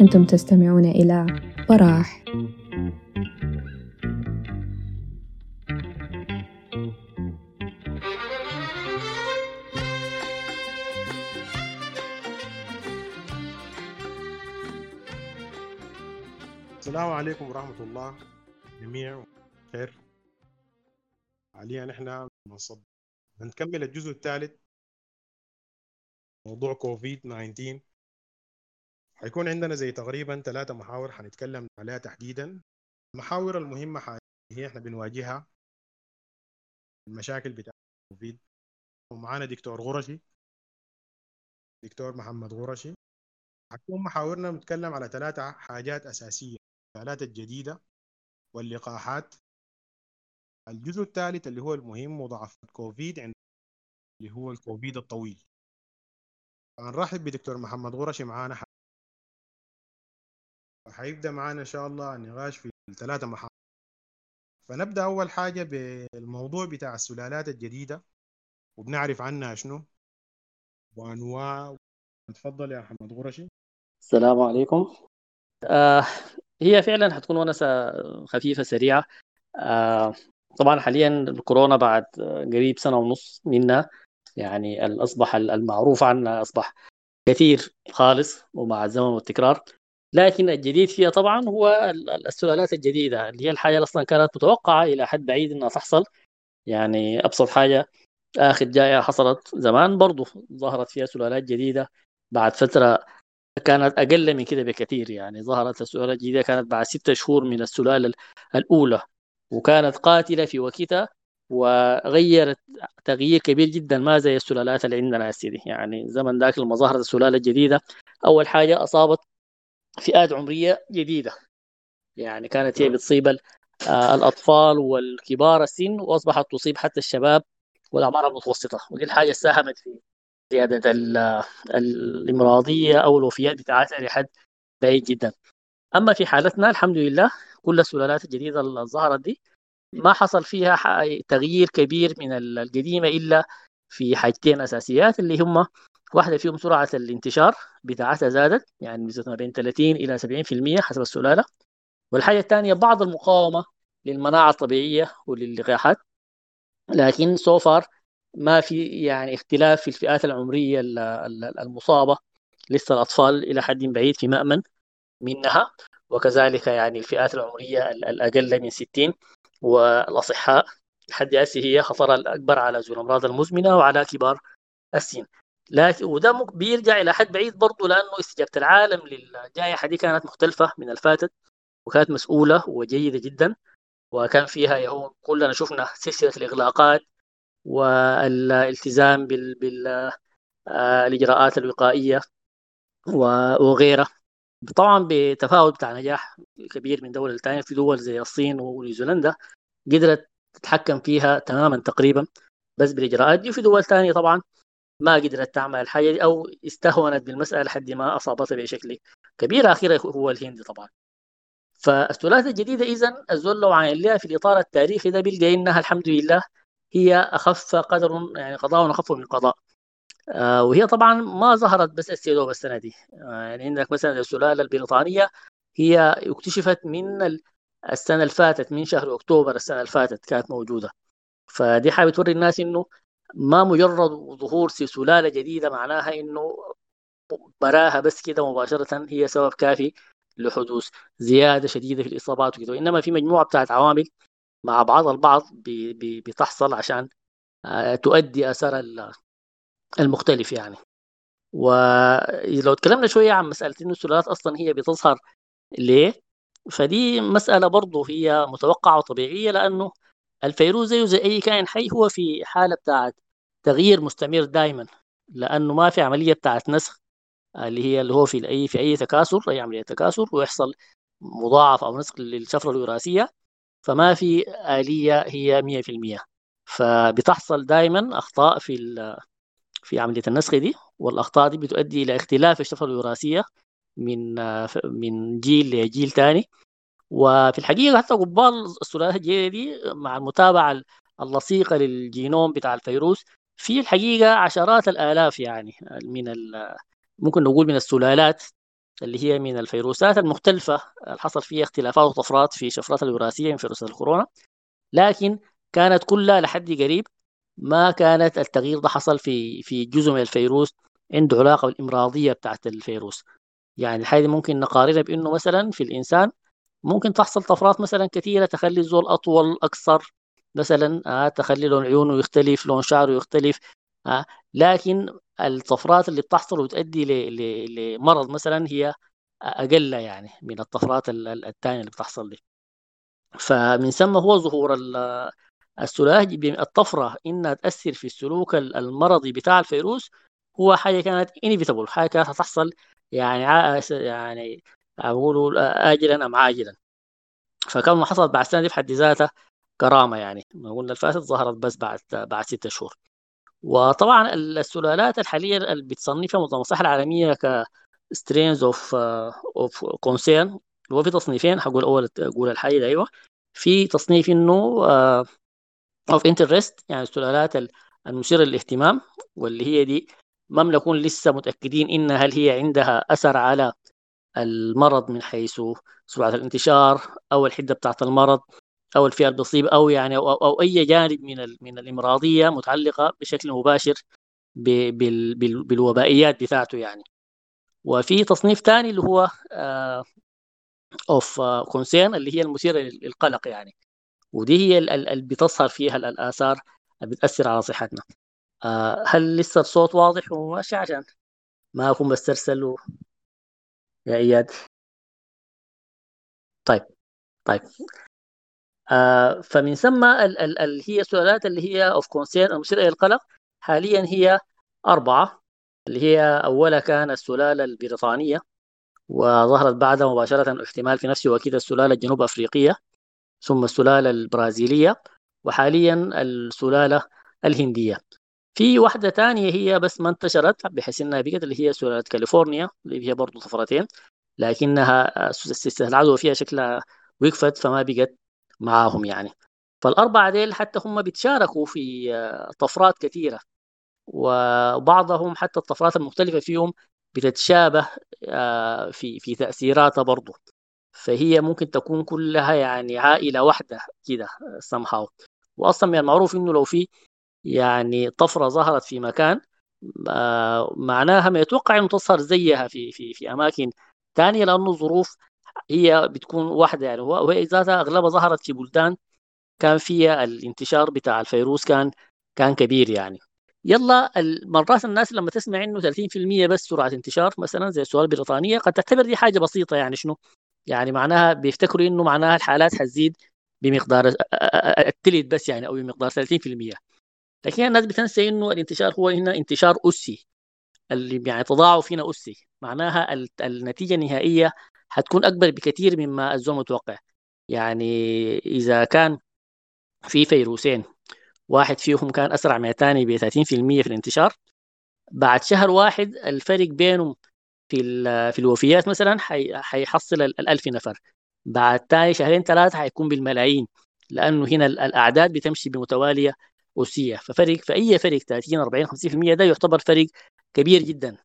أنتم تستمعون إلى براح. السلام عليكم ورحمة الله. جميع خير. حاليا إحنا بنصب هنكمل الجزء الثالث. موضوع كوفيد 19 حيكون عندنا زي تقريبا ثلاثة محاور حنتكلم عليها تحديدا. المحاور المهمة حاليا هي إحنا بنواجهها المشاكل بتاع كوفيد. ومعانا دكتور غرشي. دكتور محمد غرشي. حتكون محاورنا بنتكلم على ثلاثة حاجات أساسية. الآلات الجديدة واللقاحات. الجزء الثالث اللي هو المهم مضاعفات كوفيد عند اللي هو الكوفيد الطويل. هنرحب بدكتور محمد غرشي معانا؟ حيبدأ معانا إن شاء الله النقاش في الثلاثة محاور. فنبدأ أول حاجة بالموضوع بتاع السلالات الجديدة وبنعرف عنها شنو؟ وأنواع. تفضل يا محمد غرشي السلام عليكم. آه هي فعلا حتكون ونسة خفيفة سريعة. آه طبعا حاليا الكورونا بعد قريب سنة ونص منا يعني أصبح المعروف عنها أصبح كثير خالص ومع الزمن والتكرار. لكن الجديد فيها طبعا هو السلالات الجديدة اللي هي الحاجة أصلا كانت متوقعة إلى حد بعيد أنها تحصل. يعني أبسط حاجة آخر جائحة حصلت زمان برضو ظهرت فيها سلالات جديدة. بعد فترة كانت أقل من كده بكثير يعني ظهرت السلالة الجديدة كانت بعد ستة شهور من السلالة الأولى. وكانت قاتلة في وقتها وغيرت تغيير كبير جدا ما زي السلالات اللي عندنا يا سيدي. يعني زمن ذاك لما ظهرت السلالة الجديدة أول حاجة أصابت فئات عمرية جديدة. يعني كانت هي بتصيب الأطفال والكبار السن وأصبحت تصيب حتى الشباب والأعمار المتوسطة. ودي الحاجة ساهمت في زيادة الإمراضية أو الوفيات بتاعتها لحد بعيد جدا. أما في حالتنا الحمد لله كل السلالات الجديدة اللي ظهرت دي ما حصل فيها تغيير كبير من القديمة إلا في حاجتين أساسيات اللي هم واحدة فيهم سرعة الانتشار بتاعتها زادت يعني ما بين 30 إلى 70% حسب السلالة. والحاجة الثانية بعض المقاومة للمناعة الطبيعية وللقاحات لكن سو فار ما في يعني اختلاف في الفئات العمرية المصابة لسه الأطفال إلى حد بعيد في مأمن منها. وكذلك يعني الفئات العمرية الأقل من 60 والأصحاء لحد هسه هي خطرها الأكبر على ذوي الأمراض المزمنة وعلى كبار السن. لكن وده بيرجع إلى حد بعيد برضه لأنه استجابة العالم للجائحة دي كانت مختلفة من الفاتت وكانت مسؤولة وجيدة جدا وكان فيها يهون كلنا شفنا سلسلة الإغلاقات والالتزام بال... الإجراءات الوقائية وغيرها. طبعا بتفاوت بتاع نجاح كبير من دولة للتانية في دول زي الصين ونيوزيلندا قدرت تتحكم فيها تماما تقريبا بس بالإجراءات دي. وفي دول تانية طبعا ما قدرت تعمل الحاجة دي أو استهونت بالمسألة لحد ما أصابتها بشكل كبير. أخيرا هو الهند طبعا. فالثلاثة الجديدة إذا الزول لو عاين لها في الإطار التاريخي ده بيلقى إنها الحمد لله هي أخف قدر يعني قضاء أخف من قضاء. وهي طبعا ما ظهرت بس السيدوب السنة دي. آه يعني عندك مثلا السلالة البريطانية هي اكتشفت من السنة اللي فاتت من شهر أكتوبر السنة اللي فاتت كانت موجودة. فدي حابة توري الناس إنه ما مجرد ظهور سلالة جديدة معناها إنه براها بس كده مباشرة هي سبب كافي لحدوث زيادة شديدة في الإصابات وكده. وإنما في مجموعة بتاعت عوامل مع بعض البعض بتحصل عشان تؤدي أثر المختلف يعني. ولو تكلمنا شوية عن مسألة إنه السلالات أصلا هي بتظهر ليه؟ فدي مسألة برضه هي متوقعة وطبيعية لأنه الفيروس زيه زي أي كائن حي هو في حالة بتاعت تغيير مستمر دائما لأنه ما في عملية بتاعت نسخ اللي هي اللي هو في أي في أي تكاثر أي عملية تكاثر ويحصل مضاعف أو نسخ للشفرة الوراثية فما في آلية هي 100% فبتحصل دائما أخطاء في في عملية النسخ دي والأخطاء دي بتؤدي إلى اختلاف الشفرة الوراثية من من جيل لجيل ثاني وفي الحقيقة حتى قبال السلالات الجديدة دي مع المتابعة اللصيقة للجينوم بتاع الفيروس في الحقيقة عشرات الآلاف يعني من ممكن نقول من السلالات اللي هي من الفيروسات المختلفة اللي حصل فيها اختلافات وطفرات في شفرات الوراثية من فيروس الكورونا. لكن كانت كلها لحد قريب ما كانت التغيير ده حصل في في جزء من الفيروس عنده علاقة بالإمراضية بتاعت الفيروس. يعني الحاجة ممكن نقارنها بأنه مثلا في الإنسان ممكن تحصل طفرات مثلا كثيرة تخلي الزول أطول أقصر مثلا آه تخلي لون عيونه يختلف لون شعره يختلف آه لكن الطفرات اللي بتحصل وتؤدي لمرض مثلا هي أقل يعني من الطفرات الثانية اللي بتحصل دي. فمن ثم هو ظهور السلاج الطفرة إنها تأثر في السلوك المرضي بتاع الفيروس هو حاجة كانت انيفيتابل حاجة كانت هتحصل يعني يعني أقول اجلا أم عاجلا. فكان ما حصلت بعد سنه دي في حد ذاتها كرامة يعني. ما قلنا الفاسد ظهرت بس بعد بعد ستة شهور. وطبعا السلالات الحالية اللي بتصنفها منظمه الصحه العالمية ك strains of of concern هو في تصنيفين حقول أول أقول الحاجة أيوه. في تصنيف إنه of interest يعني السلالات المثيرة للاهتمام واللي هي دي ما بنكون لسه متأكدين إن هل هي عندها أثر على المرض من حيث سرعة الانتشار أو الحدة بتاعت المرض أو الفئة المصيبه أو يعني أو, أو أي جانب من من الإمراضية متعلقة بشكل مباشر بالوبائيات بتاعته يعني. وفي تصنيف ثاني اللي هو of uh, concern اللي هي المثيرة للقلق يعني. ودي هي اللي بتظهر فيها الآثار اللي بتأثر على صحتنا. uh, هل لسه الصوت واضح وماشي؟ عشان ما أكون بسترسل. يا إياد. طيب طيب. آه فمن ثم اللي هي السؤالات اللي هي of concern المثيره للقلق. حاليا هي أربعة. اللي هي أولها كان السلالة البريطانية وظهرت بعدها مباشرة احتمال في نفس الوقت السلالة الجنوب أفريقية. ثم السلالة البرازيلية وحاليا السلالة الهندية. في واحدة ثانية هي بس ما انتشرت بحيث إنها بقت اللي هي سلالة كاليفورنيا اللي هي برضه طفرتين لكنها العدوى فيها شكلها وقفت فما بقت معاهم يعني. فالأربعة ديل حتى هم بيتشاركوا في طفرات كثيرة. وبعضهم حتى الطفرات المختلفة فيهم بتتشابه في في تأثيراتها برضه فهي ممكن تكون كلها يعني عائلة واحدة كده somehow. وأصلا من المعروف إنه لو في يعني طفرة ظهرت في مكان معناها ما يتوقع إنه تظهر زيها في في في أماكن ثانية لأنه الظروف هي بتكون واحدة يعني. وهي ذاتها أغلبها ظهرت في بلدان كان فيها الانتشار بتاع الفيروس كان كان كبير يعني. يلا مرات الناس لما تسمع إنه 30% بس سرعة انتشار مثلا زي السؤال البريطانيه قد تعتبر دي حاجة بسيطة يعني شنو؟ يعني معناها بيفتكروا إنه معناها الحالات حتزيد بمقدار التلت بس يعني أو بمقدار 30% لكن الناس بتنسى إنه الانتشار هو هنا انتشار أسي. اللي يعني تضاعف هنا أسي. معناها النتيجة النهائية حتكون أكبر بكثير مما الزوم متوقع. يعني إذا كان في فيروسين واحد فيهم كان أسرع من الثاني ب 30% في الانتشار بعد شهر واحد الفرق بينهم في في الوفيات مثلا حيحصل ال 1000 نفر بعد ثاني شهرين ثلاثة حيكون بالملايين لأنه هنا الأعداد بتمشي بمتوالية أسية. ففرق فاي فرق 30 40 50% ده يعتبر فرق كبير جدا.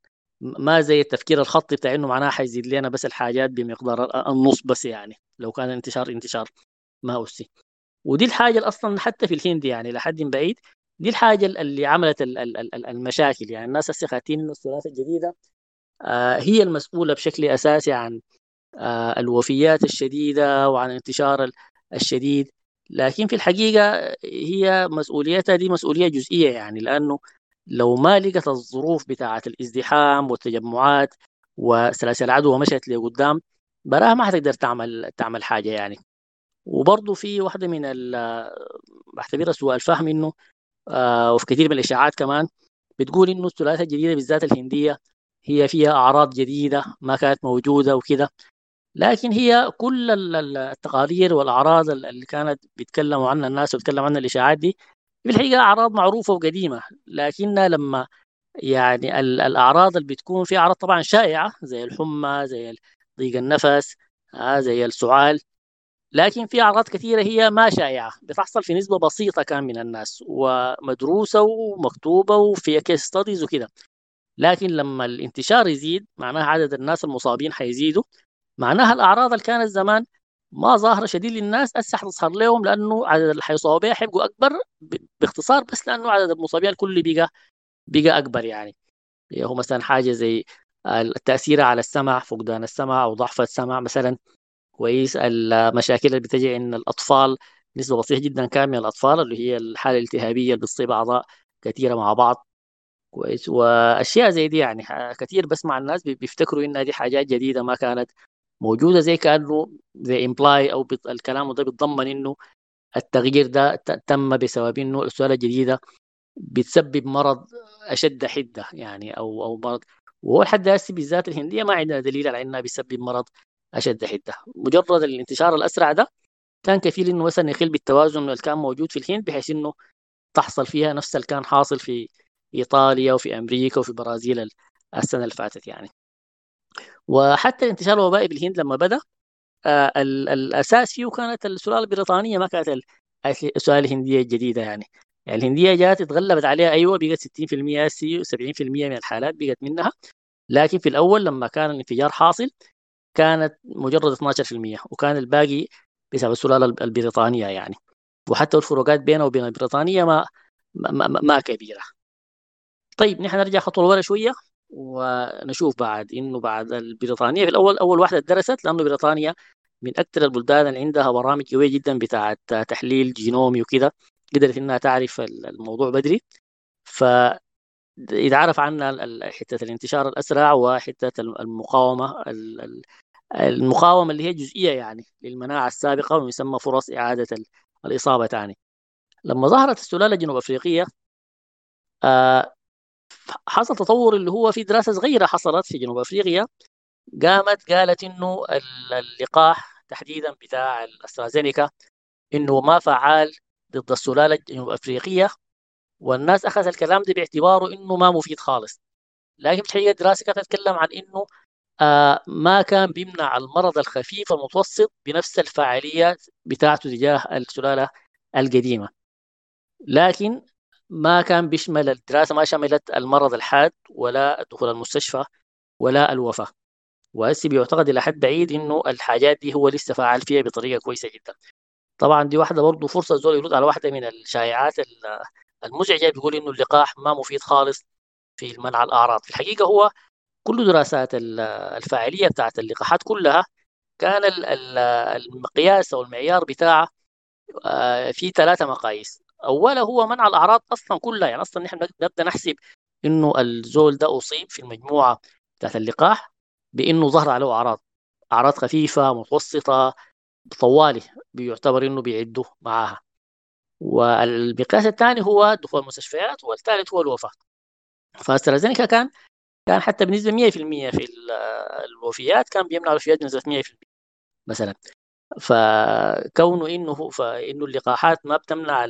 ما زي التفكير الخطي بتاع إنه معناها حيزيد لنا بس الحاجات بمقدار النص بس يعني لو كان الانتشار انتشار ما أسي. ودي الحاجة أصلا حتى في الهند يعني لحد بعيد دي الحاجة اللي عملت المشاكل. يعني الناس هسه خاتين انه الثلاثه الجديدة هي المسؤولة بشكل أساسي عن آه الوفيات الشديدة وعن الانتشار الشديد. لكن في الحقيقة هي مسؤوليتها دي مسؤولية جزئية يعني لأنه لو ما لقت الظروف بتاعه الازدحام والتجمعات وسلاسل العدوى مشت لقدام براها ما حتقدر تعمل تعمل حاجة يعني. وبرضه في واحدة من بعتبرها سوء الفهم إنه آه وفي كثير من الإشاعات كمان بتقول إنه الثلاثه الجديدة بالذات الهندية هي فيها أعراض جديدة ما كانت موجودة وكده. لكن هي كل التقارير والأعراض اللي كانت بيتكلموا عنها الناس وبيتكلموا عنها الإشاعات دي في الحقيقة أعراض معروفة وقديمة. لكنها لما يعني الأعراض اللي بتكون في أعراض طبعا شائعة زي الحمى زي ضيق النفس آه زي السعال. لكن في أعراض كثيرة هي ما شائعة. بتحصل في نسبة بسيطة كان من الناس ومدروسة ومكتوبة وفي كيس ستاديز وكده. لكن لما الانتشار يزيد معناها عدد الناس المصابين حيزيدوا معناها الأعراض اللي كانت زمان ما ظاهرة شديد للناس هسه حتظهر لهم لأنه عدد اللي حيصابوا بها حيبقوا أكبر باختصار بس لأنه عدد المصابين الكل بقى بقى أكبر يعني. هو مثلا حاجة زي التأثير على السمع فقدان السمع أو ضعف السمع مثلا. كويس. المشاكل اللي بتجي إن الأطفال نسبة بسيطة جدا كان من الأطفال اللي هي الحالة الالتهابية اللي بتصيب أعضاء كثيرة مع بعض. كويس. وأشياء زي دي يعني كثير بسمع الناس بيفتكروا إنها دي حاجات جديدة ما كانت موجودة زي كأنه زي امبلاي أو الكلام ده بيتضمن إنه التغيير ده تم بسبب إنه السؤال الجديده بتسبب مرض أشد حدة يعني أو أو مرض. وهو لحد هسه بالذات الهندية ما عندنا دليل على إنها بتسبب مرض أشد حدة. مجرد الانتشار الأسرع ده كان كفيل إنه مثلا يخل بالتوازن اللي كان موجود في الهند بحيث إنه تحصل فيها نفس اللي كان حاصل في إيطاليا وفي أمريكا وفي برازيل السنة اللي فاتت يعني. وحتى انتشار الوباء بالهند لما بدأ آه الأساس فيه كانت السلالة البريطانية ما كانت السلالة الهندية الجديدة يعني. يعني الهندية جات اتغلبت عليها أيوه بقت 60% سي و70% من الحالات بقت منها. لكن في الأول لما كان الانفجار حاصل كانت مجرد 12% وكان الباقي بسبب السلالة البريطانية يعني. وحتى الفروقات بينه وبين البريطانية ما, ما, ما كبيرة. طيب نحن نرجع خطوة لورا شوية ونشوف بعد إنه بعد البريطانية في الأول أول واحدة درست لأنه بريطانيا من أكثر البلدان اللي عندها برامج قوية جدا بتاعه تحليل جينومي وكده قدرت إنها تعرف الموضوع بدري. ف يتعرف عنا حتة الانتشار الأسرع وحتة المقاومة المقاومة اللي هي جزئية يعني للمناعة السابقة ويسمى فرص إعادة الإصابة ثاني لما ظهرت السلالة الجنوب أفريقية آه حصل تطور اللي هو في دراسة صغيرة حصلت في جنوب أفريقيا. قامت قالت إنه اللقاح تحديدا بتاع الأسترازينيكا إنه ما فعال ضد السلالة الجنوب أفريقية. والناس اخذ الكلام ده باعتباره إنه ما مفيد خالص. لكن في الحقيقة الدراسه كانت تتكلم عن إنه آه ما كان بيمنع المرض الخفيف المتوسط بنفس الفعاليات بتاعته تجاه السلالة القديمة. لكن ما كان بيشمل الدراسة ما شملت المرض الحاد ولا دخول المستشفى ولا الوفاة. وهسه بيعتقد إلى حد بعيد إنه الحاجات دي هو لسه فعال فيها بطريقة كويسة جدا. طبعا دي واحدة برضه فرصة زول يرد على واحدة من الشائعات المزعجة بيقول إنه اللقاح ما مفيد خالص في منع الأعراض. في الحقيقة هو كل دراسات الفاعلية بتاعت اللقاحات كلها كان المقياس أو المعيار بتاعه آه، في ثلاثة مقاييس. اولا هو منع الأعراض أصلا كلها. يعني أصلا نحن نبدا نحسب إنه الزول ده أصيب في المجموعة بتاعت اللقاح بإنه ظهر عليه أعراض أعراض خفيفة متوسطة طوالي بيعتبر إنه بيعدوا معاها. والمقياس الثاني هو دخول المستشفيات والثالث هو الوفاة. فاسترازينيكا كان كان حتى بنسبة 100% في الوفيات كان بيمنع الوفيات بنسبة 100% مثلا. فكونه إنه فإنه اللقاحات ما بتمنع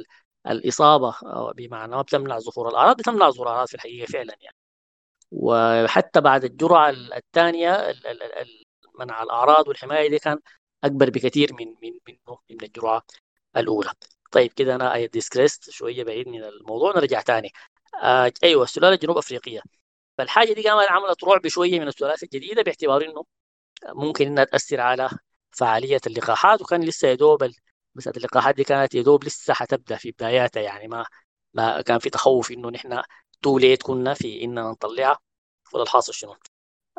الإصابة بمعنى ما بتمنع ظهور الأعراض بتمنع ظهور الأعراض في الحقيقة فعلا يعني. وحتى بعد الجرعة الثانية منع الأعراض والحماية دي كان أكبر بكثير من من منه من الجرعة الأولى. طيب كده أنا ديسكريست شوية بعيد من الموضوع نرجع ثاني آه أيوه السلاله الجنوب أفريقية. فالحاجة دي قامت عملت رعب شوية من السلالات الجديدة باعتبار إنه ممكن إنها تأثر على فعالية اللقاحات وكان لسه يا دوب مساله اللقاحات دي كانت يا دوب لسه حتبدا في بداياتها يعني ما ما كان في تخوف إنه نحن تو ليت كنا في إننا نطلعها ولا الحاصل شنو؟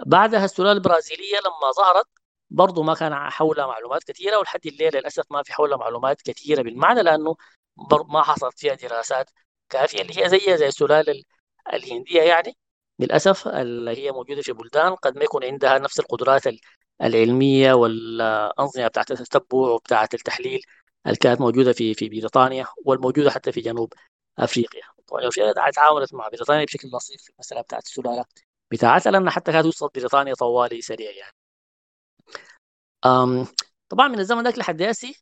بعدها السلاله البرازيلية لما ظهرت برضه ما كان حولها معلومات كثيرة ولحد الليل للأسف ما في حولها معلومات كثيرة بالمعنى لأنه ما حصلت فيها دراسات كافية اللي هي زي زي السلاله الهندية يعني. للأسف اللي هي موجودة في بلدان قد ما يكون عندها نفس القدرات العلمية والانظمه بتاعت التتبع وبتاعت التحليل اللي كانت موجودة في في بريطانيا والموجودة حتى في جنوب أفريقيا. طبعا افريقيا تعاونت مع بريطانيا بشكل لطيف في المسألة بتاعت السلاله بتاعتها لأن حتى كانت توصل بريطانيا طوالي سريع يعني. طبعا من الزمن ذاك لحد هسي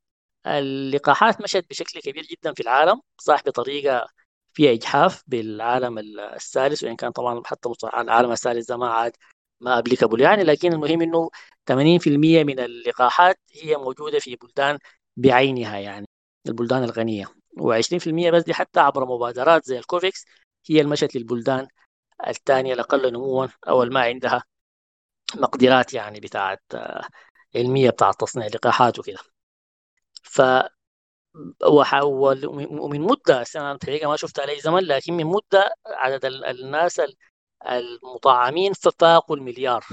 اللقاحات مشت بشكل كبير جدا في العالم صح بطريقة فيها إجحاف بالعالم الثالث وإن كان طبعا حتى العالم الثالث ما عاد ما applicable يعني. لكن المهم إنه 80% من اللقاحات هي موجودة في بلدان بعينها يعني البلدان الغنية. و20% بس دي حتى عبر مبادرات زي الكوفيكس هي المشت للبلدان الثانية الاقل نموا أو ما عندها مقدرات يعني بتاعت آه، علمية بتاعت تصنيع لقاحات وكده. ف ومن مدة أنا الحقيقة ما شفتها لي زمن لكن من مدة عدد الناس المطعمين فاقوا المليار.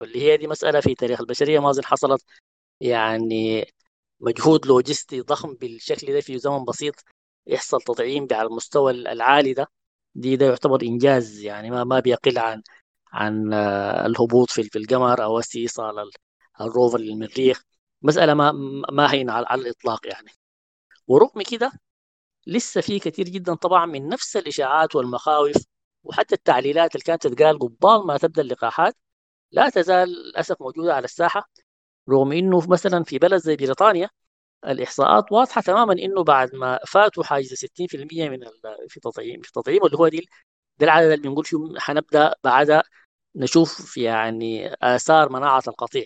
واللي هي دي مسألة في تاريخ البشرية ما اظن حصلت يعني مجهود لوجستي ضخم بالشكل ده في زمن بسيط يحصل تطعيم على المستوى العالي ده. دي ده يعتبر إنجاز يعني ما ما بيقل عن عن آه، الهبوط في القمر أو استيصال الروفر للمريخ مسألة ما ما هين على الإطلاق يعني. ورغم كده لسه في كثير جدا طبعا من نفس الإشاعات والمخاوف وحتى التعليلات اللي كانت تتقال قبال ما تبدأ اللقاحات لا تزال للأسف موجودة على الساحة. رغم إنه مثلا في بلد زي بريطانيا الإحصاءات واضحة تماما إنه بعد ما فاتوا حاجز 60% من في تطعيم في تطعيم اللي هو دي ده العدد اللي بنقول فيه حنبدا بعد نشوف يعني آثار مناعة القطيع.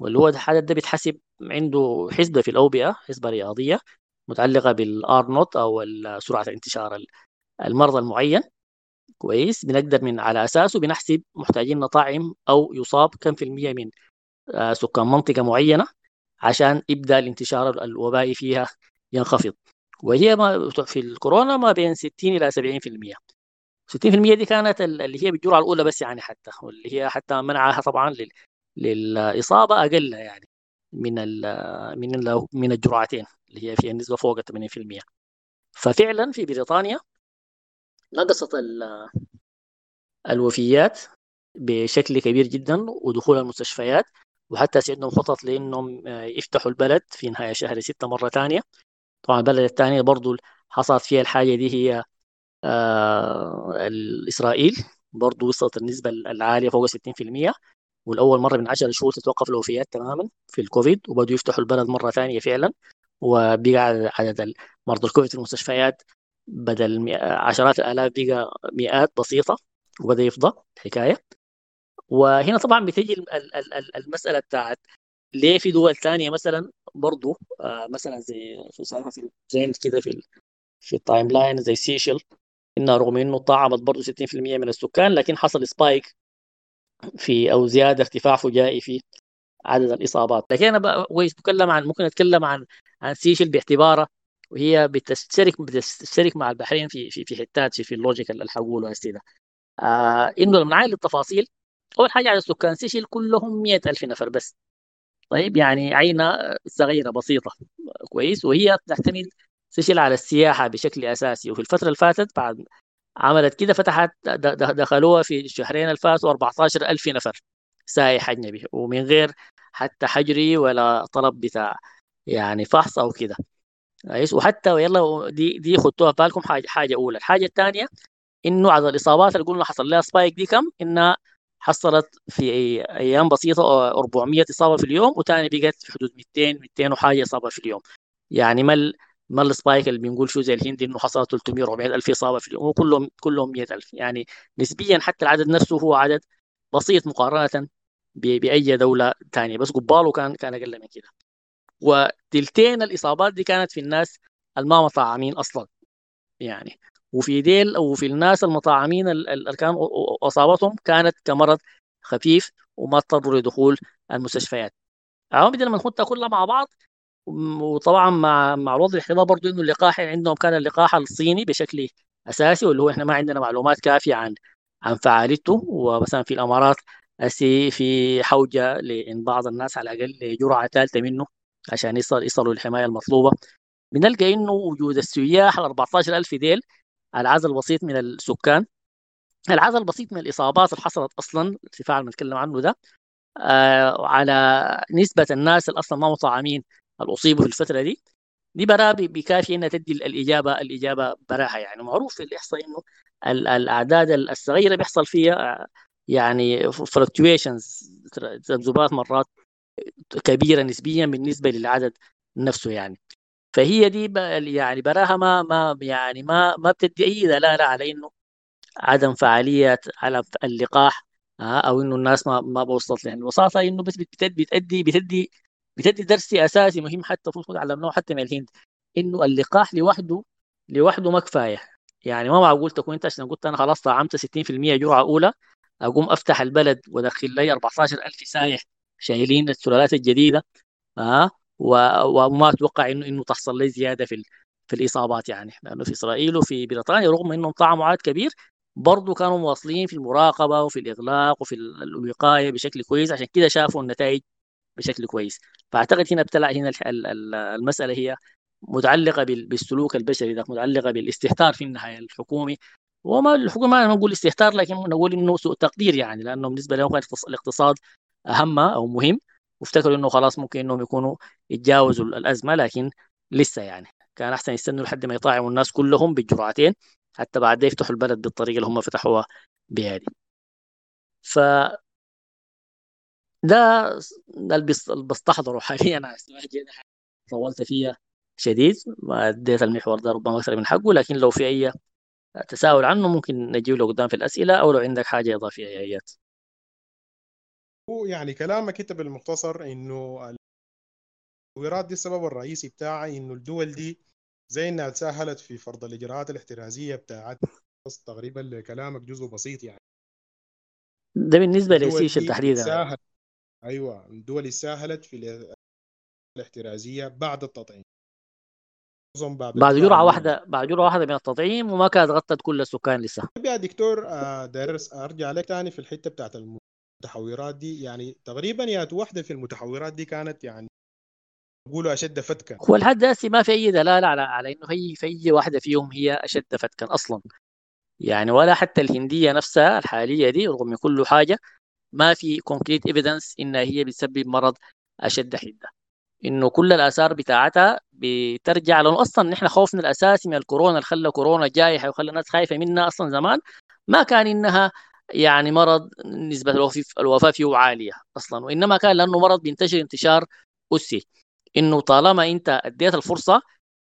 واللي هو العدد ده بيتحسب عنده حسبة في الأوبئة حسبة رياضية متعلقة بال R naught أو سرعة انتشار المرض المعين. كويس. بنقدر من على أساسه بنحسب محتاجين نطعم أو يصاب كم في المية من سكان منطقة معينة عشان يبدأ الانتشار الوبائي فيها ينخفض. وهي ما في الكورونا ما بين 60 إلى 70% 60% دي كانت اللي هي بالجرعة الأولى بس يعني حتى واللي هي حتى منعها طبعا للإصابة أقل يعني من ال من ال من الجرعتين اللي هي فيها نسبة فوق 80% ففعلا في بريطانيا نقصت الوفيات بشكل كبير جدا ودخول المستشفيات وحتى عندهم خطط لأنهم يفتحوا البلد في نهاية شهر ستة مرة ثانية. طبعا البلد الثانية برضو حصلت فيها الحاجة دي هي آه اسرائيل برضو وصلت النسبة العالية فوق 60% والأول مرة من 10 شهور تتوقف الوفيات تماما في الكوفيد وبدوا يفتحوا البلد مرة ثانية فعلا. وبقى عدد مرضى الكوفيد في المستشفيات بدل عشرات الالاف بقى مئات بسيطة وبدأ يفضى الحكاية. وهنا طبعا بتجي المسألة بتاعت ليه في دول ثانية مثلا برضه آه، مثلا زي في في الترند كده في في ال timeline زي سيشل انها رغم إنه طعمت برضه 60% من السكان لكن حصل spike في أو زيادة ارتفاع فجائي في عدد الإصابات. لكن أنا بقى بتكلم عن ممكن أتكلم عن عن سيشل باعتبارها وهي بتشترك بتشترك مع البحرين في في في حتات في ال logic اللي حقوله هسه ده آه إنه لما نعاين التفاصيل أول حاجة على سكان سيشل كلهم 100000 نفر بس. طيب يعني عينة صغيرة بسيطة كويس. وهي بتعتمد سيشل على السياحة بشكل أساسي. وفي الفترة اللي فاتت بعد عملت كده فتحت دخلوها في الشهرين اللي فاتوا 14000 نفر سائح أجنبي. ومن غير حتى حجري ولا طلب بتاع يعني فحص أو كده. كويس. وحتى يلا دي دي خدتوها بالكم. حاجة حاجة أولى. الحاجة الثانية إنه عدد الإصابات اللي قلنا حصل لها سبايك دي كم؟ إنها حصلت في أيام بسيطة 400 إصابة في اليوم وثاني بقت في حدود 200 200 وحاجة إصابة في اليوم. يعني ما ما السبايك اللي بنقول شو زي الهند إنه حصلت 300 400 ألف إصابة في اليوم وكلهم كلهم 100 ألف. يعني نسبيا حتى العدد نفسه هو عدد بسيط مقارنة بأي دولة ثانية بس قباله كان كان أقل من كده. وتلتين الإصابات دي كانت في الناس الما مطعمين أصلا. يعني وفي ديل وفي الناس المطعمين اللي كانوا أصابتهم كانت كمرض خفيف وما اضطروا لدخول المستشفيات. عوامل لما نحطها كلها مع بعض وطبعا مع مع الوضع الاحتمال برضه إنه اللقاح عندهم كان اللقاح الصيني بشكل أساسي واللي هو إحنا ما عندنا معلومات كافية عن عن فعاليته ومثلا في الأمارات هسي في حوجة لإن بعض الناس على الأقل جرعه ثالثه منه عشان يصل يصلوا للحماية المطلوبة. بنلقى إنه وجود السياح ال 14000 ديل العدد البسيط من السكان. العدد البسيط من الإصابات اللي حصلت أصلا الارتفاع اللي بنتكلم عنه ده آه على نسبة الناس اللي أصلا ما مطعمين اللي أصيبوا في الفترة دي. دي برا بكافي إنها تدي الإجابة الإجابة براها يعني. معروف في الاحصاء إنه الأعداد الصغيرة بيحصل فيها يعني فلكتويشنز تذبذبات مرات كبيرة نسبيا بالنسبة للعدد نفسه يعني. فهي دي يعني براها ما ما يعني ما ما بتدي أي دلالة على إنه عدم فعالية على اللقاح آه أو إنه الناس ما ما بوصلت يعني الوساطه إنه بس بتدي بتدي بتدي بتدي درس أساسي مهم حتى المفروض تعلمناه حتى من الهند. إنه اللقاح لوحده لوحده ما كفاية. يعني ما معقول تكون أنت عشان قلت أنا خلاص طعمت 60% جرعة أولى أقوم أفتح البلد وأدخل لي 14000 سايح شايلين السلالات الجديدة ها وما أتوقع انه إنه تحصل لي زيادة في في الإصابات يعني لأنه في إسرائيل وفي بريطانيا رغم إنهم طعموا عدد كبير برضه كانوا مواصلين في المراقبة وفي الإغلاق وفي الوقاية بشكل كويس عشان كده شافوا النتائج بشكل كويس. فأعتقد هنا ابتلع هنا المسألة هي متعلقة بالسلوك البشري ده متعلقة بالاستهتار في النهاية الحكومي. وما الحكومة ما نقول استهتار لكن نقول إنه سوء تقدير يعني لأنه بالنسبة لهم الاقتصاد أهم أو مهم. وافتكروا إنه خلاص ممكن إنهم يكونوا يتجاوزوا الأزمة لكن لسه يعني كان أحسن يستنوا لحد ما يطاعموا الناس كلهم بالجرعتين حتى بعد يفتحوا البلد بالطريقة اللي هم فتحوها بها دي. ف ده اللي بستحضره حاليا. طولت فيها شديد ما أديت المحور ده ربما أكثر من حقه لكن لو في أي تساؤل عنه ممكن نجيب له قدام في الأسئلة أو لو عندك حاجة إضافية يا ايات هو يعني كلامك انت بالمختصر انه التطويرات دي السبب الرئيسي بتاعها انه الدول دي زي انها تساهلت في فرض الإجراءات الاحترازية بتاعت تقريبا لكلامك جزء بسيط يعني. ده بالنسبة لسيشل تحديدا ساهل أيوه الدول ساهلت في الاحترازية بعد التطعيم. بعد بعد جرعة واحدة بعد جرعة واحدة من التطعيم وما كانت غطت كل السكان لسه. يا دكتور آه، دارس أرجع لك ثاني في الحتة بتاعت المتحورات دي يعني تقريبا يا واحدة في المتحورات دي كانت يعني يقولوا أشد فتكا. هو لحد ما في أي دلالة على على إنه هي في أي واحدة فيهم هي أشد فتكا أصلا. يعني ولا حتى الهندية نفسها الحالية دي رغم كل حاجة ما في concrete evidence إنها هي بتسبب مرض أشد حدة. إنه كل الآثار بتاعتها بترجع لأنه أصلا نحن خوفنا الأساسي من الكورونا اللي خلى كورونا جايحه وخلى الناس خايفة منها أصلا زمان. ما كان إنها يعني مرض نسبة الوفاة فيه عالية أصلا وإنما كان لأنه مرض بينتشر انتشار أسي. إنه طالما أنت أديت الفرصة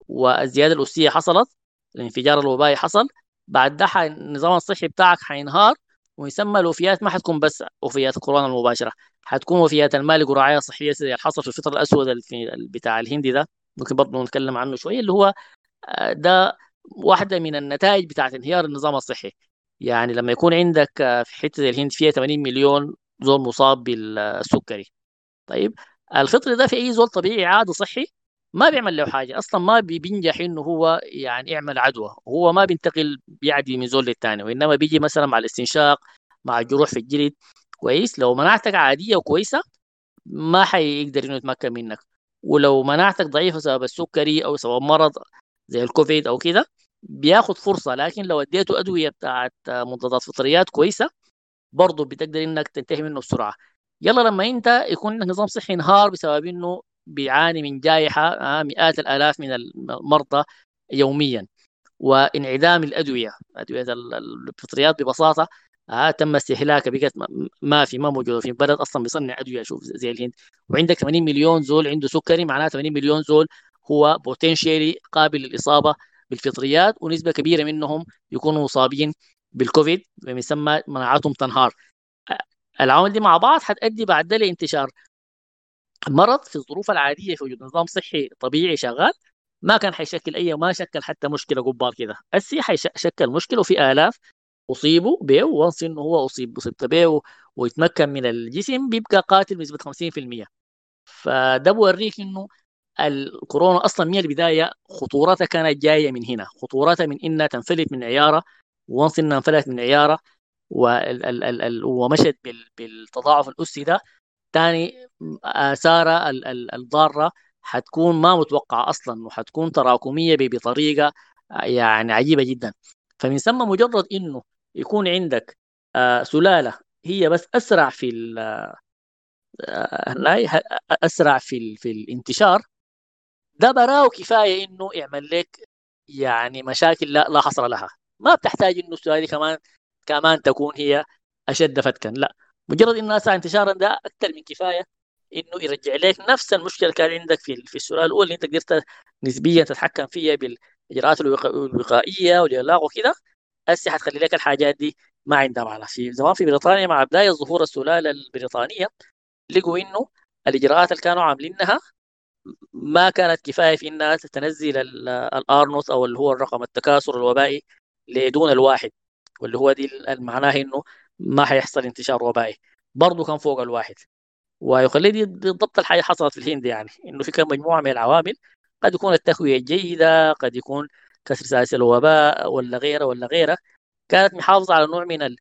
والزياده الأسية حصلت الانفجار الوبائي حصل بعد ده النظام الصحي بتاعك حينهار ويسمى الوفيات ما حتكون بس وفيات الكورونا المباشرة حتكون وفيات المالك ورعاية صحية زي الحصل في الفطر الأسود بتاع الهندي ده ممكن برضه نتكلم عنه شوية اللي هو آه، ده واحدة من النتائج بتاعت انهيار النظام الصحي. يعني لما يكون عندك آه، في حتة الهند فيها 80 مليون زول مصاب بالسكري. طيب الفطر ده في أي زول طبيعي عادي صحي ما بيعمل له حاجة. أصلا ما بينجح إنه هو يعني يعمل عدوى. هو ما بينتقل بيعدي من زول للثاني وإنما بيجي مثلا مع الاستنشاق مع الجروح في الجلد. كويس لو مناعتك عادية وكويسة ما حيقدر إنه يتمكن منك. ولو مناعتك ضعيفة بسبب السكري أو سبب مرض زي الكوفيد أو كده بياخد فرصة لكن لو أديته أدوية بتاعت مضادات فطريات كويسة برضه بتقدر إنك تنتهي منه بسرعة. يلا لما أنت يكون عندك نظام صحي انهار بسبب إنه بيعاني من جائحة آه، مئات الآلاف من المرضى يوميا. وانعدام الأدوية أدوية الفطريات ببساطة آه تم استهلاكها بقت ما في ما موجودة في بلد أصلا بيصنع أدوية شوف زي الهند. وعندك 80 مليون زول عنده سكري معناته 80 مليون زول هو potentially قابل للإصابة بالفطريات ونسبة كبيرة منهم يكونوا مصابين بالكوفيد بيسمى مناعتهم تنهار. العوامل دي مع بعض حتؤدي بعد ده لانتشار مرض في الظروف العادية في وجود نظام صحي طبيعي شغال ما كان حيشكل أي ما شكل حتى مشكلة قبال كده. هسي حيشكل مشكلة وفي آلاف أصيبوا به و once إنه هو أصيب اصيبت به ويتمكن من الجسم بيبقى قاتل بنسبة 50% فده بوريك إنه الكورونا أصلا من البداية خطورتها كانت جاية من هنا. خطورتها من إنها تنفلت من عيارة و once إنها انفلت من عيارة ومشت بالتضاعف الاسي ده ثاني اثارها الضارة حتكون ما متوقعة أصلا وحتكون تراكمية بطريقة يعني عجيبة جدا. فمن ثم مجرد إنه يكون عندك آه، سلالة هي بس أسرع في آه، أسرع في في الانتشار ده براه كفاية إنه يعمل لك يعني مشاكل لا, لا حصر لها. ما بتحتاج إنه السلاله كمان كمان تكون هي أشد فتكا لا. مجرد انها اسرع انتشارا ده أكثر من كفاية إنه يرجع لك نفس المشكلة اللي كان عندك في في السؤال الأول اللي أنت قدرت نسبيا تتحكم فيها بالإجراءات الوقائية والاغلاق وكده هسه حتخلي لك الحاجات دي ما عندها معنى. في زمان في بريطانيا مع بداية ظهور السلالة البريطانية لقوا إنه الإجراءات اللي كانوا عاملينها ما كانت كفاية في إنها تنزل الارنوس أو اللي هو الرقم التكاثر الوبائي لدون الواحد واللي هو دي معناه إنه ما حيحصل انتشار وبائي. برضه كان فوق الواحد. ويخلي دي بالضبط الحاجة حصلت في الهند يعني إنه في كم مجموعة من العوامل قد يكون التهويه جيده قد يكون كسر سلاسل الوباء ولا غيره ولا غيره كانت محافظة على نوع من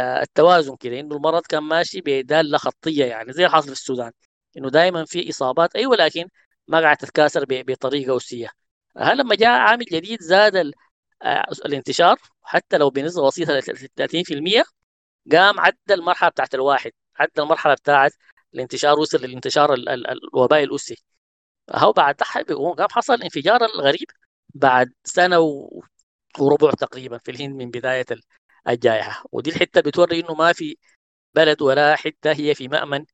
التوازن كده إنه المرض كان ماشي بدالة خطية يعني زي الحاصل في السودان. إنه دائما في إصابات. أيوه لكن ما قاعد تتكاثر بطريقة أسية. هل لما جاء عامل جديد زاد آه، الانتشار حتى لو بنسبة بسيطة ل 30% قام عدى المرحلة بتاعت الواحد عدى المرحلة بتاعت الانتشار وصل للانتشار الوبائي الأسي. هو بعد قام حصل الانفجار الغريب بعد سنة وربع تقريبا في الهند من بداية الجائحة. ودي الحتة بتوري إنه ما في بلد ولا حتة هي في مأمن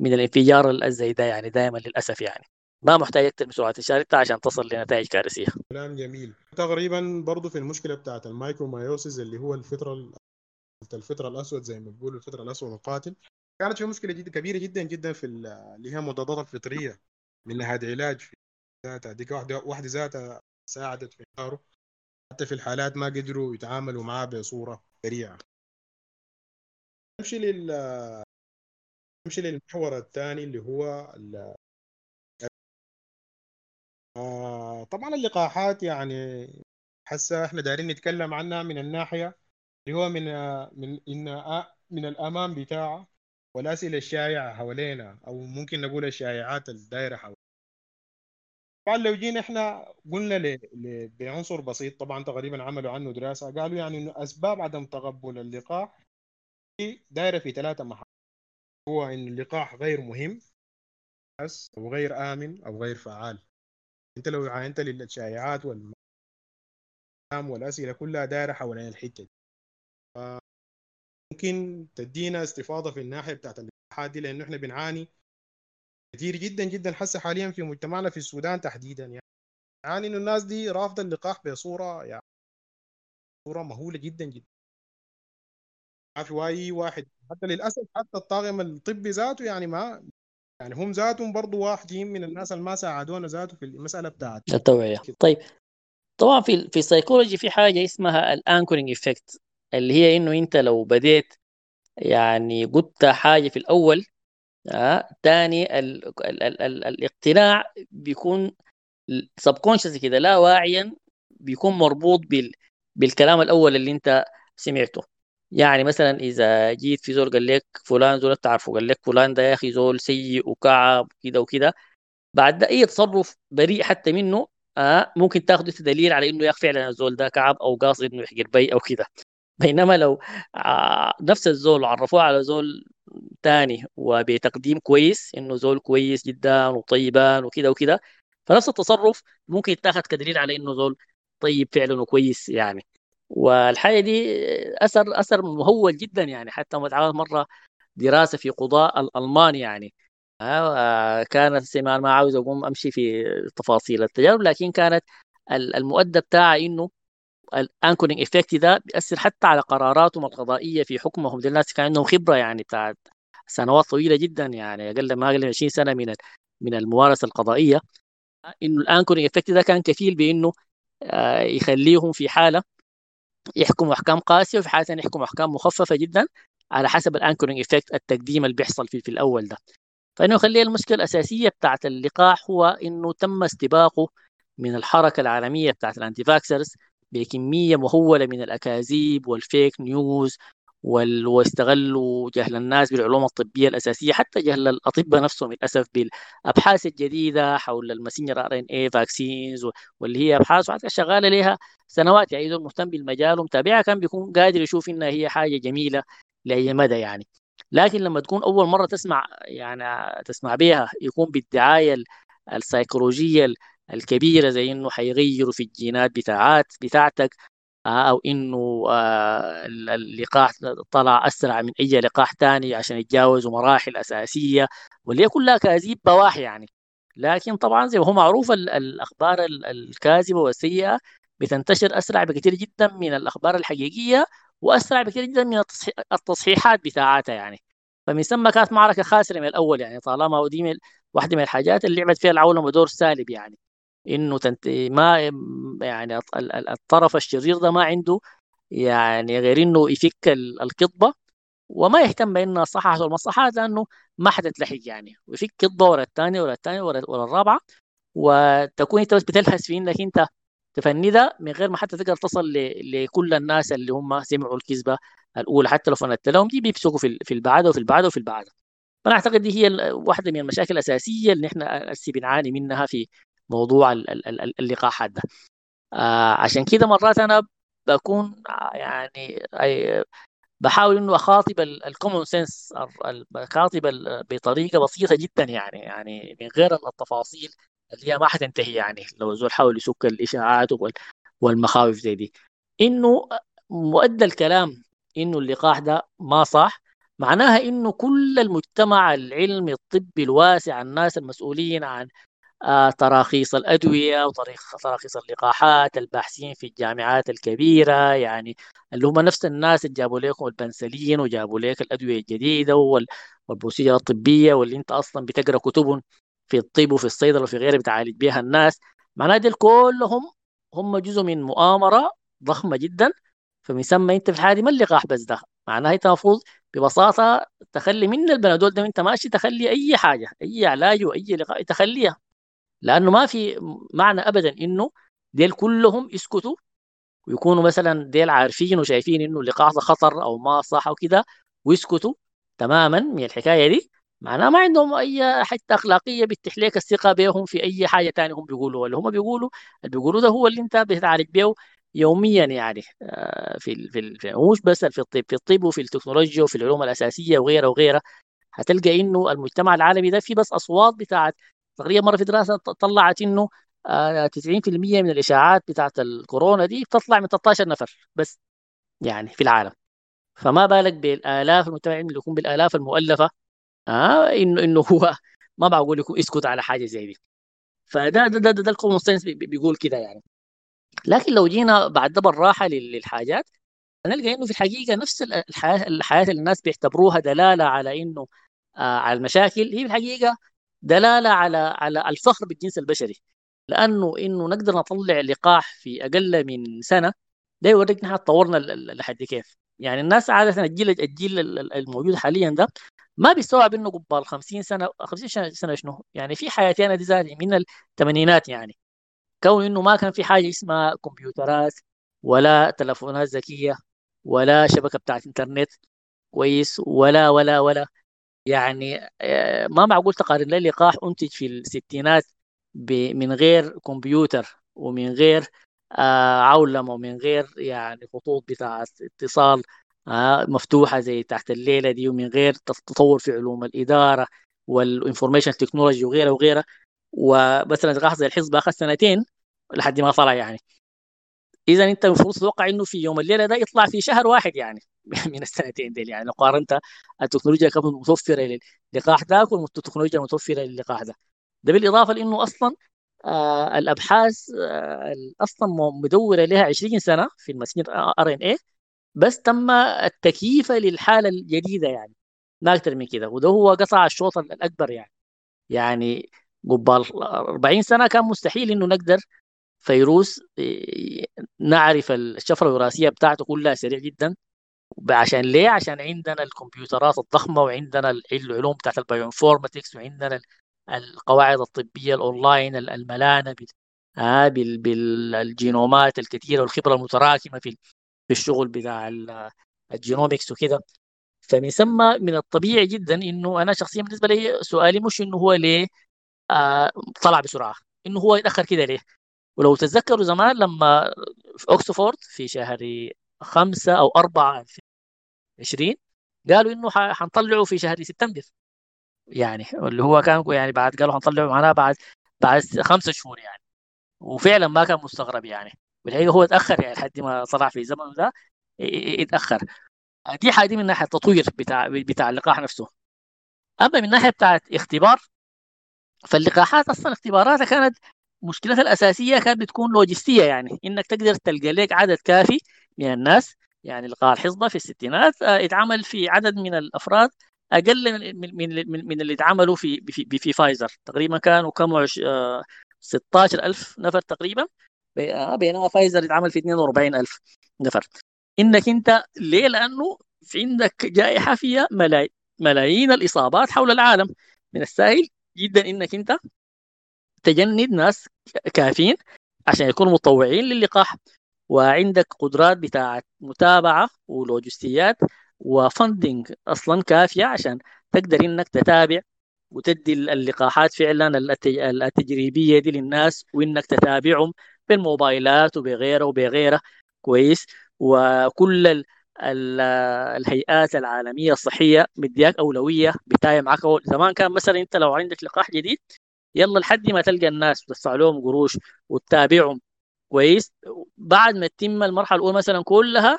من الانفجار الزي ده يعني دائما للأسف يعني. ما محتاج أكثر من سرعه الشارع عشان تصل لنتائج كارثية. كلام جميل. تقريبا برضه في المشكلة بتاعت المايكرومايوسيس اللي هو الفطرة الفطرة الأسود زي ما بيقولوا الفطرة الأسود القاتل كانت في مشكلة جدا كبيرة جدا جدا في اللي هي المضادات الفطرية. من ناحية علاج في ذاتها ديك واحدة واحدة ذاتها ساعدت في انتشاره حتى في الحالات ما قدروا يتعاملوا معاه بصورة سريعة. نمشي لل نمشي للمحور الثاني اللي هو ال... آه طبعا اللقاحات يعني حسا إحنا دايرين نتكلم عنها من الناحية اللي هو من من إن من الأمام بتاعه والاسئله الشائعه حوالينا أو ممكن نقول الشائعات الدايرة حوالينا. طبعا لو جينا إحنا قلنا ل... ل... بعنصر بسيط طبعا تقريبا عملوا عنه دراسة قالوا يعني إنه أسباب عدم تقبل اللقاح دايرة في ثلاثة محاور هو إن اللقاح غير مهم. بس أو غير آمن أو غير فعال. أنت لو عاينت للشائعات والكلام والأسئلة كلها دايرة حوالين الحتة دي. ممكن تدينا استفاضة في الناحية بتاعت اللقاحات دي لأنه إحنا بنعاني كثير جدا جدا حسه حاليا في مجتمعنا في السودان تحديدا. يعني يعني إنه الناس دي رافضة اللقاح بصورة يعني صورة مهولة جدا جدا. ما في اي واحد. حتى للأسف حتى الطاقم الطبي ذاته يعني ما يعني هم ذاتهم برضه واحدين من الناس اللي ما ساعدونا ذاته في المسألة بتاعت التوعية. طيب. طبعا في في السيكولوجي في حاجة اسمها ال anchoring effect اللي هي إنه أنت لو بديت يعني قلت حاجة في الأول آه تاني ال ال ال ال الاقتناع بيكون سبكونشس كده لا واعيا بيكون مربوط بال بالكلام الأول اللي أنت سمعته. يعني مثلا إذا جيت في زول قال لك فلان زول تعرفه قال لك فلان ده يا أخي زول سيء وكعب وكده وكده بعد ده أي تصرف بريء حتى منه آه ممكن تاخده دليل على إنه يا أخي فعلا الزول ده كعب أو قاصد إنه يحقر بي أو كده. بينما لو آه، نفس الزول عرفوه على زول تاني وبتقديم كويس إنه زول كويس جدا وطيبان وكده وكده فنفس التصرف ممكن يتاخذ كدليل على إنه زول طيب فعلا وكويس يعني. والحاجة دي أثر أثر مهول جدا يعني حتى اتعملت مرة دراسة في قضاء الالمان يعني. آه، كانت سيمان ما عاوز أقوم أمشي في تفاصيل التجارب لكن كانت المؤدى بتاعها إنه ال anchoring effect ده بيأثر حتى على قراراتهم القضائية في حكمهم. دي الناس كان عندهم خبرة يعني بتاعت سنوات طويلة جدا يعني أقل ما أقل من 20 سنة من من الممارسة القضائية. إنه ال anchoring effect ده كان كفيل بإنه آه، يخليهم في حالة يحكموا أحكام قاسية وفي حالة يحكموا أحكام مخففة جدا على حسب ال anchoring effect التقديم اللي بيحصل في, في الأول ده. فإنه يخلي المشكلة الأساسية بتاعت اللقاح هو إنه تم استباقه من الحركة العالمية بتاعت ال anti-vaxxers بكمية مهولة من الأكاذيب وال fake news واستغلوا جهل الناس بالعلوم الطبية الأساسية حتى جهل الأطباء نفسهم للأسف بالأبحاث الجديدة حول ال messenger RNA vaccines واللي هي أبحاث شغالة لها سنوات. يعني إذا مهتم بالمجال ومتابعها كان بيكون قادر يشوف إنها هي حاجة جميلة لأي مدى يعني. لكن لما تكون أول مرة تسمع يعني تسمع بها يكون بالدعاية السيكولوجية الكبيرة زي إنه حيغيروا في الجينات بتاعات بتاعتك أو إنه آه، اللقاح طلع أسرع من أي لقاح ثاني عشان يتجاوزوا مراحل أساسية. واللي كلها كاذيب بواح يعني. لكن طبعا زي ما هو معروف الأخبار الكاذبة والسيئة بتنتشر أسرع بكثير جدا من الأخبار الحقيقية وأسرع بكثير جدا من التصحيحات بتاعتها يعني. فمن ثم كانت معركة خاسرة من الأول يعني. طالما ودي واحدة من الحاجات اللي لعبت فيها العولمة دور سالب يعني. إنه تنت... ما يعني الطرف الشرير ده ما عنده يعني غير إنه يفك الكذبه وما يهتم بإنها صححت والمصلحات لأنه ما حتتلحق يعني. ويفك كذبه ورا الثانية ورا الثانية ورا, الرابعة وتكون أنت بس بتلهس في إنك أنت تفندها من غير ما حتى تقدر تصل لكل الناس اللي هم سمعوا الكذبة الأولى. حتى لو فندت لهم دي بيمسكوا في في البعادة وفي البعادة وفي البعادة. فأنا أعتقد دي هي واحدة من المشاكل الأساسية اللي إحنا بنعاني منها في موضوع اللقاحات ده. آه عشان كده مرات أنا بكون يعني بحاول إنه أخاطب ال common sense اخاطب بطريقة بسيطة جدا يعني يعني من غير التفاصيل اللي هي ما حتنتهي يعني لو زول حاول يسكت الإشاعات والمخاوف زي دي. إنه مؤدى الكلام إنه اللقاح ده ما صح معناها إنه كل المجتمع العلمي الطبي الواسع الناس المسؤولين عن تراخيص الأدوية وتراخيص اللقاحات الباحثين في الجامعات الكبيرة يعني اللي هم نفس الناس اللي جابوا لكم البنسلين وجابوا لك الأدوية الجديدة والبروسيجر الطبية واللي أنت أصلا بتقرأ كتبهم في الطب وفي الصيدلة وفي غيره بتعالج بها الناس. معناها دول كلهم هم جزء من مؤامرة ضخمة جدا فمسمى أنت في الحالة دي ما اللقاح بس ده. معناها أنت المفروض ببساطة تخلي من البنادول ده انت ماشي تخلي أي حاجة أي علاج وأي لقاح تخليها. لأنه ما في معنى ابدا إنه ديل كلهم يسكتوا ويكونوا مثلا ديل عارفين وشايفين إنه اللقاح ده خطر أو ما صح أو كده ويسكتوا تماما من الحكاية دي. معناه ما عندهم أي حتة أخلاقية بتتيح لك الثقة بهم في أي حاجة ثانية هم بيقولوا. ولا هم بيقولوا اللي بيقولوا ده هو اللي أنت بتتعالج به يوميا يعني آه، في في, مش بس في الطب في الطب وفي التكنولوجيا وفي العلوم الأساسية وغيرها وغيرها. هتلقى إنه المجتمع العالمي ده في بس أصوات بتاعت تقريبا مرة في دراسة طلعت إنه 90% آه، من الإشاعات بتاعت الكورونا دي بتطلع من 13 نفر بس يعني في العالم. فما بالك بالآلاف العلمي اللي يكون بالآلاف المؤلفة آه إنه إنه هو ما بقول لكم اسكت على حاجة زي دي. فده ده ده, ده, الكومون بيقول كده يعني. لكن لو جينا بعد ده بالراحه للحاجات نلقى إنه في الحقيقة نفس الحياة الحياة اللي الناس بيعتبروها دلالة على إنه آه على المشاكل هي في الحقيقة دلالة على على الفخر بالجنس البشري. لأنه إنه نقدر نطلع لقاح في أقل من سنة ده يوريك نحن تطورنا لحد كيف. يعني الناس عادة الجيل الجيل الموجود حاليا ده ما بيستوعب إنه قبال 50 سنة 50 سنة شنو؟ يعني في حياتنا دي ذاتي من الثمانينات يعني. كون إنه ما كان في حاجة اسمها كمبيوترات ولا تلفونات ذكية ولا شبكة بتاعت إنترنت كويس ولا ولا ولا يعني آه، ما معقول تقارن لي لقاح أنتج في الستينات من غير كمبيوتر ومن غير آه، عولمة ومن غير يعني خطوط بتاعت اتصال آه، مفتوحة زي تحت الليلة دي ومن غير تطور في علوم الإدارة وال information technology وغيرها وغيرها ومثلا لقاح زي الحصبة اخذ سنتين لحد ما طلع يعني. اذا أنت المفروض تتوقع إنه في يوم الليلة ده يطلع في شهر واحد يعني. من السنتين دي يعني لو قارنت التكنولوجيا كانت متوفرة للقاح ذاك والتكنولوجيا المتوفرة للقاح ده ده بالإضافة لإنه أصلا آه الأبحاث آه أصلا مدورة لها 20 سنة في ال messenger RNA بس تم التكييف للحالة الجديدة يعني. ما أكثر من كده. وده هو قطع الشوط الأكبر يعني. يعني قبال 40 سنة كان مستحيل إنه نقرا فيروس آه، نعرف الشفرة الوراثية بتاعته كلها سريع جدا. عشان ليه؟ عشان عندنا الكمبيوترات الضخمة وعندنا العلوم بتاعت ال bioinformatics وعندنا القواعد الطبية الأونلاين الملانه آه بالجينومات الكثيره والخبرة المتراكمة في في الشغل بتاع ال genomics وكده فمن ثم من الطبيعي جدا إنه أنا شخصيا بالنسبة لي سؤالي مش إنه هو ليه آه طلع بسرعة إنه هو يتأخر كده ليه ولو تتذكروا زمان لما في اوكسفورد في شهر خمسة أو أربعة 20 قالوا إنه حنطلعه في شهر سبتمبر. يعني اللي هو كان يعني بعد قالوا حنطلعه معناها بعد بعد خمسة شهور يعني. وفعلا ما كان مستغرب يعني. بالحقيقة هو تأخر يعني لحد ما طلع في زمن ده اتأخر. دي حاجة من ناحية التطوير بتاع بتاع اللقاح نفسه. أما من ناحية بتاعت اختبار فاللقاحات أصلا اختباراتها كانت مشكلتها الأساسية كانت بتكون لوجستية يعني. إنك تقدر تلقى لك عدد كافي من الناس يعني لقاء الحصبة في الستينات آه، اتعمل في عدد من الأفراد أقل من من من, من اللي اتعملوا في في, في فايزر. تقريبا كانوا كم 16000 نفر تقريبا بينما فايزر اتعمل في 42000 نفر. إنك أنت ليه؟ لأنه في عندك جائحة فيها ملايين الإصابات حول العالم. من السهل جدا إنك أنت تجند ناس كافيين عشان يكونوا متطوعين للقاح. وعندك قدرات بتاعة متابعة ولوجستيات وفندنج أصلا كافية عشان تقدر إنك تتابع وتدي اللقاحات فعلا التجريبية دي للناس وإنك تتابعهم بالموبايلات وبغيره وبغيره. كويس. وكل ال ال الهيئات العالمية الصحية مدياك أولوية بتاعي معك زمان كان مثلا أنت لو عندك لقاح جديد يلا لحد ما تلقى الناس وتدفع لهم قروش وتتابعهم كويس. بعد ما تتم المرحلة الأولى مثلا كلها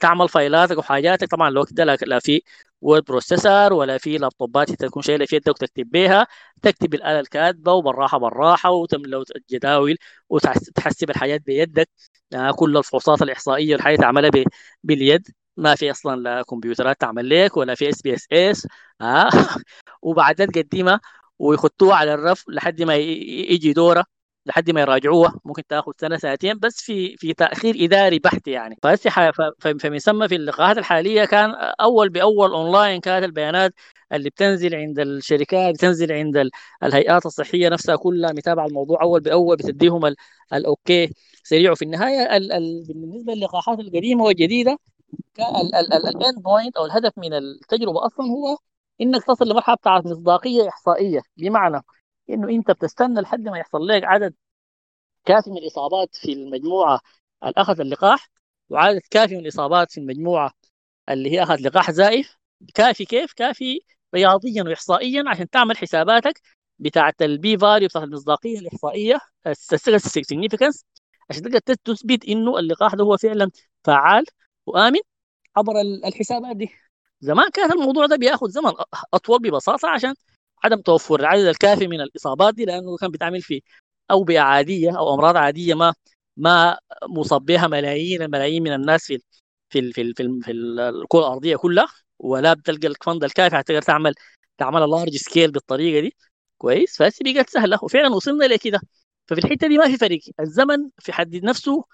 تعمل فايلاتك وحاجاتك. طبعا الوقت ده لا في word processor ولا في لابتوبات تكون شايله في يدك وتكتب بيها. تكتب الآلة الكاتبة وبالراحة بالراحة وتملى الجداول وتحسب الحاجات بيدك. يعني كل الفحوصات الإحصائية والحاجات تعملها باليد. ما في أصلا لا كمبيوترات تعمل لك ولا في SPSS ها وبعدين تقدمها ويختوها على الرف لحد ما يجي دورها. لحد ما يراجعوها ممكن تاخذ سنة سنتين بس في في تأخير إداري بحت يعني. فمن ثم في اللقاحات الحالية كان أول بأول اونلاين كانت البيانات اللي بتنزل عند الشركات بتنزل عند الهيئات الصحية نفسها كلها متابعة الموضوع أول بأول بتديهم ال okay سريع. وفي النهاية ال ال بالنسبة للقاحات القديمة والجديدة ال end point أو الهدف من التجربة أصلا هو إنك تصل لمرحلة بتاعت مصداقية إحصائية. بمعنى إنه أنت بتستنى لحد ما يحصل لك عدد كافي من الإصابات في المجموعة اللي اخذ اللقاح وعدد كافي من الإصابات في المجموعة اللي هي اخذ لقاح زائف كافي كيف؟ كافي رياضيا واحصائيا عشان تعمل حساباتك بتاعت ال P value بتاعت المصداقية الإحصائية significance عشان تقدر تثبت إنه اللقاح ده هو فعلا فعال وآمن عبر الحسابات دي زمان كان الموضوع ده بياخذ زمن أطول ببساطة عشان عدم توفر العدد الكافي من الإصابات دي لأنه كان بيتعمل في أوبئة عادية أو أمراض عادية ما ما مصاب بها ملايين الملايين من الناس في في في في, في الكرة الأرضية كلها ولا بتلقى ال fund الكافي حتى تقدر تعمل تعمل large scale بالطريقة دي. كويس. فهسه بقت سهلة. وفعلا وصلنا لكده ففي الحتة دي ما في فرق الزمن في حد نفسه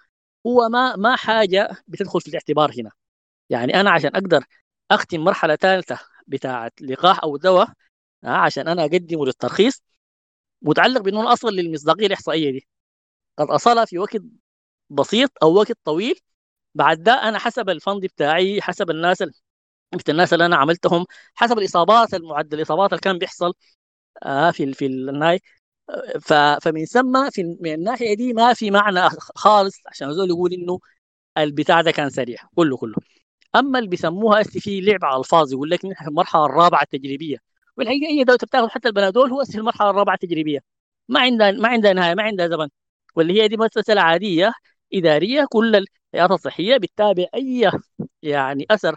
هو ما ما حاجة بتدخل في الاعتبار هنا. يعني أنا عشان أقدر أختم مرحلة ثالثة بتاعة لقاح أو دواء عشان أنا اقدمه للترخيص متعلق بإنه أنا اصل للمصداقية الإحصائية دي. قد اصلها في وقت بسيط أو وقت طويل بعد ده أنا حسب الفند بتاعي حسب الناس مثل الناس اللي أنا عملتهم حسب الإصابات المعدل الإصابات اللي كان بيحصل آه في في الناي فمن ثم في من الناحية دي ما في معنى خالص عشان زول يقول إنه البتاع ده كان سريع كله كله. أما اللي بيسموها في لعب على ألفاظ يقول لك المرحلة الرابعة التجريبية. والحقيقة اي دوله بتاخذ حتى البنادول هو في المرحله الرابعة التجريبيه ما عندها ما عندها نهاية ما عندها زمن. واللي هي دي مسألة عادية إدارية كل الهيئات الصحية بتتابع أي يعني أثر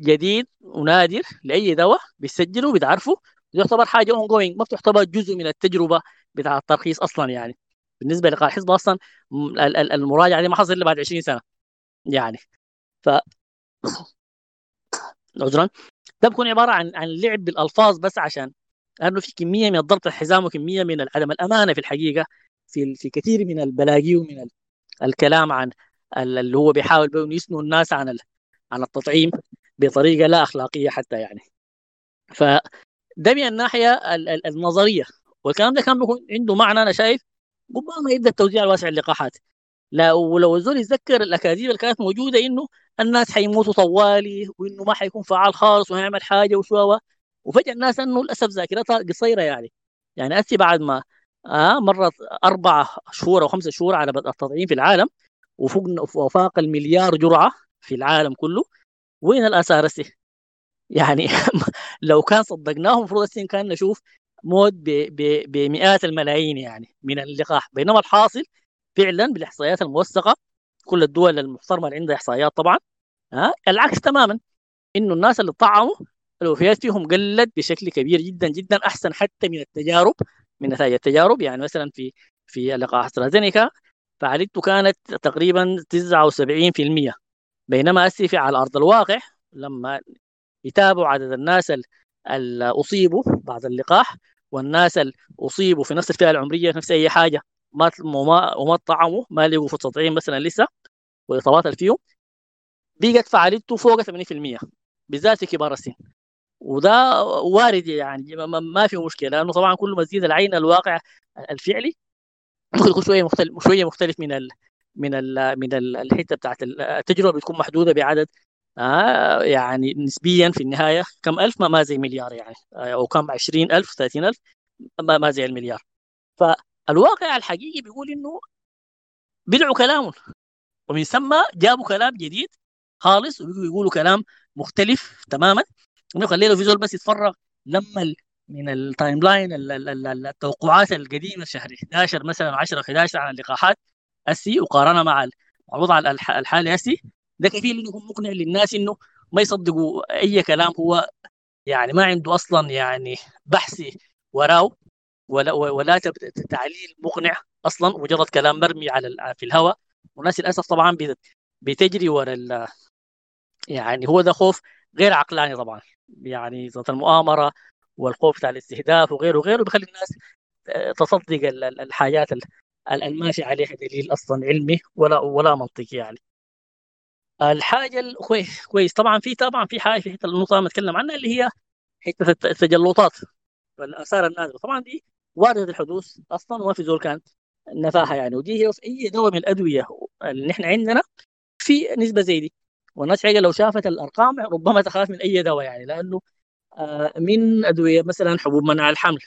جديد ونادر لأي دواء بيسجلوا بتعرفوا يعتبر حاجة ongoing ما بتعتبر جزء من التجربة بتاع الترخيص أصلا يعني. بالنسبة لقاء الحزب أصلا المراجعة دي ما حصل إلا بعد 20 سنة يعني. ف عذرا. ده بيكون عبارة عن عن لعب بالألفاظ بس عشان لأنه في كمية من الضبط الحزام وكمية من عدم الأمانة في الحقيقة في في كثير من البلاغي ومن الكلام عن اللي هو بيحاول بهم يسنوا الناس عن عن التطعيم بطريقة لا أخلاقية حتى يعني. فده من الناحية النظرية. والكلام ده كان بيكون عنده معنى أنا شايف ربما يبدأ التوزيع الواسع اللقاحات. لا ولو الزول يتذكر الأكاذيب اللي كانت موجودة إنه الناس حيموتوا طوالي وإنه ما حيكون فعال خالص وهيعمل حاجة وشو وفجأة الناس إنه للأسف ذاكرتها قصيرة يعني. يعني أتي بعد ما آه مرت أربع شهور أو خمسة شهور على بدء التطعيم في العالم وفوق وفاق المليار جرعة في العالم كله وين الآثار يعني لو كان صدقناه المفروض كان نشوف موت بمئات الملايين يعني من اللقاح. بينما الحاصل فعلا بالإحصائيات الموثقة. كل الدول المحترمة اللي عندها إحصائيات طبعا. ها؟ العكس تماما. إنه الناس اللي طعموا الوفيات فيهم قلت بشكل كبير جدا جدا أحسن حتى من التجارب من نتائج التجارب. يعني مثلا في في لقاح أسترازينيكا فعاليته كانت تقريبا 79% بينما هسه في على أرض الواقع لما يتابعوا عدد الناس اللي أصيبوا بعد اللقاح والناس اللي أصيبوا في نفس الفئة العمرية نفس أي حاجة ما وما وما طعموا ما لقوا فرصه تطعيم مثلا لسه والاصابات اللي فيهم بقت فعاليته فوق 80% بالذات في كبار السن. وده وارد يعني ما في مشكلة لأنه طبعا كل ما تزيد العين الواقع الفعلي ممكن يكون شوية مختلف شوية مختلف من ال من ال من ال الحتة بتاعت التجربة بتكون محدودة بعدد آه يعني نسبيا في النهاية كم ألف؟ ما, ما زي مليار يعني أو كم؟ 20000 30000 ما, ما زي المليار. فالواقع الحقيقي بيقول إنه بدعوا كلامهم ومن ثم جابوا كلام جديد خالص ويقولوا كلام مختلف تماما. خلينا في زول بس يتفرغ لما من ال timeline التوقعات القديمة شهر 11 مثلا 10 11 على اللقاحات. أسي وقارنها مع الوضع الحالي أسي. ده كفيل إنه مقنع للناس إنه ما يصدقوا أي كلام هو يعني ما عنده أصلا يعني بحثي وراه ولا ولا تعليل مقنع أصلا مجرد كلام مرمي على في الهواء. والناس للأسف طبعا بتجري ورا يعني هو ده خوف غير عقلاني طبعا. يعني ذات المؤامرة والخوف بتاع الاستهداف وغيره وغيره بيخلي الناس آه، تصدق الحاجات الماشي عليها دليل أصلا علمي ولا ولا منطقي يعني. الحاجة الكويس كويس. طبعا في طبعا في حاجة في النقطة اللي نتكلم عنها اللي هي حتة التجلطات. والاثار النازله طبعا دي وارده الحدوث أصلا وما في زول كان نفاها يعني. ودي هي في اي دواء من الأدوية اللي نحن عندنا في نسبة زي دي. والناس لو شافت الأرقام ربما تخاف من أي دواء يعني لأنه آه، من أدوية مثلا حبوب منع الحمل.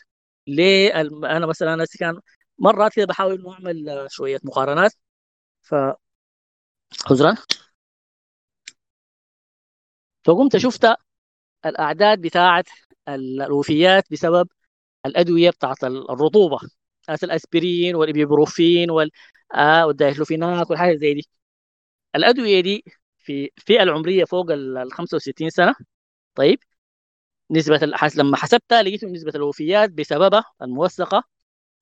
ليه أنا مثلا أنا كان مرات كده بحاول إنه أعمل شوية مقارنات. ف عذرا. فقمت شفت الأعداد بتاعه الوفيات بسبب الأدوية بتاعت الرطوبة الأسبرين والابيبروفين آه، والدايكلوفيناك والحاجات زي دي الأدوية دي في الفئة العمرية فوق ال 65 سنة طيب نسبة. لما حسبتها لقيت نسبة الوفيات بسببها الموثقة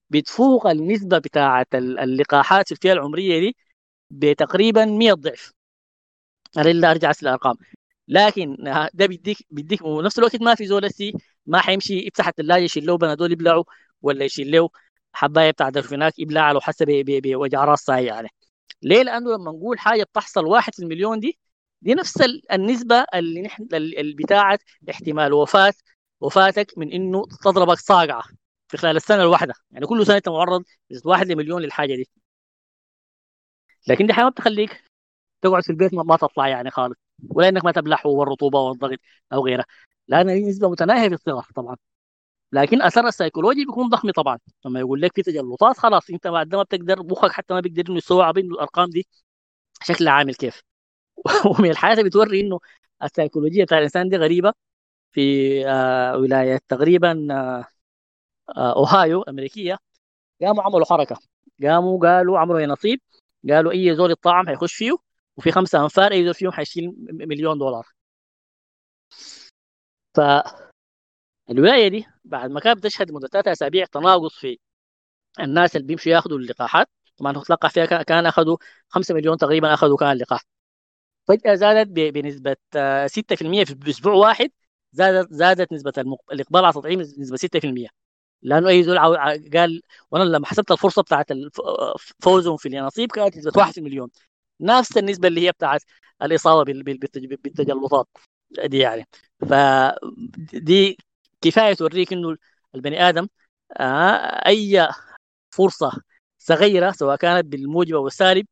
بتفوق النسبة بتاعة اللقاحات في الفئة العمرية دي بتقريبا 100 ضعف أنا إلا أرجع الأرقام لكن ده بيديك بيديك ونفس الوقت ما في زول ما حيمشي يفتح الثلاجة يشيل له بنادول يبلعه ولا يشيل له حباية بتاع درفيناك يبلع على حسب بوجع راس يعني. ليه؟ لأنه لما نقول حاجة بتحصل واحد في المليون دي دي نفس النسبة اللي نحن بتاعت احتمال وفاة وفاتك من إنه تضربك صاقعة في خلال السنة الواحدة. يعني كل سنة أنت معرض واحد لمليون للحاجة دي. لكن دي حاجة ما بتخليك تقعد في البيت ما تطلع يعني خالص. ولا إنك ما تبلح والرطوبة والضغط أو غيرها لأن هي نسبة متناهية في الصغر طبعا. لكن اثرها السيكولوجي بيكون ضخم طبعا. لما يقول لك في تجلطات خلاص أنت بعد ما بتقدر مخك حتى ما بيقدر إنه يستوعب انه الأرقام دي شكلها عامل كيف. ومن اللي بتوري إنه السيكولوجية بتاع الإنسان دي غريبة. في آه ولايه تقريبا آه آه أوهايو أمريكية قاموا عملوا حركة. قاموا قالوا عملوا نصيب. قالوا أي زول الطعم هيخش فيه وفي خمسة أنفار أي زول فيهم حيشيل مليون دولار. ف الولايه دي بعد ما كانت بتشهد مده ثلاثة أسابيع تناقص في الناس اللي بيمشوا ياخذوا اللقاحات. طبعا تلقى فيها كان أخذوا 5 مليون تقريبا أخذوا كان اللقاح. فجأة زادت بنسبة 6% في أسبوع واحد زادت زادت نسبة الإقبال على التطعيم بنسبه 6% لأنه أي زول قال وأنا لما حسبت الفرصة بتاعت فوزهم في اليانصيب كانت نسبة 1 في المليون. نفس النسبة اللي هي بتاعت الإصابة بالتجلطات دي يعني. فدي كفاية توريك إنه البني آدم آه أي فرصة صغيرة سواء كانت بالموجب أو السالب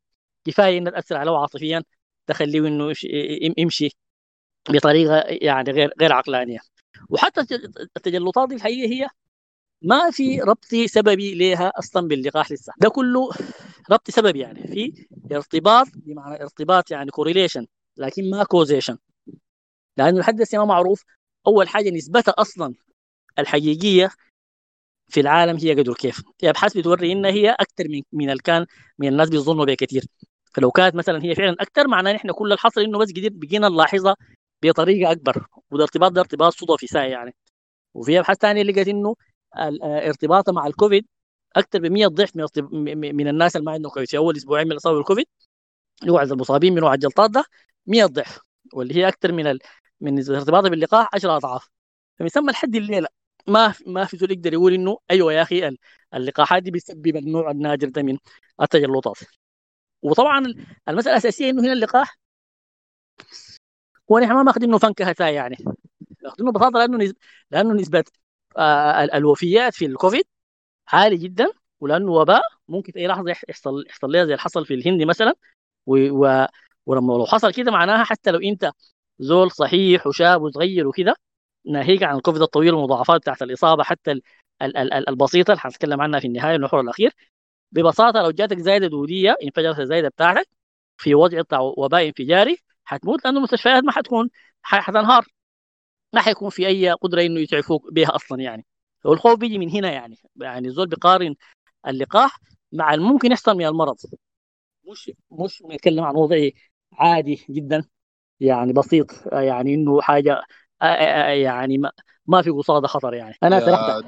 كفاية انها تأثر عليه عاطفيا تخليه إنه يمشي بطريقة يعني غير غير عقلانية. وحتى التجلطات دي الحقيقة هي ما في ربط سببي لها أصلا باللقاح لسه. ده كله ربط سببي يعني. في ارتباط بمعنى ارتباط يعني correlation لكن ما causation لأنه لحد ما معروف. أول حاجة نسبتها أصلا الحقيقية في العالم هي قدر كيف. هي ابحاث بتوري انها هي أكثر من من اللي كان من الناس بيظنوا بها كثير فلو كانت مثلا هي فعلا أكثر معناه نحن كل الحصر إنه بس قدر بقينا نلاحظها بطريقة أكبر. وده ارتباط ده ارتباط صدفي ساي يعني. وفي أبحاث ثانية لقت إنه ارتباطها مع الكوفيد أكثر ب 100 ضعف من, من الناس اللي ما عندهم كويس في أول أسبوعين من الأصابة بالكوفيد هو المصابين من نوع الجلطات ده 100 ضعف واللي هي أكثر من. من ارتباطها باللقاح 10 أضعاف. فبيسمى لحد الليلة. ما ما في زول يقدر يقول إنه أيوه يا أخي اللقاحات دي بتسبب النوع النادر ده من التجلطات وطبعا المسألة الأساسية إنه هنا اللقاح هو نحن ما ماخذينه فنكهه يعني. ماخذينه ببساطة لأنه نسبة لأنه نسبة آه الوفيات في الكوفيد عالي جدا ولأنه وباء ممكن في أي لحظة يحصل يحصل لها زي اللي حصل في الهند مثلا. و... و... ولما لو حصل كده معناها حتى لو أنت زول صحيح وشاب وصغير وكده ناهيك عن الكوفيد الطويل والمضاعفات بتاعت الإصابة حتى ال... ال... ال... البسيطة اللي حنتكلم عنها في النهاية المحور الأخير. ببساطة لو جاتك زايدة دودية انفجرت الزايدة بتاعتك في وضع بتاع وباء انفجاري حتموت لأنه المستشفيات ما حتكون حتنهار. ما حيكون في أي قدرة إنه يتعفوك بها أصلا يعني. والخوف بيجي من هنا يعني. يعني الزول بيقارن اللقاح مع الممكن يحصل من المرض. مش مش بنتكلم عن وضع عادي جدا. يعني بسيط يعني إنه حاجة يعني ما, في قصادة خطر يعني. أنا سرحت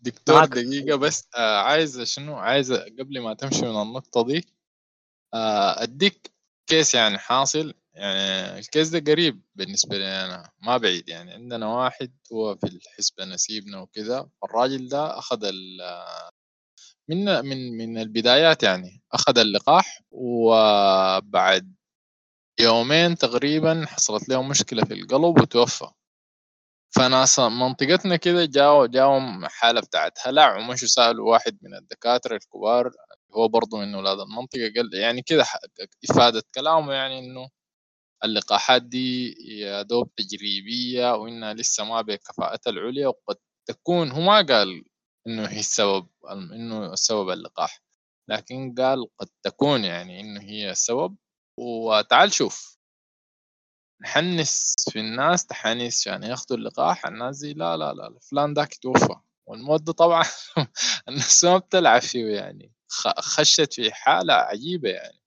دكتور معك. دقيقة بس آه عايز شنو؟ عايز قبل ما تمشي من النقطة دي آه أديك كيس يعني حاصل. يعني الكيس ده قريب بالنسبة لي أنا ما بعيد يعني. عندنا واحد هو في الحسبة نسيبنا وكذا. الراجل ده أخذ من من من البدايات يعني أخذ اللقاح وبعد يومين تقريبا حصلت له مشكلة في القلب وتوفى. فناس منطقتنا كده جاوا جاهم حالة بتاعت هلع ومشوا سألوا واحد من الدكاترة الكبار هو برضه من أولاد المنطقة قال يعني كده إفادة كلامه يعني إنه اللقاحات دي يا دوب تجريبية وإنها لسه ما بكفاءتها العليا وقد تكون هو ما قال إنه هي السبب إنه السبب اللقاح لكن قال قد تكون يعني إنه هي السبب. وتعال شوف. نحنس في الناس تحانيس عشان يعني ياخذوا اللقاح الناس دي لا لا لا فلان ذاك توفى والموت ده طبعا الناس ما بتلعب فيه يعني. خشت في حالة عجيبة يعني.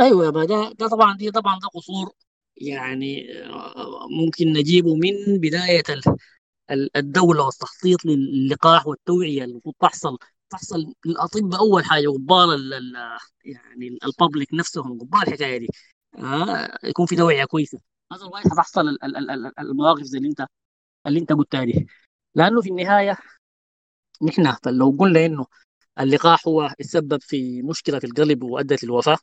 أيوه يا ده ده طبعا دي طبعا ده قصور يعني ممكن نجيبه من بداية الدولة والتخطيط للقاح والتوعية اللي المفروض تحصل تحصل للاطباء أول حاجة قبال يعني الببليك نفسهم قبال الحكاية دي. آه يكون في توعية كويسة. الواحد حتحصل المواقف زي اللي أنت اللي أنت قلتها دي. لأنه في النهاية نحن لو قلنا إنه اللقاح هو السبب في مشكلة في القلب وأدت للوفاة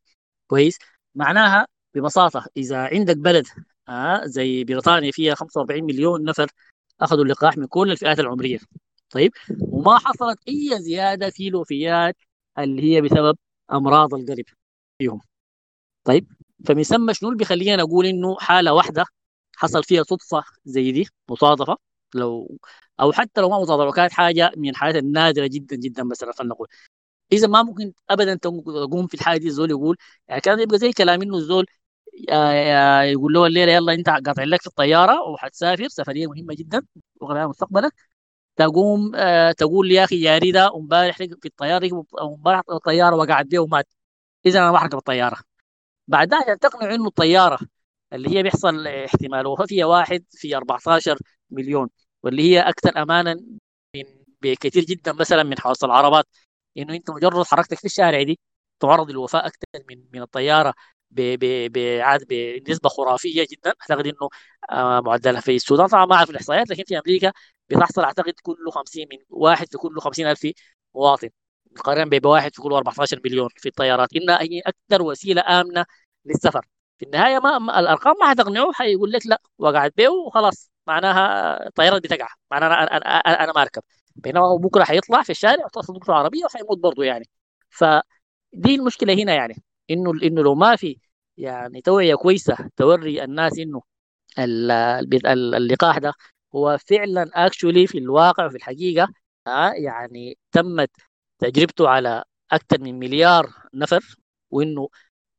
كويس. معناها ببساطة إذا عندك بلد آه زي بريطانيا فيها 45 مليون نفر أخذوا اللقاح من كل الفئات العمرية. طيب وما حصلت أي زيادة في الوفيات اللي هي بسبب أمراض القلب فيهم. طيب فمسمى شنو اللي بيخلينا نقول إنه حالة واحدة حصل فيها صدفة زي دي مصادفه لو أو حتى لو ما مصادفه كانت حاجة من الحالات النادرة جدا جدا مثلا خلينا نقول. إذا ما ممكن ابدا تقوم في الحاله دي الزول يقول يعني كان يبقى زي كلام إنه الزول يقول له الليلة يلا أنت قاطع لك في الطيارة وحتسافر سفرية مهمة جدا وغير مستقبلك تقوم آه، تقول يا أخي جاري ده امبارح في الطيارة امبارح الطياره وقعت به ومات. اذا أنا ما احركب الطيارة. بعدها عشان تقنعوا إنه الطيارة اللي هي بيحصل احتمال وفاة فيها واحد في 14 مليون واللي هي أكثر امانا من بكثير جدا مثلا من حوادث العربات. إنه أنت مجرد حركتك في الشارع دي تعرض للوفاة أكثر من من الطيارة بعد بنسبة خرافية جدا. أعتقد إنه آه، معدلها في السودان. طبعا ما أعرف الإحصائيات لكن في أمريكا بتحصل أعتقد كل 50 من واحد في كل 50 ألف مواطن. مقارنه بواحد في كل 14 مليون في الطيارات. انها هي أكثر وسيلة آمنة للسفر. في النهاية ما الأرقام ما حتقنعه حيقول لك لا وقعت به وخلاص. معناها الطيارات بتقع معناها أنا أنا, أنا, ما أركب. بينما بكرة حيطلع في الشارع وتصل عربية وحيموت برضه يعني. فدي المشكلة هنا يعني. إنه إنه لو ما في يعني توعية كويسة توري الناس إنه اللقاح ده هو فعلا اكشولي في الواقع وفي الحقيقة آه، يعني تمت تجربته على أكثر من مليار نفر وإنه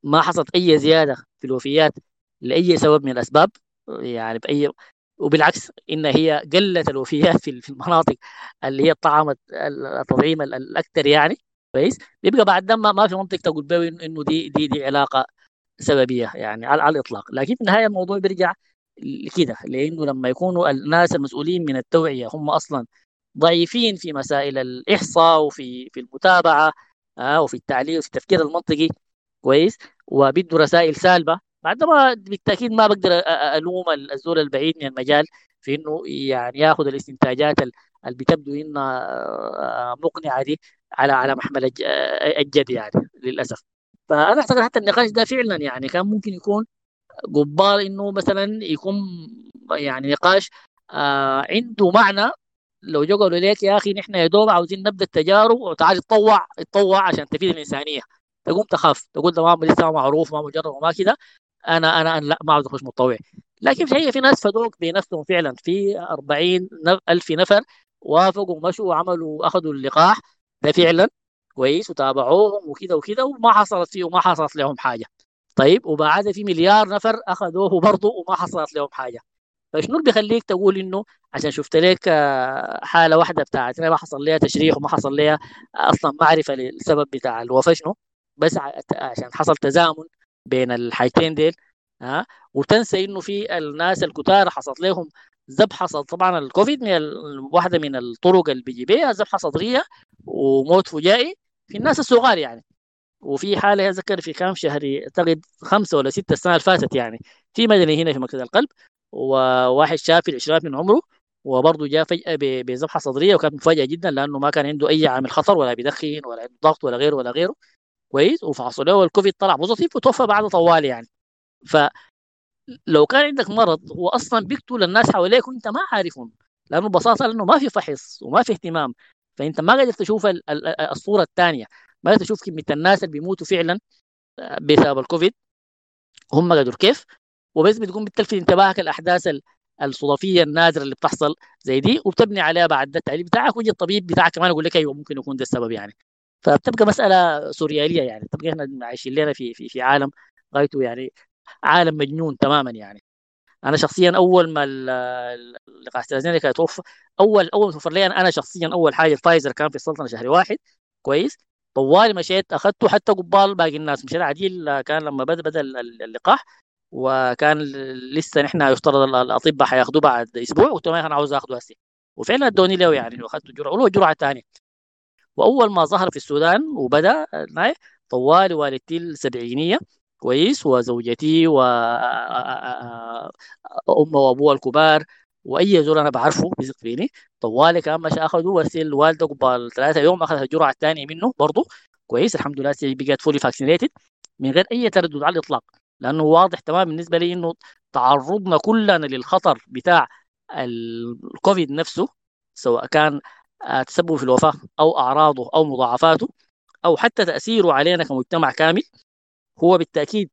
ما حصلت أي زيادة في الوفيات لأي سبب من الأسباب يعني بأي وبالعكس إن هي قلت الوفيات في المناطق اللي هي طعمت التطعيم الاكثر يعني كويس؟ بيبقى بعد ده ما في منطق تقول إنه دي دي دي علاقة سببية يعني على الإطلاق. لكن في النهاية الموضوع بيرجع كده لأنه لما يكونوا الناس المسؤولين من التوعية هم أصلا ضعيفين في مسائل الإحصاء وفي في المتابعة آه وفي التعليم وفي التفكير المنطقي كويس وبيدوا رسائل سالبة بعد ما بالتأكيد ما بقدر ألوم الزول البعيد من المجال في إنه يعني ياخذ الاستنتاجات اللي بتبدو إنها مقنعة دي على على محمل الجد يعني للأسف. فأنا أعتقد حتى النقاش ده فعلا يعني كان ممكن يكون قبال إنه مثلا يكون يعني نقاش آه عنده معنى. لو جو قالوا لك يا أخي نحن يا دوب عاوزين نبدأ التجارب وتعال تطوع تطوع عشان تفيد الإنسانية. تقوم تخاف تقول ده ما لسه معروف ما مجرب وما كده. أنا أنا أنا لا ما عاوز أخش متطوع. لكن في في ناس فدوك بنفسهم فعلا. في 40 ألف نفر وافقوا ومشوا وعملوا أخذوا اللقاح. ده فعلا كويس وتابعوهم وكذا وكذا وما حصلت فيه وما حصلت لهم حاجة. طيب وبعد في مليار نفر أخذوه برضه وما حصلت لهم حاجة. فشنو اللي بيخليك تقول إنه عشان شفت لك حالة واحدة بتاعت ما حصل لها تشريح وما حصل لها أصلا معرفة للسبب بتاع الوفاة شنو؟ بس عشان حصل تزامن بين الحاجتين ديل ها وتنسى إنه في الناس الكتار حصلت لهم ذبحه طبعا الكوفيد من واحدة من الطرق اللي بيجي بيها ذبحه صدرية وموت فجائي في الناس الصغار يعني. وفي حالة اتذكر في كام شهر أعتقد خمسة ولا ستة السنة اللي فاتت يعني. في مدني هنا في مركز القلب وواحد شاب في العشرينات من عمره وبرضه جاء فجأة بذبحه صدرية وكانت مفاجأة جدا لأنه ما كان عنده أي عامل خطر ولا بيدخن ولا عنده ضغط ولا غيره ولا غيره. كويس. وفحصوا له الكوفيد طلع positive وتوفى بعده طوالي يعني. فلو كان عندك مرض هو أصلا بيقتل الناس حواليك وأنت ما عارفهم لأنه ببساطة لأنه ما في فحص وما في اهتمام. فأنت ما قادر تشوف الصورة الثانية. قادر تشوف كمية الناس اللي بيموتوا فعلا بسبب الكوفيد. هم قدروا كيف؟ وبس بتقوم بتلفت انتباهك الاحداث الصدفية النادرة اللي بتحصل زي دي وبتبني عليها بعد ده التعليل بتاعك ويجي الطبيب بتاعك كمان يقول لك أيوه ممكن يكون ده السبب يعني. فبتبقى مسألة سوريالية يعني تبقى إحنا عايشين لنا في في في عالم غايته يعني عالم مجنون تماما يعني. أنا شخصيا أول ما لقاح استرازينيكا يتوفى أول أول ما توفر لي أنا شخصيا أول حاجة فايزر كان في السلطنة شهر واحد كويس. طوالي مشيت أخذته حتى قبال باقي الناس. مشيت عديل كان لما بدأ بدا اللقاح وكان لسه نحن يفترض الأطباء حياخذوه بعد أسبوع قلت لهم أنا عاوز اخذه هسه. وفعلا أدوني له يعني واخذت جرعة ولو جرعة ثانية وأول ما ظهر في السودان وبدأ طوالي والدتي السبعينية كويس وزوجتي و امه وابوها الكبار وأي زول أنا بعرفه بيثق فيني طوالي كان مش اخذوا وسيل الوالده قبل ثلاثة يوم أخذ الجرعة الثانية منه برضه. كويس الحمد لله بقت fully vaccinated من غير أي تردد على الإطلاق. لأنه واضح تمام بالنسبة لي إنه تعرضنا كلنا للخطر بتاع الكوفيد نفسه سواء كان تسببه في الوفاة أو أعراضه أو مضاعفاته أو حتى تأثيره علينا كمجتمع كامل. هو بالتأكيد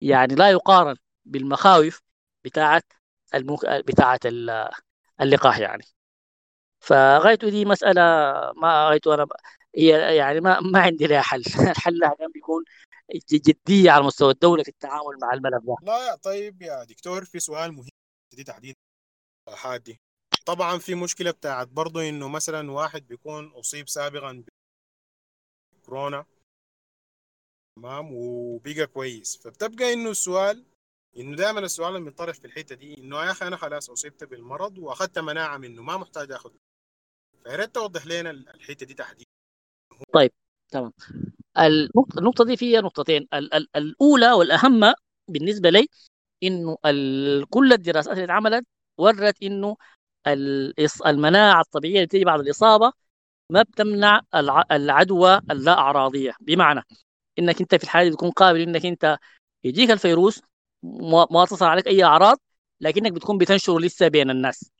يعني لا يقارن بالمخاوف بتاعه المك... بتاعة اللقاح يعني. فغايته دي مسألة ما غايته أنا هي يعني ما ما عندي لها حل. الحل لها كان بيكون جدية على مستوى الدولة في التعامل مع الملف ده. لا طيب يا دكتور في سؤال مهم دي تحديد حادي طبعا في مشكلة بتاعت برضه إنه مثلا واحد بيكون أصيب سابقا بكورونا تمام وبقى كويس. فبتبقى إنه السؤال إنه دائما السؤال اللي بينطرح في الحتة دي إنه يا أخي أنا خلاص اصبت بالمرض وأخذت مناعة منه ما محتاج آخذ. فيا ريت توضح لنا الحتة دي تحديدا. طيب تمام. النقطة دي فيها نقطتين. ال- ال- الأولى والأهم بالنسبة لي إنه كل الدراسات اللي اتعملت ورت إنه المناعة الطبيعية اللي بتيجي بعد الإصابة ما بتمنع العدوى اللا أعراضية. بمعنى إنك أنت في الحالة تكون قابل إنك أنت يجيك الفيروس ما تصل عليك أي أعراض لكنك بتكون بتنشر لسه بين الناس.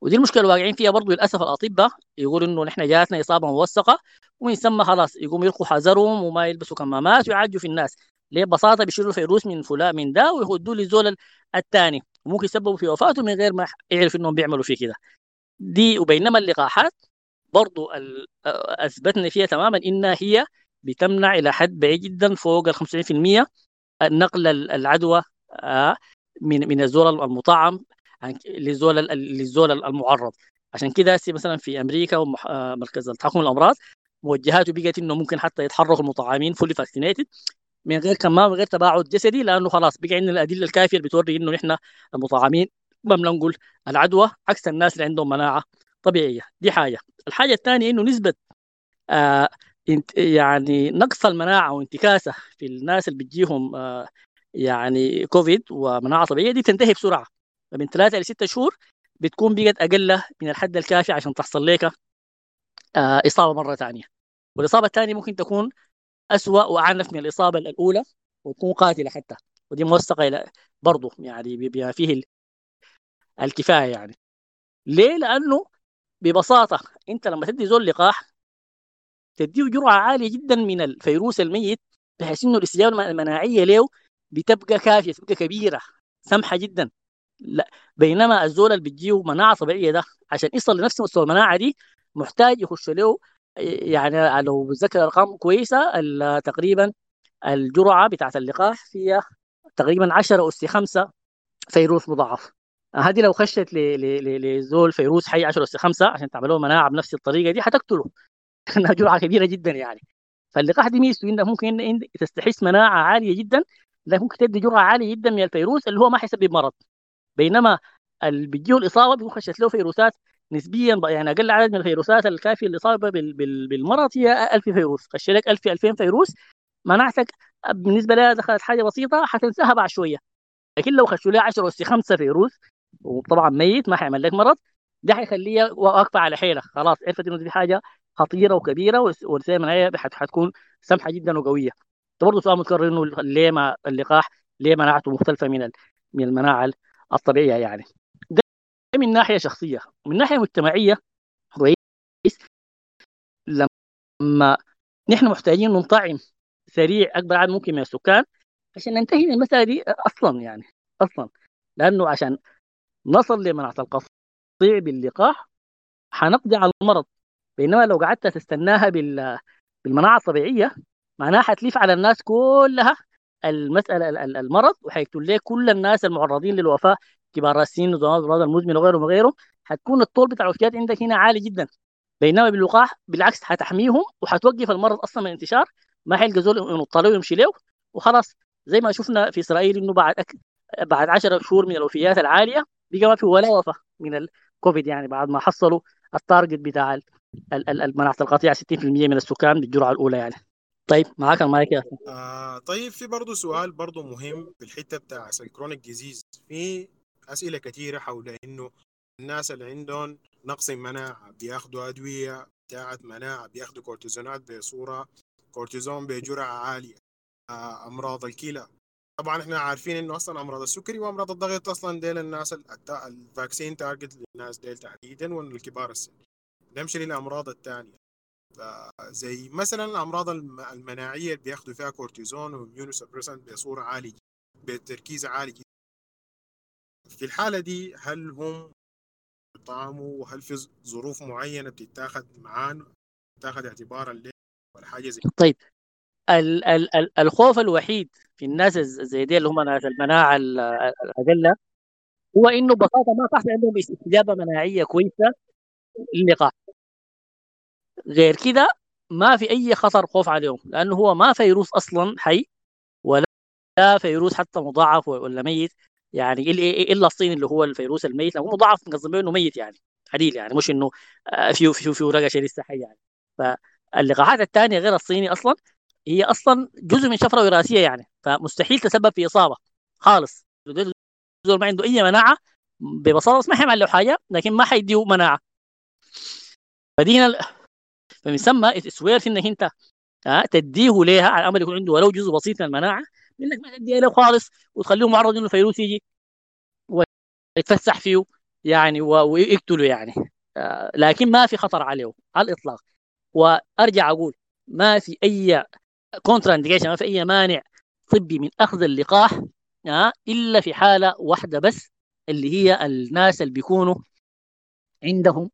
ودي المشكلة الواقعين فيها برضه للأسف الاطباء يقولوا إنه نحن جاتنا إصابة موثقة ويسمى خلاص يقوموا يلقوا حذرهم وما يلبسوا كمامات ويعالجوا في الناس. ليه؟ ببساطة بيشيلوا الفيروس من فلان من ده ويهدوه للزول الثاني وممكن يسببوا في وفاته من غير ما يعرف إنهم بيعملوا فيه كده. دي وبينما اللقاحات برضو أثبتنا فيها تماما إنها هي بتمنع إلى حد بعيد جدا فوق ال 95% نقل العدوى من من الزول المطعم للزول للزول المعرض. عشان كده مثلا في أمريكا ومركز التحكم في الامراض موجهاته بقت إنه ممكن حتى يتحركوا المطعمين fully vaccinated من غير كمان من غير تباعد جسدي لأنه خلاص بقى عندنا الأدلة الكافية اللي بتوري إنه نحن المطعمين ما بننقل العدوى عكس الناس اللي عندهم مناعة طبيعية. دي حاجة. الحاجة الثانية إنه نسبة آه يعني نقص المناعة وانتكاسة في الناس اللي بتجيهم آه يعني كوفيد ومناعة طبيعية دي تنتهي بسرعة. من ثلاثة لسته شهور بتكون بقت أقل من الحد الكافي عشان تحصل لك آه إصابة مرة ثانية والإصابة الثانية ممكن تكون اسوء وأعنف من الإصابة الأولى وتكون قاتلة حتى. ودي موثقة إلى برضه يعني بما فيه الكفاية يعني. ليه؟ لأنه ببساطة أنت لما تدي زول لقاح تديه جرعة عالية جدا من الفيروس الميت بحيث إنه الاستجابه المناعية له بتبقى كافية تبقى كبيرة سمحه جدا. لا بينما الزول اللي بتجيه مناعة طبيعية ده عشان يصل لنفس مستوى المناعة دي محتاج يخش له يعني لو بتذكر أرقام كويسة تقريبا الجرعة بتاعت اللقاح فيها تقريبا 10 اس 5 فيروس مضاعف. هذه لو خشت لزول فيروس حي 10 اس 5 عشان تعمل له مناعة بنفس الطريقة دي حتقتله. انها جرعه كبيره جدا يعني. فاللقاح دي ميزته انك ممكن تستحس مناعة عالية جدا لكن ممكن تدي جرعة عالية جدا من الفيروس اللي هو ما حيسبب مرض. بينما اللي بيجيه الإصابة بيكون خشت له فيروسات نسبيا يعني أقل عدد من الفيروسات الكافية للإصابة بالمرض هي 1000 فيروس. خش لك 1000 2000 فيروس مناعتك بالنسبة لها دخلت حاجة بسيطة حتنساها بعد شوية. لكن لو خشوا لها 10 اس 5 فيروس وطبعا ميت ما حيعمل لك مرض ده حيخليها واقفة على حيلها خلاص عرفت إنه دي حاجة خطيرة وكبيرة والرسالة المناعيه حتكون سمحه جدا وقوية. ده برضه سؤال متكرر إنه ليه ما اللقاح ليه مناعته مختلفة من من المناعة الطبيعية يعني. ده من ناحية شخصية. من ناحية مجتمعية كويس. لما نحن محتاجين نطعم سريع أكبر عدد ممكن من السكان عشان ننتهي من المسألة دي أصلا يعني أصلا. لأنه عشان نصل لمناعة القطيع باللقاح حنقضي على المرض. بينما لو قعدت تستناها بالمناعة الطبيعية معناها حتلف على الناس كلها المساله المرض وحيقتل لك كل الناس المعرضين للوفاة كبار السن وزمام الامراض المزمنه وغيرهم وغيرهم حتكون الطول بتاع الوفيات عندك هنا عالي جدا. بينما باللقاح بالعكس حتحميهم وحتوقف المرض أصلا من الانتشار ما حيلقى زول ينط ويمشي له وخلاص. زي ما شفنا في إسرائيل إنه بعد أك... بعد 10 شهور من الوفيات العالية بقى ما في ولا وفاة من الكوفيد يعني بعد ما حصلوا ال target بتاع المناعة القطيعه 60% من السكان بالجرعه الأولى يعني. طيب معاك المايك يا آه طيب في برضه سؤال برضه مهم في الحتة بتاع ال chronic disease. في أسئلة كثيره حول إنه الناس اللي عندهم نقص مناعة بياخذوا أدوية بتاعت مناعة بياخذوا كورتيزونات بصورة كورتيزون بجرعة عالية آه أمراض الكلى. طبعا إحنا عارفين إنه أصلا أمراض السكري وأمراض الضغط أصلا ديل الناس ال vaccine target للناس ديل تحديدا والكبار السن. نمشي للامراض الثانية زي مثلا الأمراض المناعية اللي بياخذوا فيها كورتيزون و immunosuppressant بصوره عاليه بتركيز عالي جدا. في الحالة دي هل هم يطعموا وهل في ظروف معينة بتتاخذ معانا بتاخذ اعتبارا ولا حاجة زي طيب ال ال ال الخوف الوحيد في الناس زي دي اللي هم ناس المناعة الاقل هو إنه ببساطة ما صح عندهم استجابة مناعية كويسة للقاح غير كده ما في أي خطر خوف عليهم لأنه هو ما فيروس أصلا حي ولا فيروس حتى مضاعف ولا ميت. يعني إلا الصين اللي هو الفيروس الميت لو مضاعف قصدي إنه ميت يعني عديل يعني مش إنه فيه فيه فيه رقشه لسه حي يعني. فاللقاحات الثانية غير الصيني أصلا هي أصلا جزء من شفرة وراثية يعني فمستحيل تسبب في إصابة خالص. زول ما عنده أي مناعة ببساطة ما حيعمل له حاجة لكن ما حيديه مناعة. فدي هنا فمن ثم اتس إنك أنت تديه ليها على امل يكون عنده ولو جزء بسيط من المناعة إنك ما تديها له خالص وتخليه معرض إنه الفيروس يجي ويتفسح فيه يعني ويقتله يعني. آه لكن ما في خطر عليه على الإطلاق. وأرجع أقول ما في أي كونترا ما في أي مانع طبي من أخذ اللقاح إلا في حالة واحدة بس اللي هي الناس اللي بيكونوا عندهم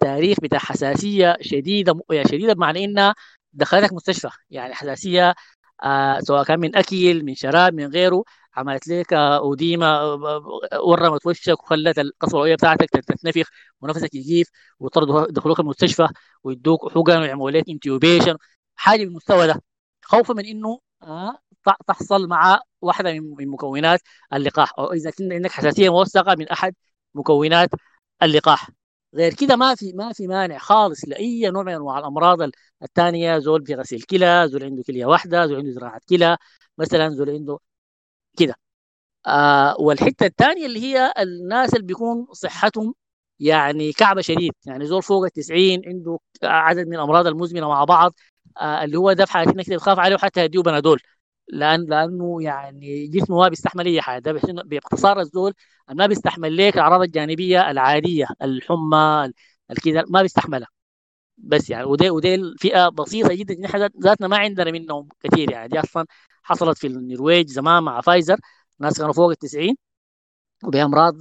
تاريخ بتاع حساسية شديدة شديدة بمعنى انها دخلتك مستشفى. يعني حساسية آه سواء كان من اكل من شراب من غيره عملت لك oedema ورمت وشك وخلت القصبه الرئويه بتاعتك تتنفخ ونفسك يقيف ويضطروا يدخلوك المستشفى ويدوك حقن ويعملوا لك intubation حاجة بالمستوى ده. خوفا من إنه آه تحصل مع واحدة من مكونات اللقاح. أو إذا كنت عندك حساسية موثقة من أحد مكونات اللقاح. غير كده ما في ما في مانع خالص لأي نوع من أنواع الأمراض الثانية. زول في غسيل كلى زول عنده كلية واحدة زول عنده زراعة كلى مثلا زول عنده كده. آه والحتة الثانية اللي هي الناس اللي بيكون صحتهم يعني كعبة شديد. يعني زول فوق ال 90 عنده عدد من الأمراض المزمنة مع بعض آه اللي هو ده في حالتنا كده بخاف عليه وحتى يديه بنادول. لأن لأنه يعني جسمه ما بيستحمل أي حاجة. باختصار الزول ما بيستحمل لك الأعراض الجانبية العادية الحمى الكذا ما بيستحملها. بس يعني ودي ودي فئة بسيطة جدا. نحن ذاتنا ما عندنا منهم كثير يعني. دي أصلا حصلت في النرويج زمان مع فايزر. ناس كانوا فوق ال 90 وبامراض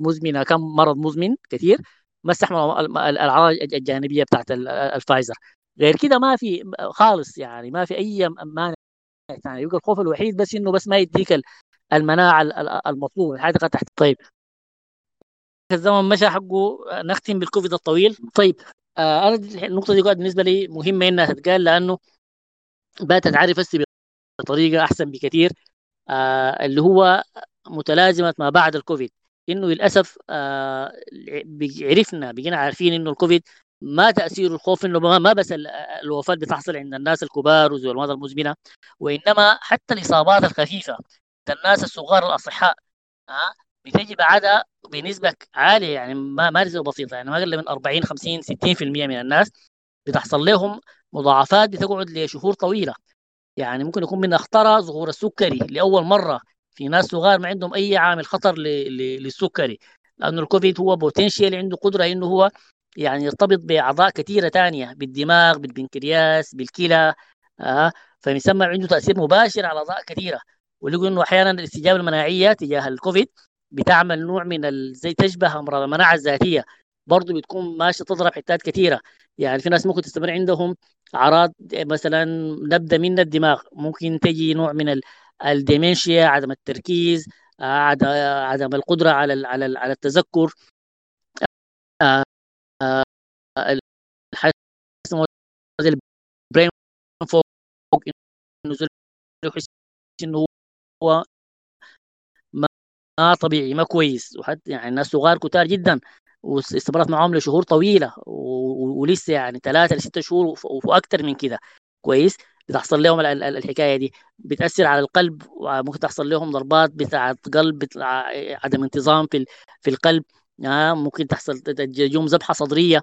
مزمنة. كم مرض مزمن كثير ما استحملوا الأعراض الجانبية بتاعت الفايزر. غير كده ما في خالص يعني. ما في أي مانع يعني يبقى الخوف الوحيد بس إنه بس ما يديك المناعة المطلوبة الحاجة تحت طيب. الزمن مشى حقه نختم بالكوفيد الطويل. طيب. آه أنا النقطة دي بالنسبة لي مهمة إنها تتقال لأنه باتت عارف هسه بطريقة أحسن بكثير. آه اللي هو متلازمة ما بعد الكوفيد. إنه للأسف آه عرفنا بقينا عارفين إنه الكوفيد ما تأثير الخوف إنه ما بس الوفاة بتحصل عند الناس الكبار وذوي المرضى المزمنة وإنما حتى الإصابات الخفيفة عند الناس الصغار الأصحاء ها بتجي بعدها بنسبة عالية يعني ما ما نسبة بسيطة يعني ما أقل من 40 50 60% من الناس بتحصل لهم مضاعفات بتقعد لشهور طويلة. يعني ممكن يكون من اخطرها ظهور السكري لأول مرة في ناس صغار ما عندهم أي عامل خطر للسكري لأنه الكوفيد هو potential عنده قدرة إنه هو يعني يرتبط بأعضاء كثيرة ثانية بالدماغ بالبنكرياس بالكلى آه فيسمى عنده تأثير مباشر على أعضاء كثيرة. ولقوا إنه أحيانا الاستجابة المناعية تجاه الكوفيد بتعمل نوع من زي تشبه أمراض المناعة الذاتية برضه بتكون ماشية تضرب حتات كثيرة. يعني في ناس ممكن تستمر عندهم أعراض مثلا نبدأ من الدماغ ممكن تجي نوع من الديمنشيا عدم التركيز عدم القدرة على على على التذكر البرين فوق إنه يحس إنه هو ما طبيعي ما كويس. وحتى يعني الناس صغار كتار جدا واستمرت معاهم لشهور طويلة ولسه يعني ثلاثة لستة شهور وأكثر من كده. كويس؟ بتحصل لهم الحكاية دي. بتأثر على القلب وممكن تحصل لهم ضربات بتاعة قلب عدم انتظام في في القلب. ممكن تحصل تجيهم ذبحة صدرية.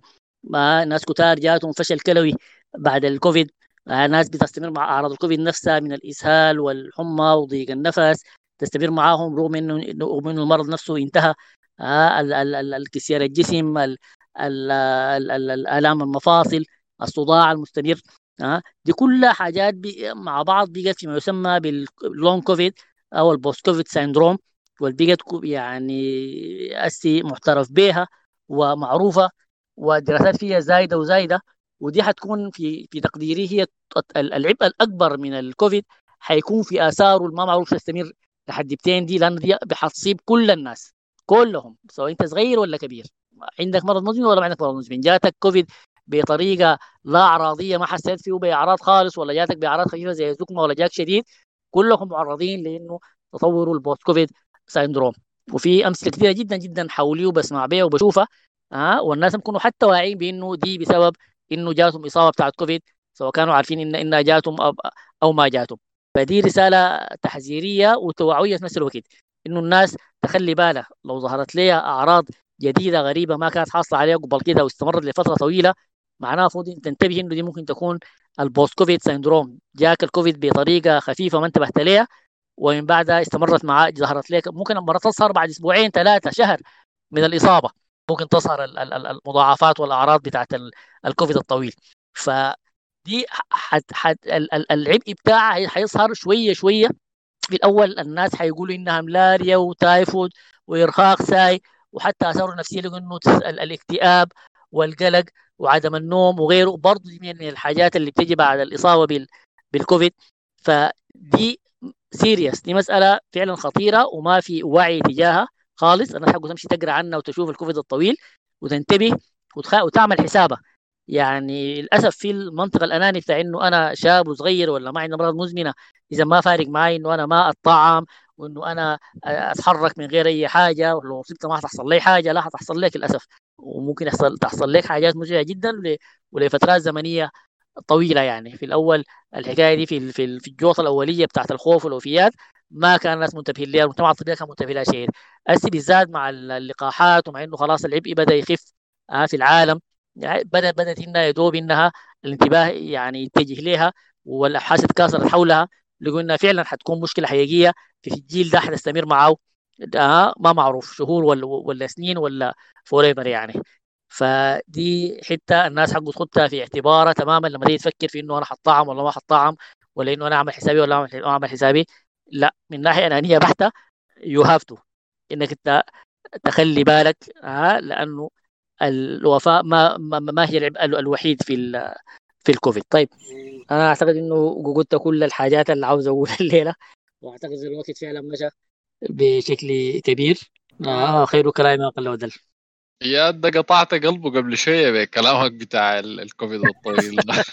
ناس كتار جاتهم فشل كلوي بعد الكوفيد. ناس بتستمر مع أعراض الكوفيد نفسها من الإسهال والحمى وضيق النفس. تستمر معاهم رغم إنه رغم إنه المرض نفسه انتهى. الكسير الجسم الألام المفاصل الصداع المستمر. دي كلها حاجات مع بعض بقت فيما يسمى باللونج كوفيد أو ال post COVID syndrome والبقت يعني أسي معترف بها ومعروفة والدراسات فيها زايدة وزايدة ودي حتكون في في تقديري هي العبء الأكبر من الكوفيد. حيكون في آثاره ما معروف تستمر لحد بتين دي لأن دي حتصيب كل الناس كلهم سواء أنت صغير ولا كبير. عندك مرض مزمن ولا ما عندك مرض مزمن؟ جاتك كوفيد بطريقة لا أعراضية ما حسيت فيه بأعراض خالص ولا جاتك بأعراض خفيفة زي الزكمة ولا جاك شديد كلهم معرضين لأنه تطوروا ال post COVID syndrome. وفي أمثلة كثيره جدا جدا حولي وبسمع بها وبشوفها. ها آه والناس بيكونوا حتى واعيين بإنه دي بسبب إنه جاتهم إصابة بتاعت كوفيد. سواء كانوا عارفين ان إنها جاتهم أو, أو ما جاتهم. فدي رسالة تحذيرية وتوعوية في نفس الوقت. إنه الناس تخلي بالها لو ظهرت لها أعراض جديدة غريبة ما كانت حاصلة عليها قبل كده واستمرت لفترة طويلة معناها المفروض تنتبه إنه دي ممكن تكون ال post COVID syndrome. جاك الكوفيد بطريقة خفيفة ما انتبهت ليها. ومن بعدها استمرت معاك ظهرت لك ممكن المرض تظهر بعد أسبوعين ثلاثة شهر من الإصابة. ممكن تظهر المضاعفات والأعراض بتاعت الكوفيد الطويل. فدي حد حد العبء بتاعها حيظهر شوية شوية. في الأول الناس حيقولوا إنها ملاريا وتايفود وإرهاق ساي وحتى آثاره النفسية لقوا إنه الاكتئاب والقلق وعدم النوم وغيره. برضه من الحاجات اللي بتجي بعد الإصابة بالكوفيد. فدي سيريس دي مسألة فعلا خطيرة وما في وعي تجاهها خالص. الناس حقه تمشي تقرأ عنها وتشوف الكوفيد الطويل وتنتبه وتخ... وتعمل حسابها. يعني للأسف في المنطقة الأناني بتاع إنه أنا شاب وصغير ولا ما عندي أمراض مزمنة إذا ما فارق معي إنه أنا ما أتطعم وإنه أنا أتحرك من غير أي حاجة ولو وصلت ما حتحصل لي حاجة لا حتحصل لك للأسف. وممكن يحصل تحصل لك حاجات مزعجة جدا ولفترات زمنية طويلة يعني. في الأول الحكاية دي في في الجوطة الأولية بتاعت الخوف والوفيات ما كان الناس منتبهين لها المجتمع الطبي كان منتبه لها شيء. هسه بالذات مع اللقاحات ومع إنه خلاص العبء بدأ يخف آه، في العالم يعني بدأ بدأت انها يا دوب إنها الانتباه يعني يتجه لها والأبحاث اتكاثرت حولها لقوا إنها فعلا حتكون مشكلة حقيقية في الجيل ده حتستمر معه آه ما معروف شهور ولا ولا سنين ولا forever يعني. فدي حتة الناس حقه تخدها في اعتبارها تماما لما تيجي تفكر في إنه أنا حطعم ولا ما حطعم ولا إنه أنا أعمل حسابي ولا ما أعمل حسابي لا. من ناحية أنانية بحتة you have to إنك أنت تخلي بالك ها لأنه الوفاة ما ما, ما هي العبء الوحيد في في الكوفيد. طيب أنا أعتقد إنه قلت كل الحاجات اللي عاوز أقولها الليلة وأعتقد الوقت فعلا مشى بشكل كبير. آه خير كلام ما قل ودل يا انت قطعت قلبه قبل شوية بكلامك بتاع الكوفيد الطويل ده.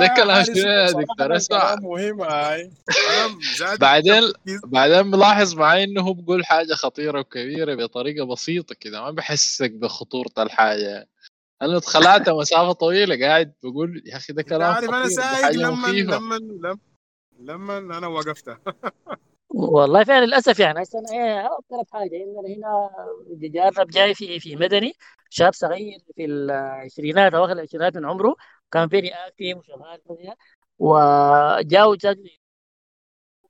ده كلام شنو يا دكتور اسمع. مهم هاي بعدين بعدين ملاحظ معي إنه هو بيقول حاجة خطيرة وكبيرة بطريقة بسيطة كده ما بحسسك بخطورة الحاجة. أنا اتخلعت مسافة طويلة قاعد بقول يا أخي ده كلام عارف أنا سايق لما لما لما أنا وقفت والله فعلا للأسف يعني هسه أنا اقترب حاجة اننا هنا جارب جاي في في مدني شاب صغير في العشرينات أواخر العشرينات من عمره كان very active وشغال وجاو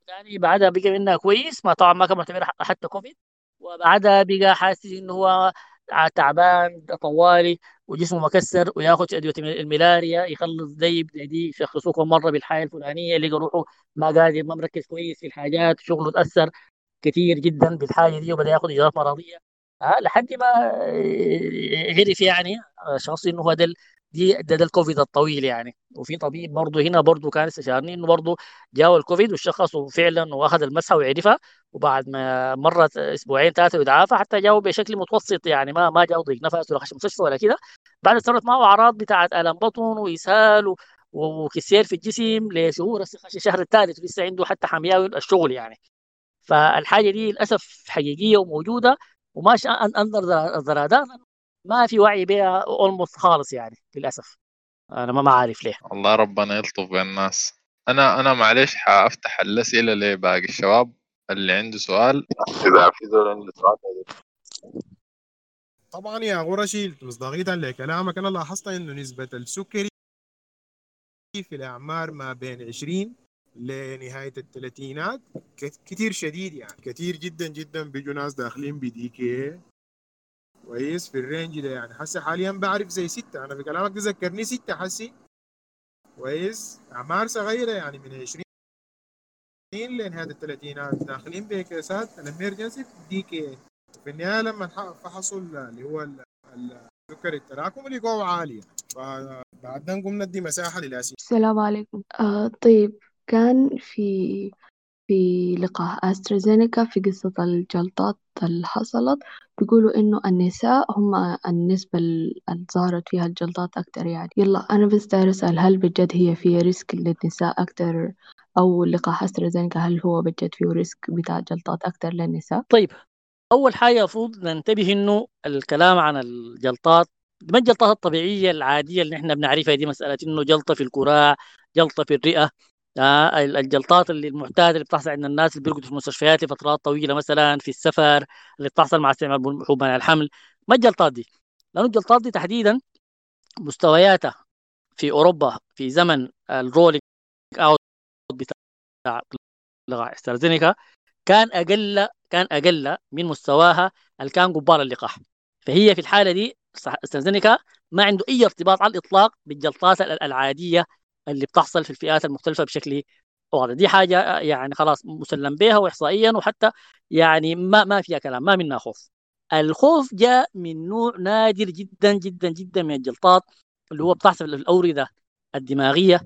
ثاني بعدها بقى منها كويس ما طبعا ما كان معتبر حتى كوفيد وبعدها بقى حاسس إنه هو تعبان طوالي وجسمه مكسر وياخذ أدوية الملاريا يخلص زي دي يشخصوه كم مرة بالحاله الفلانية اللي روحه ما قادر ما مركز كويس في الحاجات شغله تأثر كثير جدا بالحاجة دي وبدأ ياخذ اجراءات مرضية. آه لحد ما عرف يعني شخص إنه ده دي ده, ده الكوفيد الطويل يعني. وفي طبيب برضه هنا برضه كان استشارني إنه برضه جاء الكوفيد وشخصه فعلا وأخذ المسحة وعرفها وبعد ما مرت أسبوعين ثلاثة ويتعافى حتى جاوا بشكل متوسط يعني ما ما جاوا ضيق نفس ولا خش مستشفى ولا كده. بعد استمرت معه أعراض بتاعت ألم بطن وإسهال وكسير في الجسم لشهور الشهر الثالث ولسه عنده حتى حمياوي الشغل يعني. فالحاجة دي للأسف حقيقية وموجودة وماشي انظر الزرادات ما في وعي بها اولموست خالص يعني للأسف. أنا ما عارف ليه. الله ربنا يلطف بالناس أنا أنا معلش حأفتح الأسئلة لباقي الشباب. اللي عنده سؤال. إذا في زول عنده سؤال. طبعا يا غرشي مصداقية لكلامك أنا لاحظت إنه نسبة السكري في الأعمار ما بين 20 لنهاية الثلاثينات كثير شديد يعني كثير جدا جدا بيجوا ناس داخلين بديكي كويس في الرينج ده يعني. حسي حاليا بعرف زي ستة. أنا في كلامك تذكرني ستة حسي كويس. أعمار صغيرة يعني من 20 لنهاية الثلاثينات داخلين بكيسات الامرجنسي دي كي في النهاية لما فحصوا اللي هو السكر التراكم لقوه عالي فبعدين قمنا ندي مساحة للأسئلة السلام عليكم. آه طيب كان في في لقاح أسترازينيكا في قصة الجلطات اللي حصلت. بيقولوا إنه النساء هم النسبة اللي ظهرت فيها الجلطات أكتر يعني. يلا أنا بس داير أسأل هل بجد هي في risk للنساء أكتر؟ أو لقاح أسترازينيكا هل هو بجد فيه risk بتاع جلطات أكتر للنساء؟ طيب أول حاجة المفروض ننتبه إنه الكلام عن الجلطات ما الجلطات الطبيعية العادية اللي إحنا بنعرفها دي؟ مسألة إنه جلطة في الكراع جلطة في الرئة. آه الجلطات اللي المعتاده اللي بتحصل عند الناس اللي بيرقدوا في المستشفيات لفترات طويلة مثلا في السفر اللي بتحصل مع استعمال حبوب الحمل. ما الجلطات دي؟ لأنه الجلطات دي تحديدا مستوياتها في أوروبا في زمن الرولينج أوت بتاع أسترازينيكا كان أقل كان أقل من مستواها اللي كان قبال اللقاح. فهي في الحالة دي أسترازينيكا ما عنده أي ارتباط على الإطلاق بالجلطات العادية اللي بتحصل في الفئات المختلفة بشكل واضح. دي حاجة يعني خلاص مسلم بها واحصائيا وحتى يعني ما ما فيها كلام ما منها خوف. الخوف جاء من نوع نادر جدا جدا جدا من الجلطات اللي هو بتحصل في الاورده الدماغية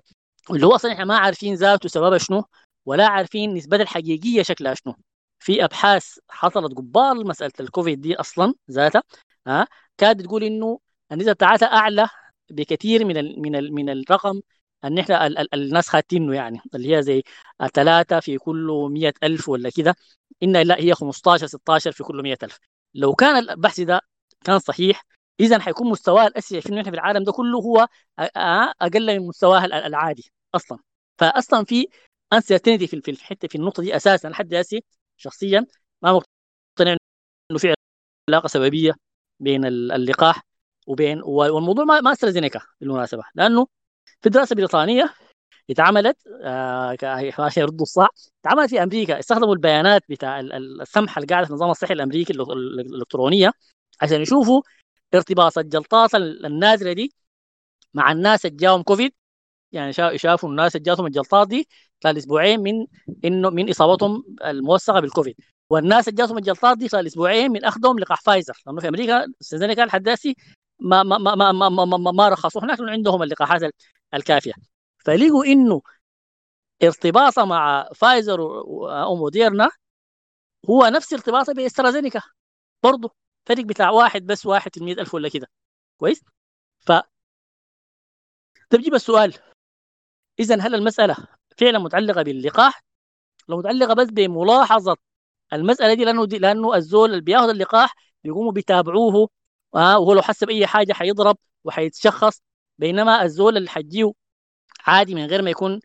واللي هو أصلا إحنا ما عارفين ذاته سببها شنو ولا عارفين نسبة الحقيقية شكلها شنو. في أبحاث حصلت قبال مسألة الكوفيد دي أصلا ذاتها ها كانت بتقول إنه النسبة بتاعتها أعلى بكثير من ال من ال من الرقم ان إحنا ال ال الناس خاتينه يعني اللي هي زي ثلاثة في كل مئة ألف ولا كده إن لا هي 15 16 في كل مئة ألف. لو كان البحث ده كان صحيح اذا حيكون مستواه الاسئله في في العالم ده كله هو أقل من مستواه العادي أصلا. فاصلا في انسرتينتي في الحتة في النقطة دي أساسا لحد هسه شخصيا ما مقتنع إنه في علاقة سببية بين اللقاح وبين والموضوع ما ما استرازينيكا بالمناسبة لأنه في دراسة بريطانية اتعملت عشان يردوا الصح اتعملت في أمريكا. استخدموا البيانات بتاع السمحة اللي قاعدة في النظام الصحي الأمريكي الإلكترونية عشان يشوفوا ارتباط الجلطات النازلة دي مع الناس اللي جاهم كوفيد. يعني شافوا الناس اللي جاتهم الجلطات دي خلال أسبوعين من انه من إصابتهم الموثقة بالكوفيد. والناس اللي جاتهم الجلطات دي خلال أسبوعين من أخذهم لقاح فايزر. لأنه في أمريكا كان لحد ما ما ما ما ما, ما, ما, ما رخصوا هناك عندهم اللقاحات الكافية. فلقوا إنه ارتباطه مع فايزر أو موديرنا هو نفس ارتباطه بإسترازينيكا برضه فرق بتاع واحد بس واحد في ألف ولا كده. كويس؟ ف تجيب السؤال. إذا هل المسألة فعلا متعلقة باللقاح؟ لو متعلقة بس بملاحظة المسألة دي لأنه دي لأنه الزول اللي بيأخذ اللقاح بيقوموا بيتابعوه آه وهو لو حس بأي حاجة حيضرب وحيتشخص. بينما الزول اللي حجيه عادي من غير ما يكون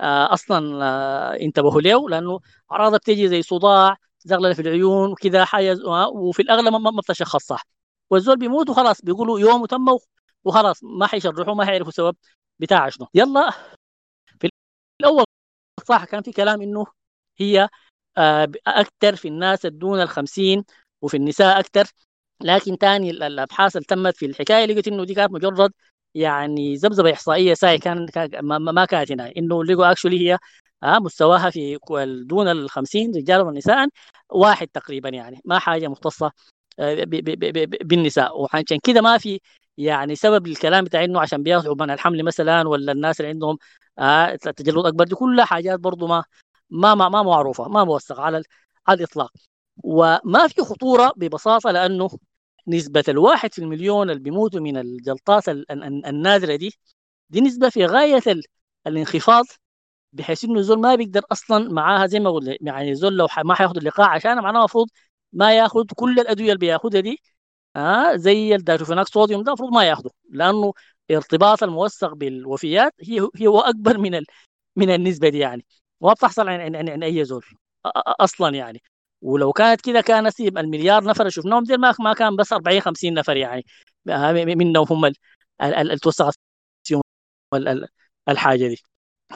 آه أصلا آه انتبهوا له لأنه اعراضها بتيجي زي صداع زغللة في العيون وكذا حاجة وفي الأغلب ما بتشخص صح والزول بيموت وخلاص بيقولوا يوم وتم وخلاص ما حيشرحوا ما حيعرفوا السبب بتاع شنو. يلا. في الأول صح كان في كلام إنه هي آه أكثر في الناس دون ال 50 وفي النساء أكثر لكن تاني الأبحاث اللي تمت في الحكاية لقيت إنه دي كانت مجرد يعني ذبذبة إحصائية ساي كان ما كانت هنا. إنه لقوا اكشولي هي آه مستواها في دون ال 50 رجالا ونساء واحد تقريبا يعني. ما حاجة مختصة آه، بالنساء. وعشان كده ما في يعني سبب الكلام بتاع إنه عشان بياخذوا من الحمل مثلا ولا الناس اللي عندهم آه تجلط أكبر دي كلها حاجات برضه ما ما ما, ما معروفة ما موثقة على على الإطلاق. وما في خطورة ببساطة لأنه نسبة الواحد في المليون اللي بيموتوا من الجلطات النادرة دي دي نسبة في غاية الانخفاض بحيث إنه الزول ما بيقدر أصلا معاها زي ما قلت يعني الزول لو ما حياخذ اللقاح عشان معناه المفروض ما ياخذ كل الأدوية اللي بياخذها دي آه زي الدايتوفيناك صوديوم ده المفروض ما ياخذه لأنه ارتباط الموثق بالوفيات هي هي هو أكبر من ال... من النسبة دي يعني وما بتحصل عن, عن, عن أي زول أصلا يعني. ولو كانت كده كان نسيب المليار نفر شفناهم دي ما كان بس 40 50 نفر يعني. منهم هم اللي توسعت الحاجة دي.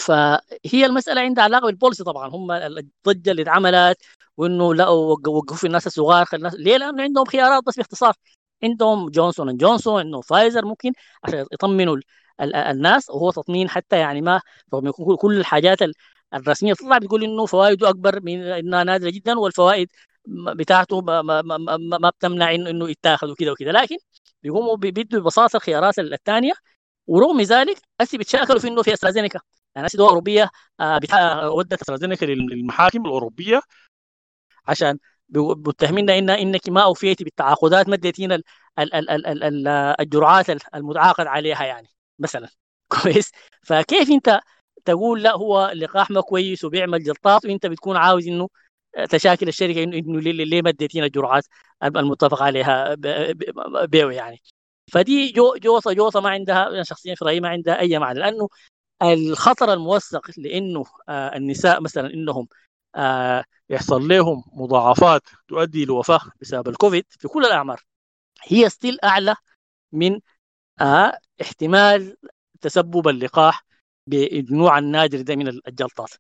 فهي المسألة عندها علاقة بالبوليسي طبعا. هم الضجة اللي اتعملت وإنه لا وقفوا في الناس الصغار الناس ليه؟ لأنه عندهم خيارات بس باختصار. عندهم جونسون اند جونسون إنه فايزر ممكن عشان يطمنوا الناس وهو تطمين حتى يعني ما رغم كل الحاجات الرسمية تطلع بتقول إنه فوائده أكبر من إنها نادرة جدا والفوائد بتاعته ما, ما, ما, ما بتمنع إنه يتاخذ وكذا وكذا لكن بيقوموا بيدوا ببساطة الخيارات الثانية ورغم ذلك هسه بيتشاكلوا في إنه في أسترازينيكا. يعني هسه دول أوروبية آه ودت أسترازينيكا للمحاكم الأوروبية عشان متهميننا ان انك ما اوفيتي بالتعاقدات ما اديتينا الجرعات المتعاقد عليها يعني مثلا. كويس؟ فكيف أنت تقول لا هو اللقاح ما كويس وبيعمل جلطات وأنت بتكون عاوز إنه تشاكل الشركة إنه إنه ليه ما اديتينا الجرعات المتفق عليها بيو يعني. فدي جو جوصة جوصة ما عندها أنا شخصيا في رأيي ما عندها أي معنى لأنه الخطر الموثق لإنه آه النساء مثلا إنهم آه يحصل لهم مضاعفات تؤدي لوفاه بسبب الكوفيد في كل الأعمار هي still أعلى من آه احتمال تسبب اللقاح بالنوع النادر ده من الجلطات.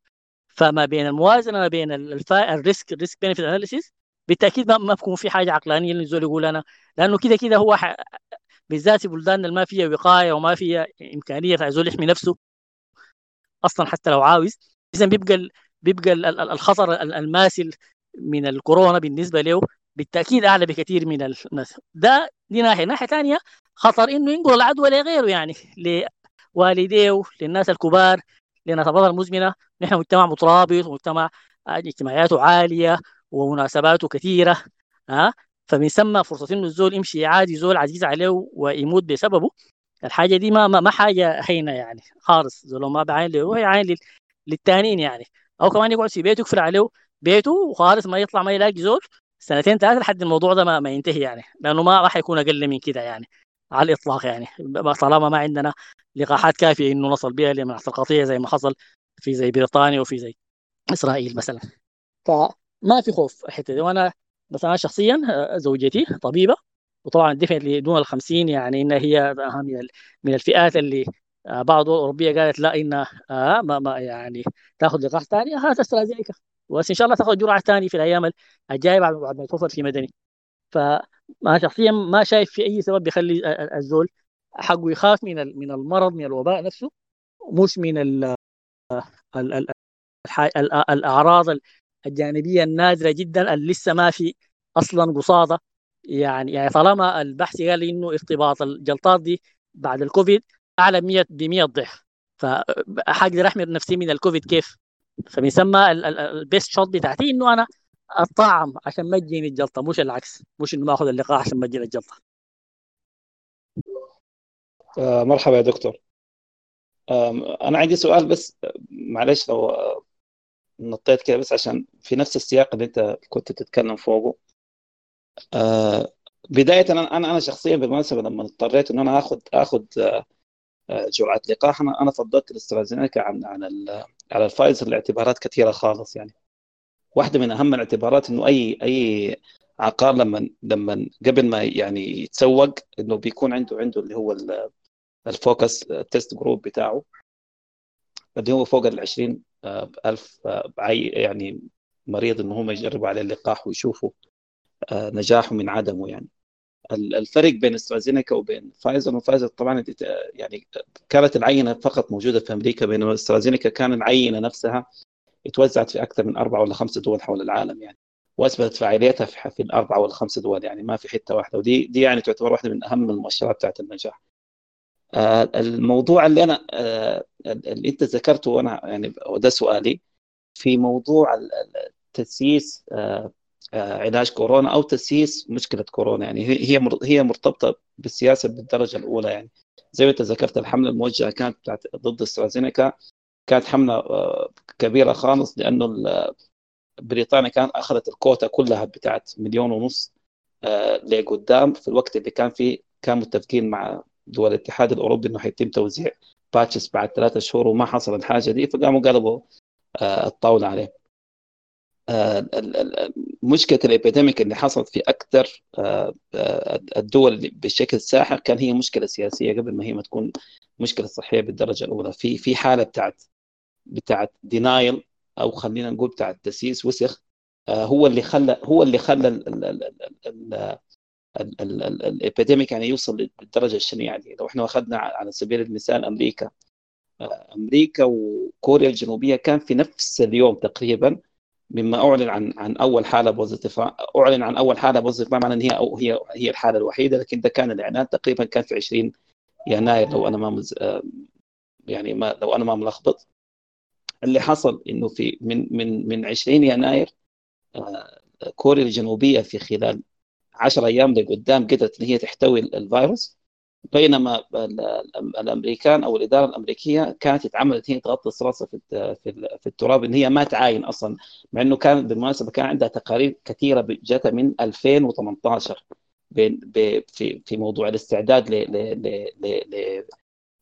فما بين الموازنة ما بين ال risk ال risk benefit analysis بالتأكيد ما بكون في حاجة عقلانية اللي الزول يقول أنا لأنه كده كده هو ح... بالذات في بلدان اللي ما فيها وقاية وما فيها إمكانية فالزول يحمي نفسه أصلا حتى لو عاوز. اذا بيبقى ال... بيبقى ال... الخطر الماسل من الكورونا بالنسبة له بالتأكيد أعلى بكثير من الناس. ده دي ناحية. ناحية ثانية خطر إنه ينقل العدوى لغيره يعني والديه للناس الكبار لأن الامراض المزمنة. نحن مجتمع مترابط ومجتمع اجتماعياته عالية ومناسباته كثيرة ها فمن ثم فرصة إنه الزول يمشي عادي زول عزيز عليه ويموت بسببه. الحاجة دي ما ما, ما حاجة هينة يعني خالص. لو ما بعين له هي عين للتانيين يعني. أو كمان يقعد في بيته يقفل عليه بيته وخالص ما يطلع ما يلاقي زول. سنتين ثلاثة لحد الموضوع ده ما, ما ينتهي يعني. لأنه ما راح يكون أقل من كده يعني على الإطلاق يعني. طالما ما عندنا لقاحات كافية إنه نصل بها لمنع القطيع زي ما حصل في زي بريطانيا وفي زي إسرائيل مثلا. فما في خوف الحته دي وأنا بس أنا شخصيا آه، زوجتي طبيبة وطبعا اللي دون ال 50 يعني انها هي من من الفئات اللي آه، بعض الدول الاوروبيه قالت لا إن آه ما, ما يعني تأخذ لقاح ثاني هات استرازينيكا بس إن شاء الله تأخذ جرعة ثانية في الأيام الجاية بعد ما توصل في مدني. فما شخصيا ما شايف في أي سبب بيخلي الزول حقه يخاف من من المرض من الوباء نفسه مش من ال ال ال الأعراض الجانبية النادرة جدا اللي لسه ما في أصلا قصادة. يعني يعني طالما البحث قال إنه ارتباط الجلطات دي بعد الكوفيد أعلى 100 ب 100 ضعف. فحقدر احمي نفسي من الكوفيد كيف؟ فبيسمى ال best shot بتاعتي إنه أنا الطعم عشان ما تجيني الجلطة مش العكس مش إنه ما آخذ اللقاح عشان ما تجيني الجلطة. مرحبا يا دكتور. آه أنا عندي سؤال بس معلش لو نطيت كده بس عشان في نفس السياق اللي أنت كنت تتكلم فوقه. آه بداية أنا أنا أنا شخصيا بالمناسبة لما اضطريت إن أنا اخذ اخذ آه جرعة لقاح أنا أنا فضلت الاسترازينيكا عن عن على الفايزر لاعتبارات كثيرة خالص يعني. واحدة من أهم الاعتبارات إنه أي أي عقار لما لما قبل ما يعني يتسوق إنه بيكون عنده عنده اللي هو ال focus test group بتاعه. اللي هو فوق ال 20 آه، ألف آه، يعني مريض إن هم يجربوا عليه اللقاح ويشوفوا آه، نجاحه من عدمه يعني. الفرق بين أسترازينيكا وبين فايزر وفايزر طبعا يعني كانت العينة فقط موجودة في أمريكا بينما أسترازينيكا كان العينة نفسها اتوزعت في أكثر من أربع ولا خمس دول حول العالم يعني. وأثبتت فاعليتها في الاربع ولا خمس دول يعني ما في حتة واحدة. ودي دي يعني تعتبر واحدة من أهم المؤشرات بتاعت النجاح. آه الموضوع اللي أنا آه اللي أنت ذكرته وأنا يعني وده سؤالي في موضوع تسييس آه علاج كورونا أو تسييس مشكلة كورونا. يعني هي هي مرتبطة بالسياسة بالدرجة الأولى. يعني زي ما أنت ذكرت الحملة الموجهة كانت بتاعت ضد أسترازينيكا كانت حملة كبيرة خالص لأنه بريطانيا كانت أخذت الكوتا كلها بتاعت مليون ونص لقدام في الوقت اللي كان فيه كانوا متفقين مع دول الاتحاد الأوروبي إنه حيتم توزيع batches بعد ثلاثة شهور وما حصل الحاجة دي فقاموا قلبوا الطاولة عليه. مشكلة ال epidemic اللي حصلت في أكثر آه، آه، الدول بشكل ساحق كان هي مشكلة سياسية قبل ما هي ما تكون مشكلة صحية بالدرجة الأولى. في في حالة بتاعت بتاعت denial أو خلينا نقول بتاعت تسييس وسخ آه، هو اللي خلى هو اللي خلى ال epidemic يعني يوصل للدرجة الشنيعه دي لو إحنا أخذنا على سبيل المثال أمريكا أمريكا وكوريا الجنوبية كان في نفس اليوم تقريبا مما أعلن عن عن أول حالة positive أعلن عن أول حالة positive ما معنى إن هي أو هي هي الحالة الوحيدة لكن ده كان الإعلان تقريبا كان في 20 يناير لو أنا ما مز... يعني ما لو أنا ما ملخبط. اللي حصل إنه في من من من 20 يناير آه، كوريا الجنوبية في خلال 10 أيام لقدام قدرت إن هي تحتوي الفيروس. بينما الأمريكان أو الإدارة الأمريكية كانت اتعمدت هي تغطس راسها في في التراب إن هي ما تعاين أصلا مع إنه كان بالمناسبة كان عندها تقارير كثيرة جاتها من 2018 في في موضوع الاستعداد ل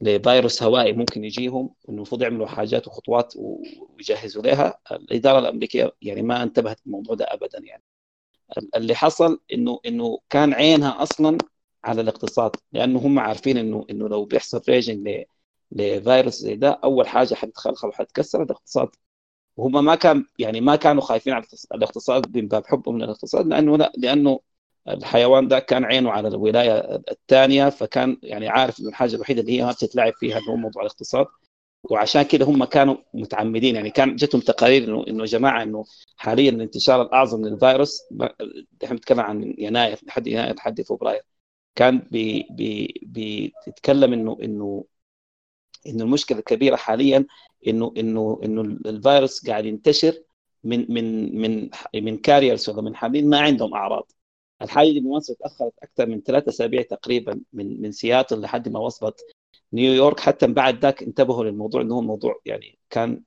لفيروس هوائي ممكن يجيهم المفروض يعملوا حاجات وخطوات ويجهزوا لها. الإدارة الأمريكية يعني ما انتبهت للموضوع ده ابدا يعني. اللي حصل إنه إنه كان عينها أصلا على الاقتصاد لأنه هم عارفين إنه إنه لو بيحصل ريجنج لفيروس زي ده أول حاجة حتتخلخل وحتكسر الاقتصاد. وهم ما كان يعني ما كانوا خايفين على الاقتصاد من باب حبهم للاقتصاد لأنه لا لأنه الحيوان ده كان عينه على الولاية الثانية فكان يعني عارف إنه الحاجة الوحيدة اللي هي ما بتتلعب فيها اللي هو موضوع الاقتصاد. وعشان كده هم كانوا متعمدين يعني كان جتهم تقارير إنه إنه جماعة إنه حاليا الانتشار الأعظم للفيروس إحنا بنتكلم عن يناير لحد يناير لحد فبراير. كان بي بي بيتكلم إنه إنه إنه المشكلة الكبيرة حاليا إنه إنه إنه الفيروس قاعد ينتشر من من من من carriers ولا من حاملين ما عندهم أعراض. الحاجة دي تأخرت أكثر من ثلاث أسابيع تقريبا من من سياتل لحد ما وصلت نيويورك حتى بعد ذاك انتبهوا للموضوع إنه هو موضوع يعني كان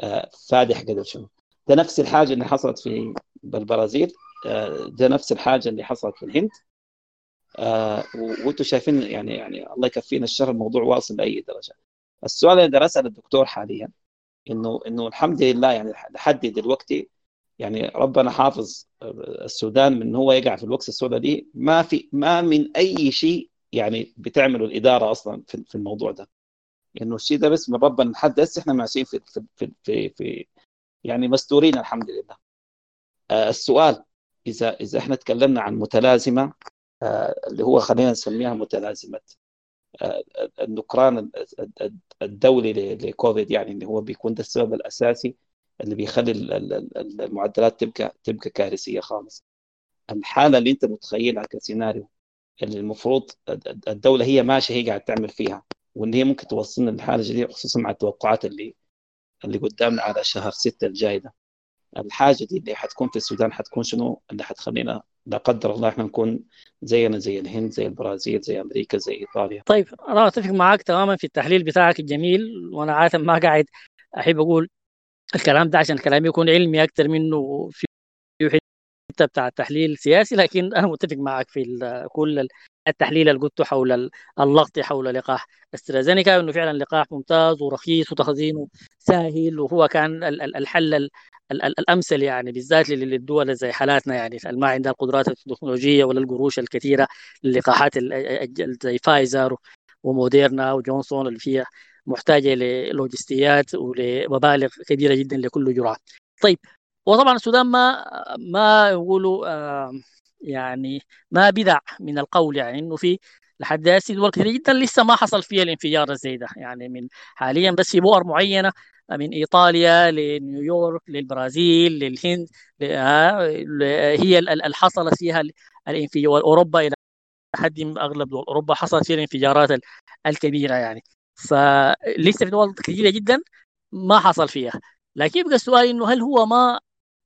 آه، فادح قدر شنو ده نفس الحاجة اللي حصلت في البرازيل آه، ده نفس الحاجة اللي حصلت في الهند. آه، وأنتم شايفين يعني يعني الله يكفينا الشر الموضوع واصل لأي درجة. السؤال اللي درسه للدكتور حاليا إنه إنه الحمد لله يعني لحد دلوقتي يعني ربنا حافظ السودان من هو يقع في الوكسه السوداء دي. ما في ما من أي شيء يعني بتعمله الإدارة أصلا في, الموضوع ده. إنه الشيء ده بس من ربنا لحد إحنا ماشيين في في في, في, في يعني مستورين الحمد لله. آه السؤال إذا إذا إحنا تكلمنا عن متلازمة آه اللي هو خلينا نسميها متلازمة آه النكران الدولي لكوفيد يعني اللي هو بيكون ده السبب الأساسي اللي بيخلي المعدلات تبقى تبقى كارثية خالص. الحالة اللي أنت متخيلها كسيناريو اللي المفروض الدولة هي ماشية هي قاعدة تعمل فيها وإن هي ممكن توصلنا لحالة جديدة خصوصا مع التوقعات اللي اللي قدامنا على شهر ستة الجاي ده. الحاجة دي اللي حتكون في السودان حتكون شنو؟ اللي حتخلينا لا قدر الله إحنا نكون زينا زي الهند زي البرازيل زي أمريكا زي إيطاليا. طيب أنا أتفق معك تماما في التحليل بتاعك الجميل وأنا عادة ما قاعد أحب أقول الكلام ده عشان كلامي يكون علمي أكثر منه في حتة بتاع التحليل سياسي لكن أنا متفق معك في كل التحليل اللي قلته حول اللغط حول لقاح استرازينيكا إنه فعلا لقاح ممتاز ورخيص وتخزينه سهل وهو كان الحل الأمثل يعني بالذات للدول زي حالاتنا يعني ما عندها القدرات التكنولوجية ولا القروش الكثيرة للقاحات زي فايزر وموديرنا وجونسون اللي فيها محتاجة للوجستيات ولمبالغ كبيرة جدا لكل جرعة. طيب وطبعا السودان ما ما يقولوا آه يعني ما بدع من القول يعني إنه في لحد هسه دول كثيرة جدا لسه ما حصل فيها الانفجار زي ده يعني من حاليا بس في بؤر معينة من إيطاليا لنيويورك للبرازيل للهند هي اللي حصلت فيها الانفجار. وأوروبا إلى حد أغلب دول أوروبا حصلت فيها الانفجارات الكبيرة يعني. فلسه في دول كثيرة جدا ما حصل فيها. لكن يبقى السؤال إنه هل هو ما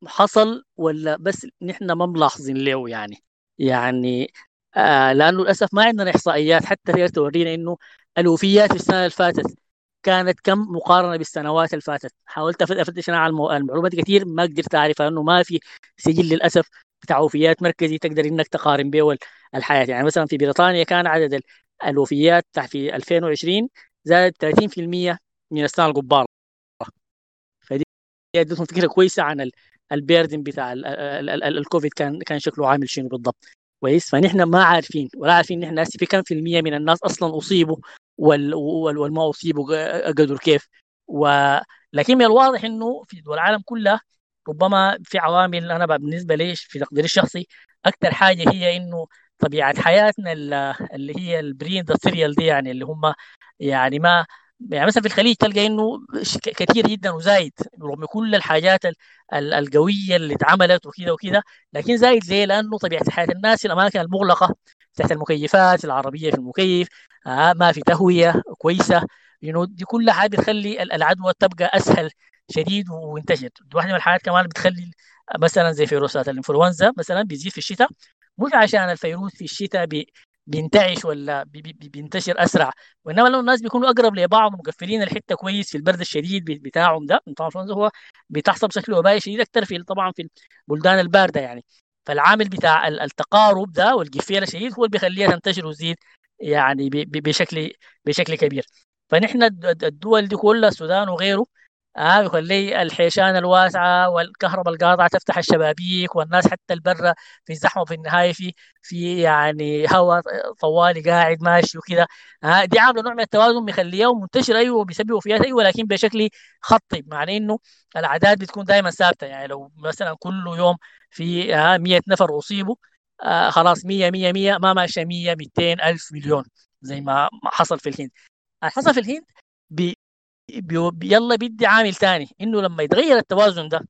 حصل ولا بس نحن ما ملاحظين له يعني؟ يعني آه لأنه للأسف ما عندنا إحصائيات حتى هي تورينا إنه الوفيات في السنة اللي فاتت كانت كم مقارنة بالسنوات اللي فاتت. حاولت افتش أنا على المعلومات كثير ما قدرت أعرفها لأنه ما في سجل للأسف بتاع وفيات مركزي تقدر إنك تقارن به الحياة. يعني مثلا في بريطانيا كان عدد الوفيات في 2020 زاد 30% من السنة القباره فدي ادتهم فكرة كويسة عن البيردن بتاع الكوفيد كان كان شكله عامل شنو بالضبط. كويس؟ فنحن ما عارفين ولا عارفين نحن في كم في المية من الناس أصلا أصيبوا وال والما أصيبوا قدر كيف. ولكن من الواضح إنه في دول العالم كلها ربما في عوامل أنا بالنسبة لي في تقديري الشخصي أكثر حاجة هي إنه طبيعة حياتنا اللي هي البرين سيريال دي يعني اللي هم يعني ما يعني مثلا في الخليج تلقى إنه كثير جدا وزايد رغم كل الحاجات القوية اللي اتعملت وكذا وكذا لكن زايد ليه؟ لأنه طبيعة حياة الناس الأماكن المغلقة تحت المكيفات العربية في المكيف آه ما في تهوية كويسة ينو دي كل حاجة بتخلي العدوى تبقى أسهل شديد وينتشر واحدة من الحاجات كمان بتخلي مثلا زي فيروسات الإنفلونزا مثلا بيزيد في الشتاء مش عشان الفيروس في الشتاء بينتعش ولا بي بي بينتشر أسرع. وإنما لو الناس بيكونوا أقرب لبعض ومقفلين الحتة كويس في البرد الشديد بتاعهم ده طبعا هو بتحصل بشكل وبائي شديد أكثر في طبعا في البلدان الباردة يعني. فالعامل بتاع التقارب ده والقفيل الشديد هو اللي بيخليها تنتشر وتزيد يعني بشكل بشكل كبير. فنحن الدول دي كلها السودان وغيره آه يخلي الحيشان الواسعة والكهرباء القاطعة تفتح الشبابيك والناس حتى البرة في الزحمه في النهاية في في يعني هواء طوالي قاعد ماشي وكذا. آه دي عاملة نوع من التوازن مخليه منتشر أيوه بيسبب وفيات أيوه لكن بشكل خطي معناه إنه الأعداد بتكون دائما ثابتة. يعني لو مثلا كل يوم في آه 100 نفر أصيبوا آه خلاص 100 100 100 ما ماشيه 100 200 ألف مليون زي ما حصل في الهند. حصل في الهند يلا بيدي عامل ثاني إنه لما يتغير التوازن ده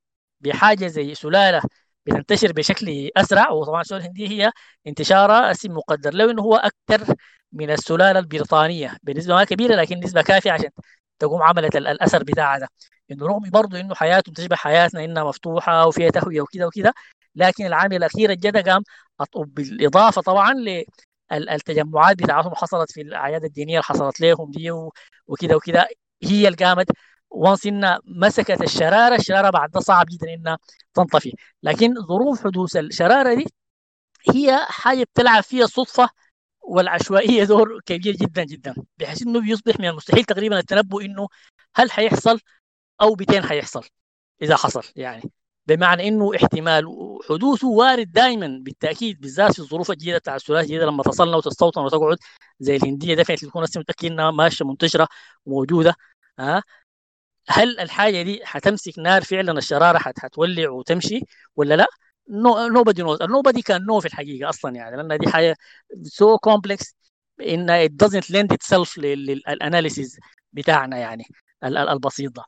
بحاجة زي سلالة بتنتشر بشكل أسرع وطبعا السلاله الهنديه هي انتشارها أسم مقدر لو إنه هو أكثر من السلالة البريطانية بنسبه ما كبيرة لكن نسبة كافية عشان تقوم عملت الأثر بتاعها ده. إنه رغم برضه إنه حياته تشبه حياتنا إنها مفتوحة وفيها تهوية وكذا وكذا لكن العامل الأخير الجدى قام بالإضافة طبعا للتجمعات بتاعتهم حصلت في الأعياد الدينية اللي حصلت لهم دي وكده وكده هي اللي قامت وانس انها مسكت الشرارة الشرارة بعد ده صعب جدا إنها تنطفي. لكن ظروف حدوث الشرارة دي هي حاجة بتلعب فيها الصدفه والعشوائية دور كبير جدا جدا. بحيث إنه بيصبح من المستحيل تقريبا التنبؤ إنه هل حيحصل أو بتين حيحصل إذا حصل يعني. بمعنى إنه احتمال حدوثه وارد دائما بالتأكيد بالذات في الظروف الجديدة بتاع السلالات الجديدة لما تصلنا وتستوطن وتقعد زي الهنديه دفعت تكون متاكد إنها ماشية منتشرة وموجودة ها؟ هل الحاجة دي حتمسك نار فعلا الشرارة حتولع وتمشي ولا لا؟ nobody know nobody can know في الحقيقة أصلا يعني لأن دي حاجة so complex إن it doesn't lend itself لل analysis بتاعنا يعني البسيط ده.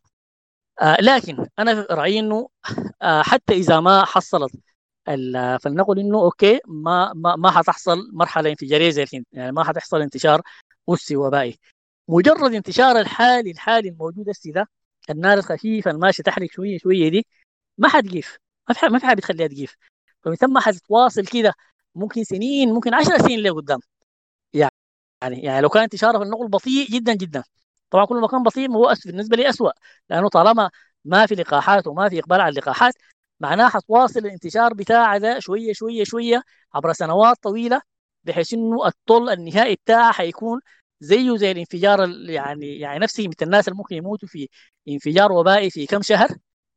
لكن أنا رأيي إنه آه حتى إذا ما حصلت فلنقل إنه أوكي ما ما ما حتحصل مرحلة انفجارية زي الهند. يعني ما حتحصل انتشار أسي وبائي. مجرد انتشار الحالي الحالي الموجود هسي ده النار الخفيفة الماشية تحرق شوية شوية دي ما حتجيف ما في ما في حاجة بتخليها تجيف فمن ثم حتتواصل كده ممكن سنين ممكن 10 سنين لقدام. يعني يعني لو كان انتشاره في النقل بطيء جدا جدا. طبعا كل ما كان بطيء هو بالنسبة لي اسوء لأنه طالما ما في لقاحات وما في إقبال على اللقاحات معناها حتواصل الانتشار بتاع ده شوية شوية شوية عبر سنوات طويلة بحيث إنه الطل النهائي بتاعه حيكون زيه زي الانفجار يعني يعني نفسه مثل الناس اللي ممكن يموتوا في انفجار وبائي في كم شهر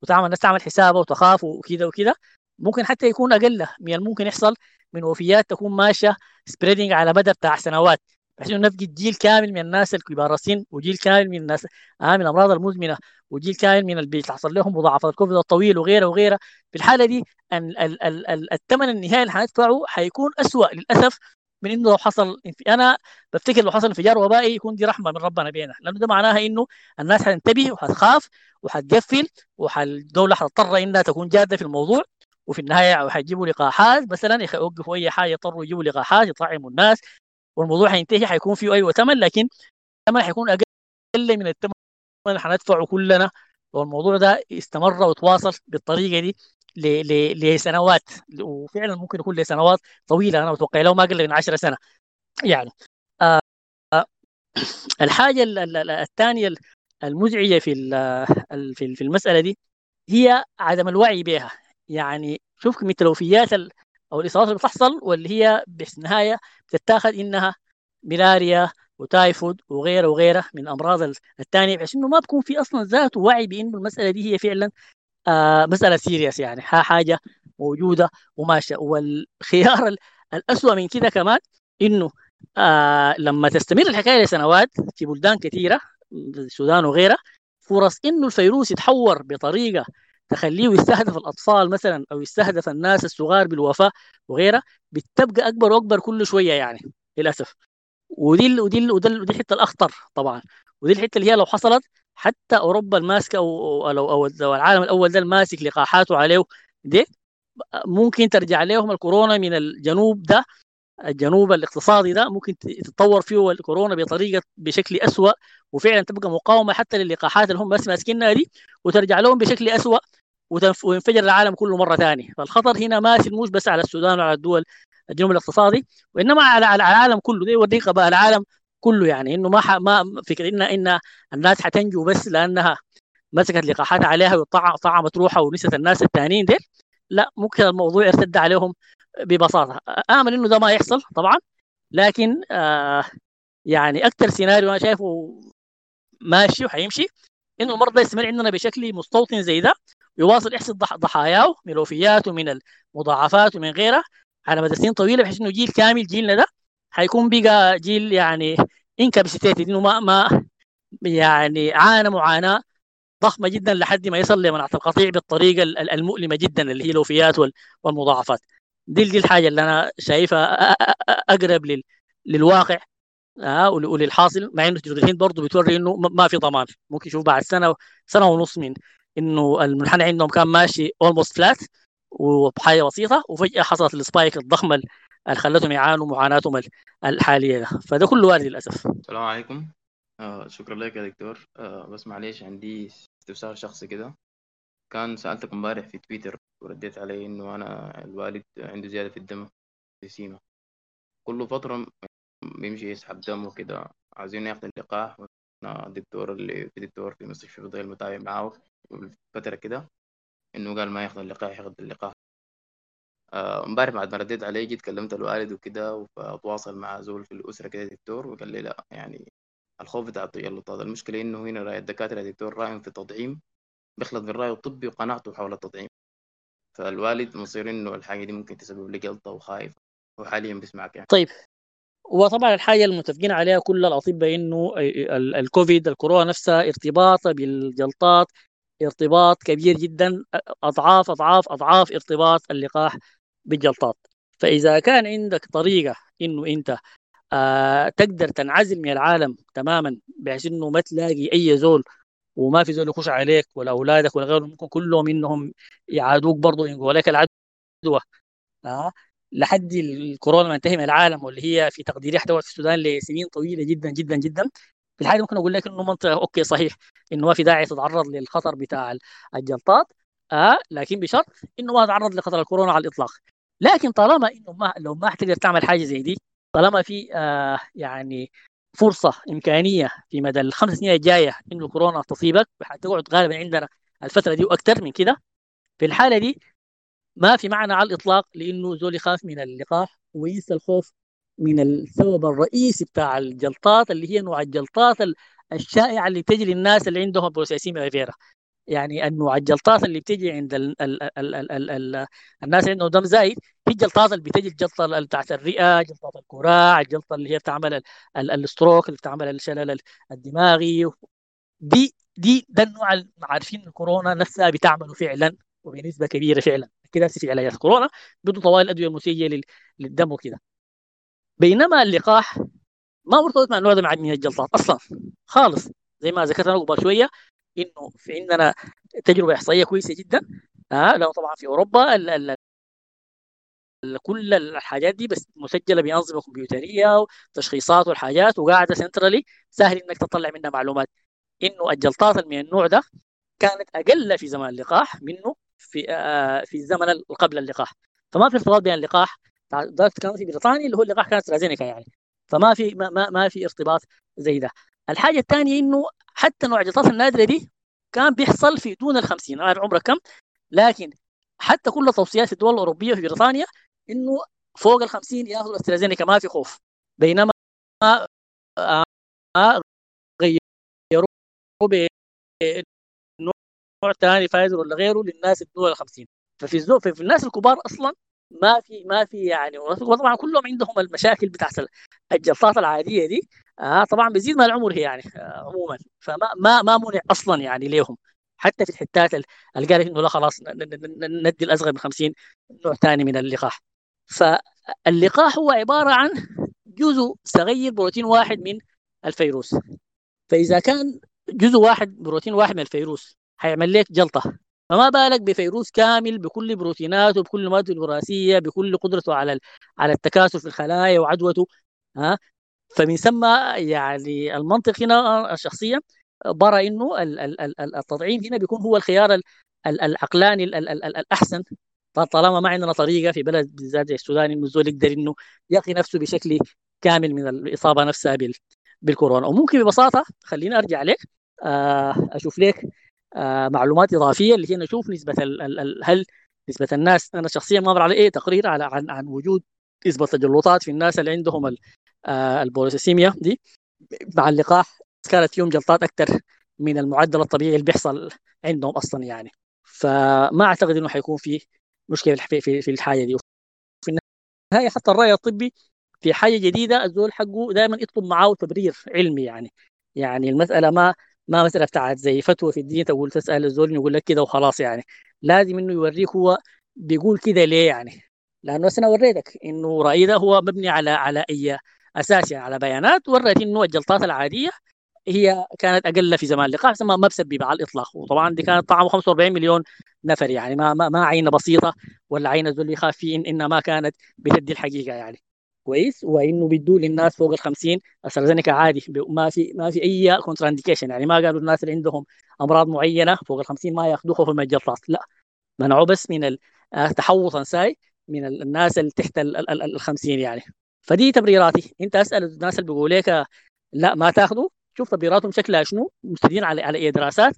وتعمل الناس تعمل حسابه وتخاف وكذا وكذا. ممكن حتى يكون أقل من الممكن يحصل من وفيات تكون ماشية سبريدنج على مدى بتاع سنوات. بحيث نفقد جيل كامل من الناس الكبار السن وجيل كامل من الناس آه من الأمراض المزمنة وجيل كامل من اللي بيحصل لهم مضاعفات الكوفيد الطويل وغيره وغيره. في الحالة دي الثمن النهائي اللي حندفعه حيكون اسوء للأسف من إنه لو حصل أنا بفتكر لو حصل انفجار وبائي يكون دي رحمة من ربنا بينا لأنه ده معناها إنه الناس حتنتبه وحتخاف وحتقفل والدولة حتضطر إنها تكون جادة في الموضوع. وفي النهاية حيجيبوا لقاحات مثلا يوقفوا أي حاجة يضطروا يجيبوا لقاحات يطعموا الناس والموضوع حينتهي حيكون فيه أيوه ثمن لكن الثمن حيكون أقل من الثمن اللي حندفعه كلنا. والموضوع ده استمر وتواصل بالطريقة دي لسنوات. وفعلا ممكن يكون لسنوات طويلة أنا متوقع لو ما أقل من 10 سنة. يعني آه الحاجة الثانية المزعجة في في المسألة دي هي عدم الوعي بها. يعني شوف كمية الوفيات أو الاصابات اللي بتحصل واللي هي بالنهاية بتتاخذ إنها ملاريا وتايفود وغيره وغيره من الامراض الثانية بحيث إنه ما بكون في أصلا ذات وعي بإنه المسألة دي هي فعلا آه مسألة serious يعني حاجة موجودة وماشيه والخيار الاسوء من كده كمان إنه آه لما تستمر الحكاية لسنوات في بلدان كثيرة السودان وغيرها فرص إنه الفيروس يتحور بطريقة تخليه يستهدف الأطفال مثلا أو يستهدف الناس الصغار بالوفاة وغيرها بتبقى أكبر وأكبر كل شوية يعني للأسف. ودي ودي ودي, ودي الحتة الأخطر طبعا. ودي الحتة اللي هي لو حصلت حتى أوروبا الماسكة أو أو, أو العالم الأول ده الماسك لقاحاته عليه دي ممكن ترجع لهم الكورونا من الجنوب ده الجنوب الاقتصادي ده ممكن تتطور فيه الكورونا بطريقة بشكل اسوء وفعلا تبقى مقاومة حتى للقاحات اللي هم بس ماسكينها دي وترجع لهم بشكل اسوء وينفجر العالم كله مرة ثانية. فالخطر هنا ماشي مش بس على السودان وعلى الدول الجنوب الاقتصادي وإنما على على العالم كله. ده يوريك بقى العالم كله يعني إنه ما ما فكر ان إن الناس حتنجو بس لأنها مسكت لقاحات عليها وطعمت روحها ونسيت الناس الثانيين دي لا ممكن الموضوع يرتد عليهم ببساطة. آمن إنه ده ما يحصل طبعا لكن آه يعني أكثر سيناريو أنا شايفه ماشي وحيمشي إنه المرضى يستمر عندنا بشكل مستوطن زي ده. يواصل يحصد ضحاياه من الوفيات ومن المضاعفات ومن غيرها على مدى سنين طويلة بحيث إنه جيل كامل جيلنا ده حيكون بقى جيل يعني انكابسيتيتد إنه ما ما يعني عانى معاناة ضخمة جدا لحد ما يصل لمناعة القطيع بالطريقة المؤلمة جدا اللي هي الوفيات والمضاعفات. دي دي الحاجة اللي أنا شايفها أقرب لل للواقع آه وللحاصل مع إنه تجربه الهند برضه بتوري إنه ما في ضمان. ممكن يشوف بعد سنة سنة ونص من إنه المنحنى عندهم كان ماشي almost flat وبحاجه بسيطة وفجأة حصلت ال spike الضخمه اللي خلتهم يعانوا معاناتهم الحالية ده. فده كله وارد للأسف. السلام عليكم. آه شكرا لك يا دكتور. آه بس معليش عندي استفسار شخصي كده. كان سألتك امبارح في تويتر ورديت علي إنه أنا الوالد عنده زيادة في الدم في سيما. كل فترة بيمشي يسحب دم وكده. عايزين ياخد اللقاح أنا الدكتور اللي في دكتور في مستشفى فضيل متابع معاه فترة كده إنه قال ما ياخد اللقاح ياخد اللقاح. آه، امبارح بعد ما رديت عليه جيت كلمت الوالد وكده وتواصل مع زول في الأسرة كده دكتور وقال لي لا يعني الخوف بتاع التجلطات المشكلة إنه هنا رأي الدكاترة دكتور رأيهم في التطعيم بيخلط بين الرأي الطبي وقناعته حول التطعيم. فالوالد مصير إنه الحاجة دي ممكن تسبب له جلطة وخايف وحاليا بيسمعك يعني. طيب وطبعا الحاجة المتفقين عليها كل الأطباء إنه الكوفيد الكورونا نفسها ارتباطها بالجلطات ارتباط كبير جدا أضعاف أضعاف أضعاف ارتباط اللقاح بالجلطات. فإذا كان عندك طريقة إنه أنت آه تقدر تنعزل من العالم تماما بحيث إنه ما تلاقي أي زول وما في زول يخش عليك ولا أولادك ولا غيرهم ممكن كلهم إنهم يعادوك برضه ينقلوا العدوى. آه؟ لحد الكورونا ما انتهي من العالم واللي هي في تقديري احتوت في السودان لسنين طويلة جدا جدا جدا. في الحاله ممكن أقول لك إنه منطقة أوكي صحيح إنه ما في داعي تتعرض للخطر بتاع الجلطات آه لكن بشرط إنه ما تتعرض لخطر الكورونا على الإطلاق. لكن طالما إنه ما لو ما حتقدر تعمل حاجة زي دي طالما في آه يعني فرصة إمكانية في مدى الخمس سنين الجاية إنه الكورونا تصيبك حتقعد غالبا عندنا الفترة دي وأكثر من كده في الحالة دي ما في معنى على الإطلاق؟ لأنه زول يخاف من اللقاح وينسى الخوف من السبب الرئيسي بتاع الجلطات اللي هي نوع الجلطات الشائعة اللي بتجي للناس اللي عندهم بروسيسيميا فيرا يعني انواع الجلطات اللي بتجي عند ال ال ال ال ال ال الناس اللي عندهم دم زايد في الجلطات اللي بتجي الجلطة بتاعت الرئة جلطة الكراع الجلطة اللي هي بتعمل الستروك اللي بتعمل الشلل الدماغي. دي دي ده النوع عارفين الكورونا نفسها بتعمله فعلا وبنسبة كبيرة فعلا. كده في علاجات الكورونا بدون طوال الأدوية المسيئه للدم وكده. بينما اللقاح ما مرتبط مع النوع ده من الجلطات أصلا. خالص. زي ما ذكرت أنا قبل شوية إنه في عندنا تجربة إحصائية كويسة جدا. آه لو طبعا في أوروبا ال ال كل الحاجات دي بس مسجلة بأنظمة كمبيوترية وتشخيصات والحاجات وقاعدة سنترالي سهل إنك تطلع منها معلومات. إنه الجلطات من النوع ده كانت أقل في زمن اللقاح منه في آه في الزمن قبل اللقاح. فما في ارتباط بين اللقاح. ذاك كان في بريطانيا اللي هو اللقاح كانت استرازينيكا يعني. فما في ما, ما, في ارتباط زي ده. الحاجة الثانية إنه حتى نوع الجلطات النادرة دي كان بيحصل في دون ال 50 أنا عمرك كم. لكن حتى كل التوصيات في الدول الأوروبية في بريطانيا إنه فوق ال 50 ياخذوا استرازينيكا ما في خوف. بينما آه غيروا نوع ثاني فايزر ولا غيره للناس الدول ال 50 ففي الزو في الناس الكبار أصلا ما في ما في يعني وطبعا كلهم عندهم المشاكل بتاعت الجلطات العادية دي. آه طبعا بيزيد مع العمر يعني آه عموما. فما ما ما منع أصلا يعني ليهم. حتى في الحتات اللي قالت إنه لا خلاص ندي الأصغر من 50 نوع ثاني من اللقاح. فاللقاح هو عبارة عن جزء صغير بروتين واحد من الفيروس. فإذا كان جزء واحد بروتين واحد من الفيروس هيعمل لك جلطة. فما بالك بفيروس كامل بكل بروتيناته بكل مادته الوراثية بكل قدرته على على التكاثر في الخلايا وعدوته ها؟ فمن ثم يعني المنطق هنا الشخصيه برى إنه التطعيم هنا بيكون هو الخيار العقلاني الأحسن. طالما ما عندنا طريقة في بلد بالذات زي السودان إنه الزول يقدر إنه يقي نفسه بشكل كامل من الإصابة نفسها بالكورونا. وممكن ببساطة خليني أرجع لك أشوف لك معلومات إضافية اللي هي نشوف نسبة هل نسبة الناس أنا شخصيا ما على إيه تقرير على عن عن وجود نسبة تجلطات في الناس اللي عندهم البوليسيميا دي. مع اللقاح كانت فيهم جلطات أكثر من المعدل الطبيعي اللي بيحصل عندهم أصلا يعني. فما أعتقد إنه حيكون في مشكلة في, في الحاجة دي. في النهاية حتى الرأي الطبي في حاجة جديدة الزول حقه دائما يطلب معاه تبرير علمي يعني. يعني المسألة ما ما مساله بتاعت زي فتوى في الدين تقول تسال الزول يقول لك كده وخلاص يعني. لازم إنه يوريك هو بيقول كده ليه يعني. لأنه أنا وريتك إنه رأيي ده هو مبني على على أي أساس يعني على بيانات. وريت إنه الجلطات العادية هي كانت أقل في زمان. اللقاح ما ما بسبب على الإطلاق. وطبعا دي كانت طعمه 45 مليون نفر يعني. ما ما, ما عينة بسيطة ولا عينة زول يخاف فيه إن إنها ما كانت بتدي الحقيقة يعني. كويس وإنه بيدوا للناس فوق ال 50 استرازينيكا عادي ما في ما في أي contraindication يعني ما قالوا الناس اللي عندهم أمراض معينة فوق ال 50 ما ياخذوه خوفا من الجلطات لا منعوه بس من تحوطا ساي من الناس اللي تحت ال 50 يعني. فدي تبريراتي. أنت أسأل الناس اللي بيقولوا لك لا ما تاخذوا شوف تبريراتهم شكلها شنو. مستندين على على أي دراسات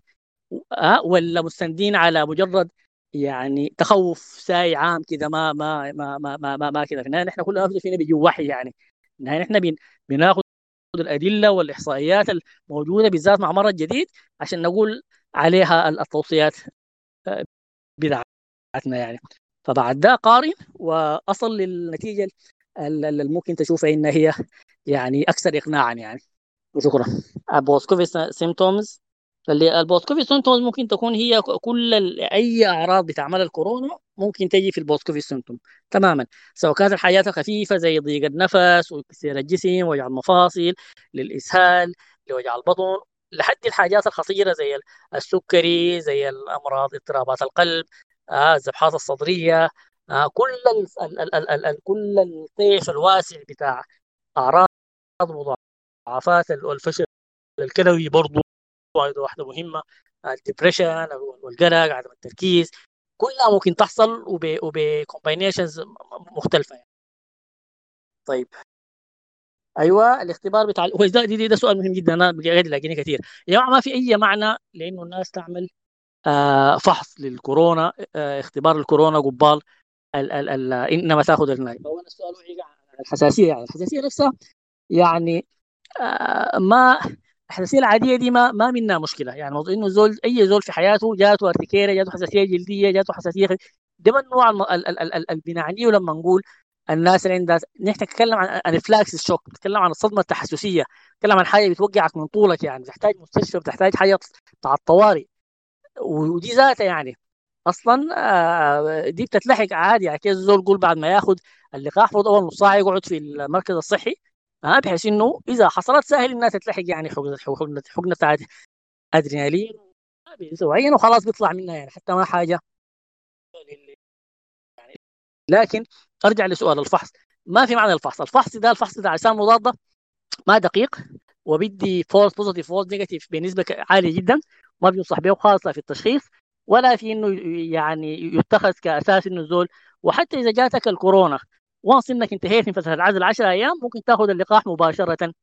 أه ولا مستندين على مجرد يعني تخوف ساي عام كذا ما ما ما ما ما, ما, ما كذا في النهاية نحن كلنا فينا بيجي وحي يعني. النهاية نحن بين بناخذ الأدلة والإحصائيات الموجودة بالذات مع مرض جديد عشان نقول عليها التوصيات بتاعتنا يعني. فبعد ده قارن وأصل للنتيجة اللي ممكن تشوفها انها هي يعني أكثر اقناعا يعني. وشكرا post-COVID symptoms ال post-COVID symptoms ممكن تكون هي كل أي أعراض بتعملها الكورونا ممكن تجي في ال post-COVID symptom تماما سواء كانت الحاجات الخفيفة زي ضيق النفس وتكسير الجسم وجع المفاصل للإسهال لوجع البطن لحد الحاجات الخطيرة زي السكري زي الأمراض اضطرابات القلب آه الذبحات الصدرية آه كل ال كل الطيف الواسع بتاع أعراض مضاعفات والفشل الكلوي برضه واحدة مهمة ال depression والقلق عدم التركيز. كلها ممكن تحصل وبكومباينيشنز مختلفة يعني. طيب. أيوه الاختبار بتاع هو ده, ده, ده سؤال مهم جدا أنا قاعد لاقيني كثير يا جماعة ما في أي معنى لأنه الناس تعمل آه فحص للكورونا آه اختبار الكورونا قبال ال ال ال إنما تأخذ الناي هو السؤال الحساسية يعني. الحساسية نفسها يعني آه ما الحساسية العادية دي ما ما منها مشكلة. يعني موضوع إنه زول أي زول في حياته جاته أرتكيرة جاته حساسية جلدية جاته حساسية ده من نوع اللي بنعنيه لما نقول الناس اللي عندها نحن نتكلم عن انفلاكس الشوك نتكلم عن الصدمة التحسسية نتكلم عن حاجة بتوقعك من طولك يعني. بتحتاج مستشفى بتحتاج حاجة بتاع الطوارئ ودي ذاتها يعني. أصلا دي بتتلحق عادي. يعني كيف الزول يقول بعد ما ياخذ اللقاح المفروض أول نص ساعه يقعد في المركز الصحي آه بحيث إنه إذا حصلت سهل الناس تتلحق يعني حقنه حقنه حقنة بتاعت أدرينالين. اسبوعيا وخلاص بيطلع منها يعني حتى ما حاجة. يعني لكن أرجع لسؤال الفحص. ما في معنى الفحص. الفحص ده الفحص بتاع اجسام مضاده ما دقيق وبيدي false positive false negative بنسبه عاليه جدا ما بينصح به خالص في التشخيص ولا في إنه يعني يتخذ كأساس إنه الزول. وحتى إذا جاتك الكورونا وانس إنك انتهيت من فترة العزل 10 أيام ممكن تاخذ اللقاح مباشرة.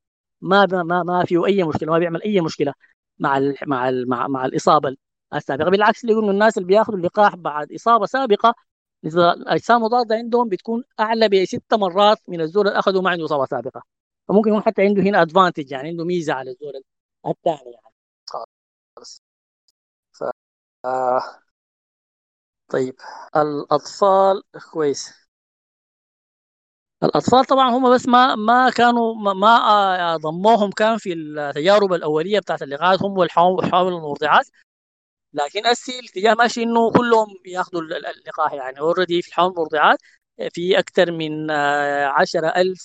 ما ما ما فيه أي مشكلة ما بيعمل أي مشكلة مع ال مع ال مع, مع الإصابة السابقة. بالعكس اللي يقولوا الناس اللي بياخذوا اللقاح بعد إصابة سابقة الأجسام المضاده عندهم بتكون أعلى بست مرات من الزول اللي أخذوا ما عنده إصابة سابقة. فممكن يكون حتى عنده هنا ادفانتج يعني عنده ميزة على الزول الثاني يعني. خلاص. ف آه. طيب. الأطفال كويس. الأطفال طبعا هم بس ما ما كانوا ما, ما ضموهم كان في التجارب الأولية بتاعت اللقاحات هم والحوامل المرضعات. لكن اسي الاتجاه ماشي إنه كلهم ياخذوا اللقاح يعني. اوريدي في الحوامل المرضعات في أكثر من 10000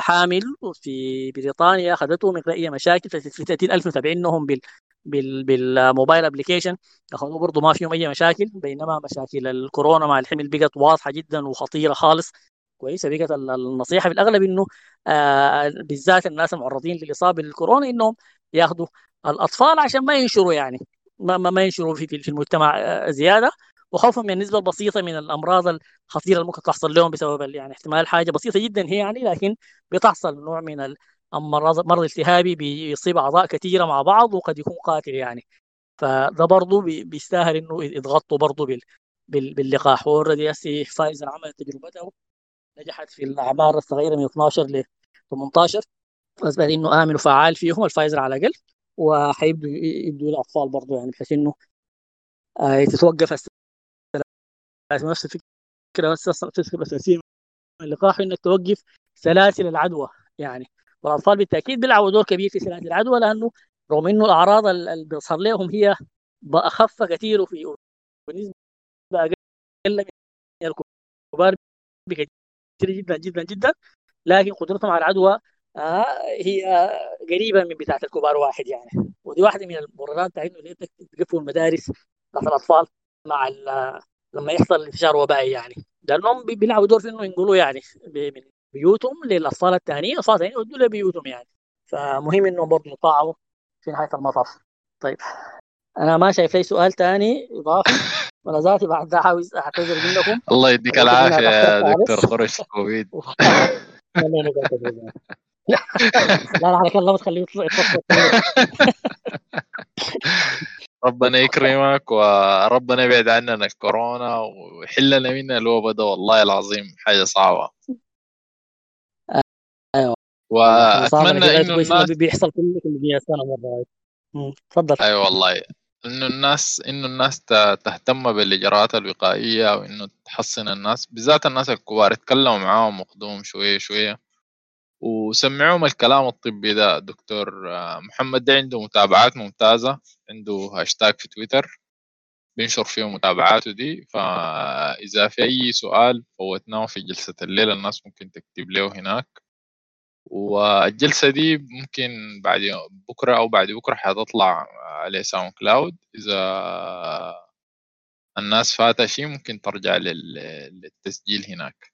حامل في بريطانيا اخذته من غير اي مشاكل في 30000 متابعينهم بال بال بالموبايل ابلكيشن أخذوه برضه ما فيهم أي مشاكل بينما مشاكل الكورونا مع الحمل بقت واضحة جدا وخطيرة خالص. كويسة. بقت النصيحة في الأغلب إنه آه بالذات الناس المعرضين للإصابة بالكورونا إنهم ياخذوا الأطفال عشان ما ينشروا يعني ما, ما ينشروا في, في المجتمع آه زيادة. وخوفا من النسبة البسيطه من الأمراض الخطيرة اللي ممكن تحصل لهم بسبب يعني احتمال حاجة بسيطة جدا هي يعني لكن بتحصل نوع من المرض مرض التهابي بيصيب أعضاء كثيرة مع بعض وقد يكون قاتل يعني. فده برضه بيستاهل إنه يتغطوا برضه بال باللقاح. already فايزر عملت تجربته. نجحت في الأعمار الصغيرة من 12 ل 18 اثبت إنه آمن وفعال فيهم الفايزر على الأقل. وحيبدوا يدوا الاطفال برضه يعني بحيث إنه آه تتوقف نفس الفكرة الفكرة الاساسيه من اللقاح إنك توقف سلاسل العدوى يعني. والأطفال بالتأكيد بيلعبوا دور كبير في سلاسل العدوى لأنه رغم إنه الأعراض اللي بيظهر لهم هي اخف كثير وفي بنسبه أقل من الكبار بكثير. جدا جدا جدا. لكن قدرتهم على العدوى آه هي قريبة من بتاعة الكبار واحد يعني. ودي واحدة من المبررات انه تقفلوا المدارس بتاعت الأطفال مع لما يحصل انتشار وبائي يعني. لأنهم بيلعبوا دور في انه ينقلوا يعني من بيوتهم للأطفال الثانيين الاطفال الثانيين يودوا لبيوتهم يعني. فمهم انه برضه يطاعوا في نهاية المطاف. طيب أنا ما شايف لي سؤال ثاني إضافي. وأنا ذاتي بعد ده عاوز اعتذر منكم الله يديك العافية يا دكتور. خرش كوفيد لا لا عليك الله تخليه يطلع. ربنا يكرمك وربنا يبعد عننا الكورونا ويحلنا منها الوبا ده والله العظيم حاجة صعبة أيوة. وأتمنى إنه الناس بيحصل كل كل 100 سنة مرة. تفضل أي أيوة والله إنه الناس إنه الناس تهتم بالإجراءات الوقائية وانه تحصن الناس. بالذات الناس الكبار يتكلموا معاهم وخدوهم شوية شوية. وسمعوهم الكلام الطبي ده دكتور آه، محمد ده عنده متابعات ممتازة عنده هاشتاج في تويتر. بينشر فيه متابعاته دي. فإذا في أي سؤال فوتناه في جلسة الليلة الناس ممكن تكتب له هناك. والجلسة دي ممكن بعد بكرة أو بعد بكرة حتطلع على ساوند كلاود. إذا الناس فاتها شيء ممكن ترجع لل- للتسجيل هناك.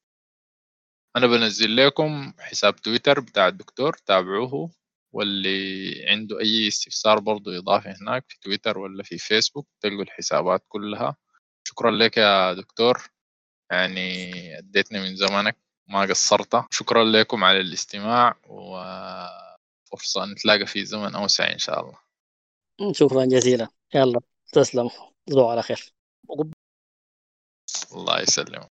أنا بنزل لكم حساب تويتر بتاع الدكتور تابعوه. واللي عنده أي استفسار برضو إضافي هناك في تويتر ولا في فيسبوك تلقوا الحسابات كلها. شكرا لك يا دكتور. يعني أديتني من زمنك ما قصرت شكرا لكم على الاستماع وفرصة نتلاقى في زمن أوسع إن شاء الله. شكرا جزيلا. يلا تسلم. تصبحوا على خير. الله يسلمك.